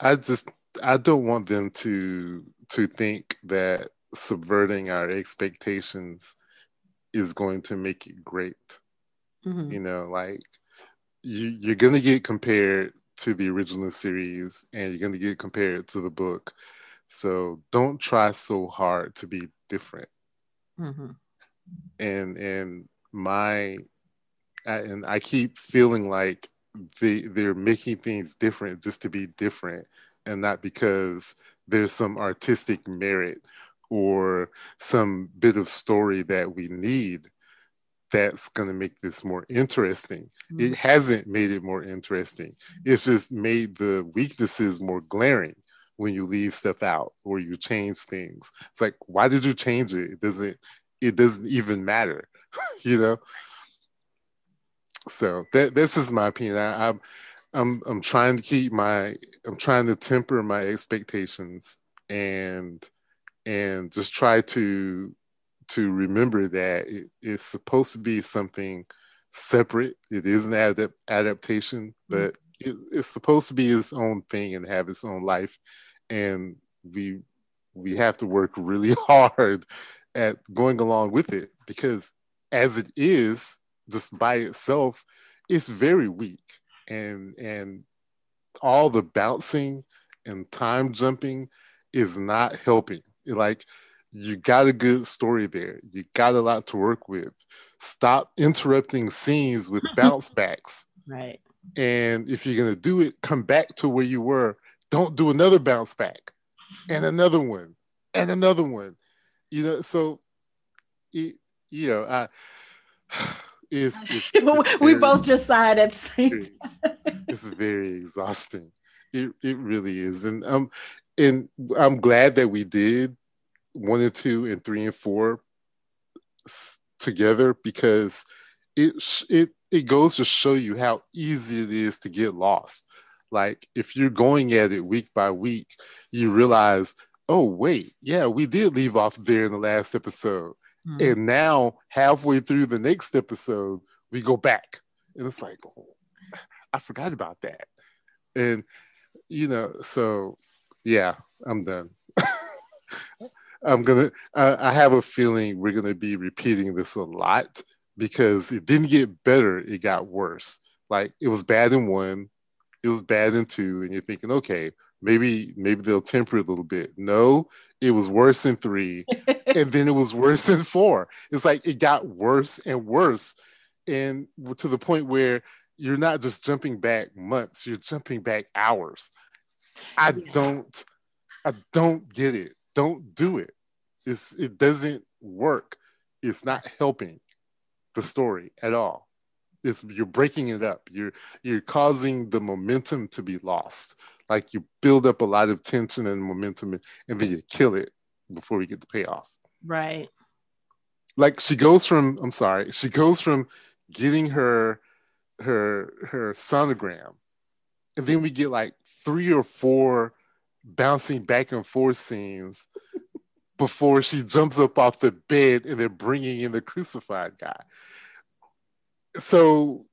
I just I don't want them to to think that subverting our expectations is going to make it great. Mm-hmm. You know, like you, you're going to get compared to the original series and you're going to get compared to the book. So don't try so hard to be different. Mm-hmm. And and my I, and I keep feeling like they they're making things different just to be different and not because there's some artistic merit or some bit of story that we need that's going to make this more interesting. Mm-hmm. It hasn't made it more interesting. It's just made the weaknesses more glaring when you leave stuff out or you change things. It's like, why did you change it? It doesn't it doesn't even matter, you know? So that this is my opinion. I, I'm I'm I'm trying to keep my I'm trying to temper my expectations and and just try to to remember that it, it's supposed to be something separate. It is an adap- adaptation, mm-hmm. but it, it's supposed to be its own thing and have its own life. And we we have to work really hard at going along with it because as it is, just by itself, it's very weak. And and all the bouncing and time jumping is not helping like you got a good story there. You got a lot to work with. Stop interrupting scenes with bounce backs. Right. And if you're gonna do it, come back to where you were. Don't do another bounce back and another one and another one. You know, so it, you know, I it's, it's, it's we both just sighed at the same time. it's very exhausting. It it really is. And um and I'm glad that we did one and two and three and four together because it it it goes to show you how easy it is to get lost. Like if you're going at it week by week, you realize, oh wait, yeah, we did leave off there in the last episode, mm. and now halfway through the next episode, we go back, and it's like, oh, I forgot about that, and you know, so yeah, I'm done. I'm gonna. I, I have a feeling we're gonna be repeating this a lot because it didn't get better; it got worse. Like it was bad in one, it was bad in two, and you're thinking, okay, maybe maybe they'll temper it a little bit. No, it was worse in three, and then it was worse in four. It's like it got worse and worse, and to the point where you're not just jumping back months; you're jumping back hours. I yeah. don't I don't get it. Don't do it. It's it doesn't work. It's not helping the story at all. It's you're breaking it up. You're you're causing the momentum to be lost. Like you build up a lot of tension and momentum and then you kill it before we get the payoff. Right. Like she goes from I'm sorry, she goes from getting her her her sonogram and then we get like three or four bouncing back and forth scenes before she jumps up off the bed and they're bringing in the crucified guy. So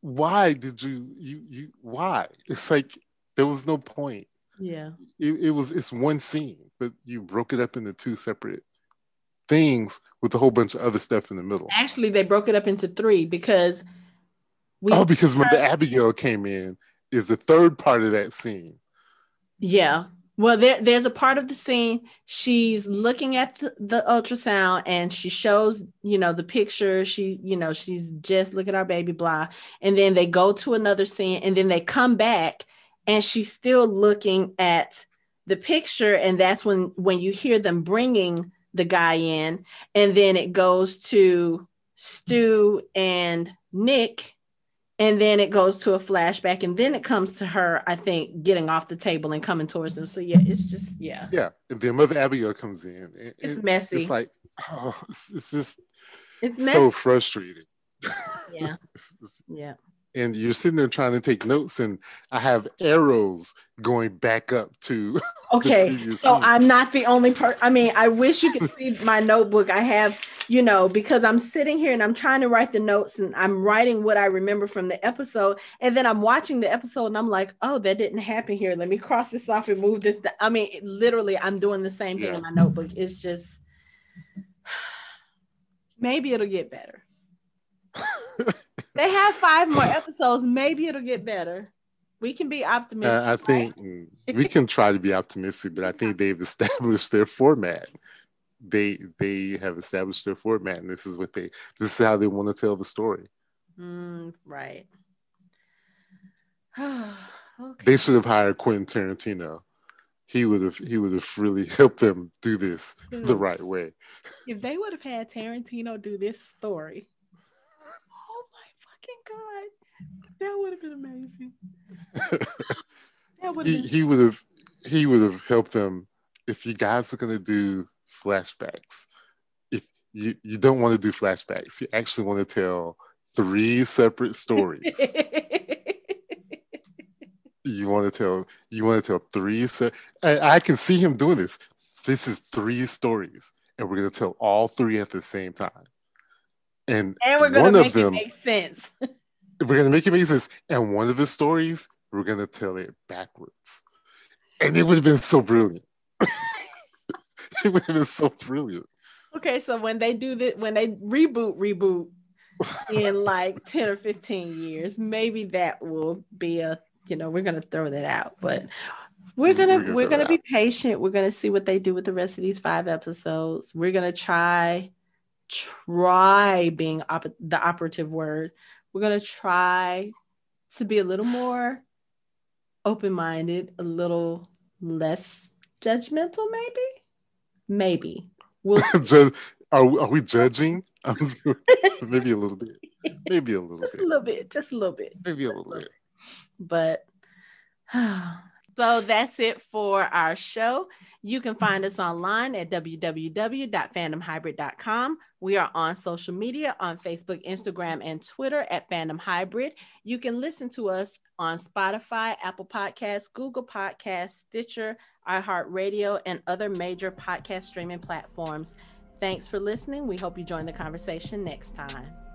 why did you you you why? It's like there was no point. Yeah. It, it was it's one scene, but you broke it up into two separate things with a whole bunch of other stuff in the middle. Actually, they broke it up into three because we Oh, because when the Abagail came in is the third part of that scene. Yeah. Well, there, there's a part of the scene. She's looking at the, the, ultrasound and she shows, you know, the picture. She, you know, she's just look at our baby, blah. And then they go to another scene and then they come back and she's still looking at the picture. And that's when when you hear them bringing the guy in, and then it goes to Stu and Nick and then it goes to a flashback and then it comes to her i think getting off the table and coming towards them. So yeah it's just yeah. Yeah and then mother abagail uh, comes in and, it's messy. it's like oh it's, it's just it's so frustrating. Yeah. Yeah and you're sitting there trying to take notes and i have arrows going back up to okay so scene. i'm not the only person i mean i wish you could see my notebook i have you know because i'm sitting here and i'm trying to write the notes and i'm writing what i remember from the episode and then i'm watching the episode and i'm like oh that didn't happen here let me cross this off and move this i mean literally i'm doing the same thing yeah. in my notebook it's just maybe it'll get better they have five more episodes. Maybe it'll get better. We can be optimistic. Uh, I think we can try to be optimistic, but I think they've established their format. They they have established their format, and this is what they this is how they want to tell the story. Mm, right. okay. They should have hired Quentin Tarantino. He would have he would have really helped them do this the right way. If they would have had Tarantino do this story, God, that would have been amazing. that would he, he would have he would have helped them if you guys are gonna do flashbacks. If you you don't want to do flashbacks, you actually want to tell three separate stories. you want to tell you want to tell three se- I, I can see him doing this this is three stories and we're going to tell all three at the same time and, and we're going to make them, it make sense we're gonna make it make sense. And one of the stories, we're gonna tell it backwards. And it would have been so brilliant. it would have been so brilliant. Okay, so when they do that, when they reboot, reboot in like 10 or 15 years, maybe that will be a, you know, we're gonna throw that out. But we're gonna we're gonna, we're gonna be patient. We're gonna see what they do with the rest of these five episodes. We're gonna try try being op- the operative word we're going to try to be a little more open minded, a little less judgmental, maybe. Maybe. We'll are, are we judging? maybe a little bit. Maybe a little just bit. a little bit. Just a little bit. Maybe a little bit. But so that's it for our show. You can find us online at www.fandomhybrid.com. We are on social media on Facebook, Instagram, and Twitter at Fandom Hybrid. You can listen to us on Spotify, Apple Podcasts, Google Podcasts, Stitcher, iHeartRadio, and other major podcast streaming platforms. Thanks for listening. We hope you join the conversation next time.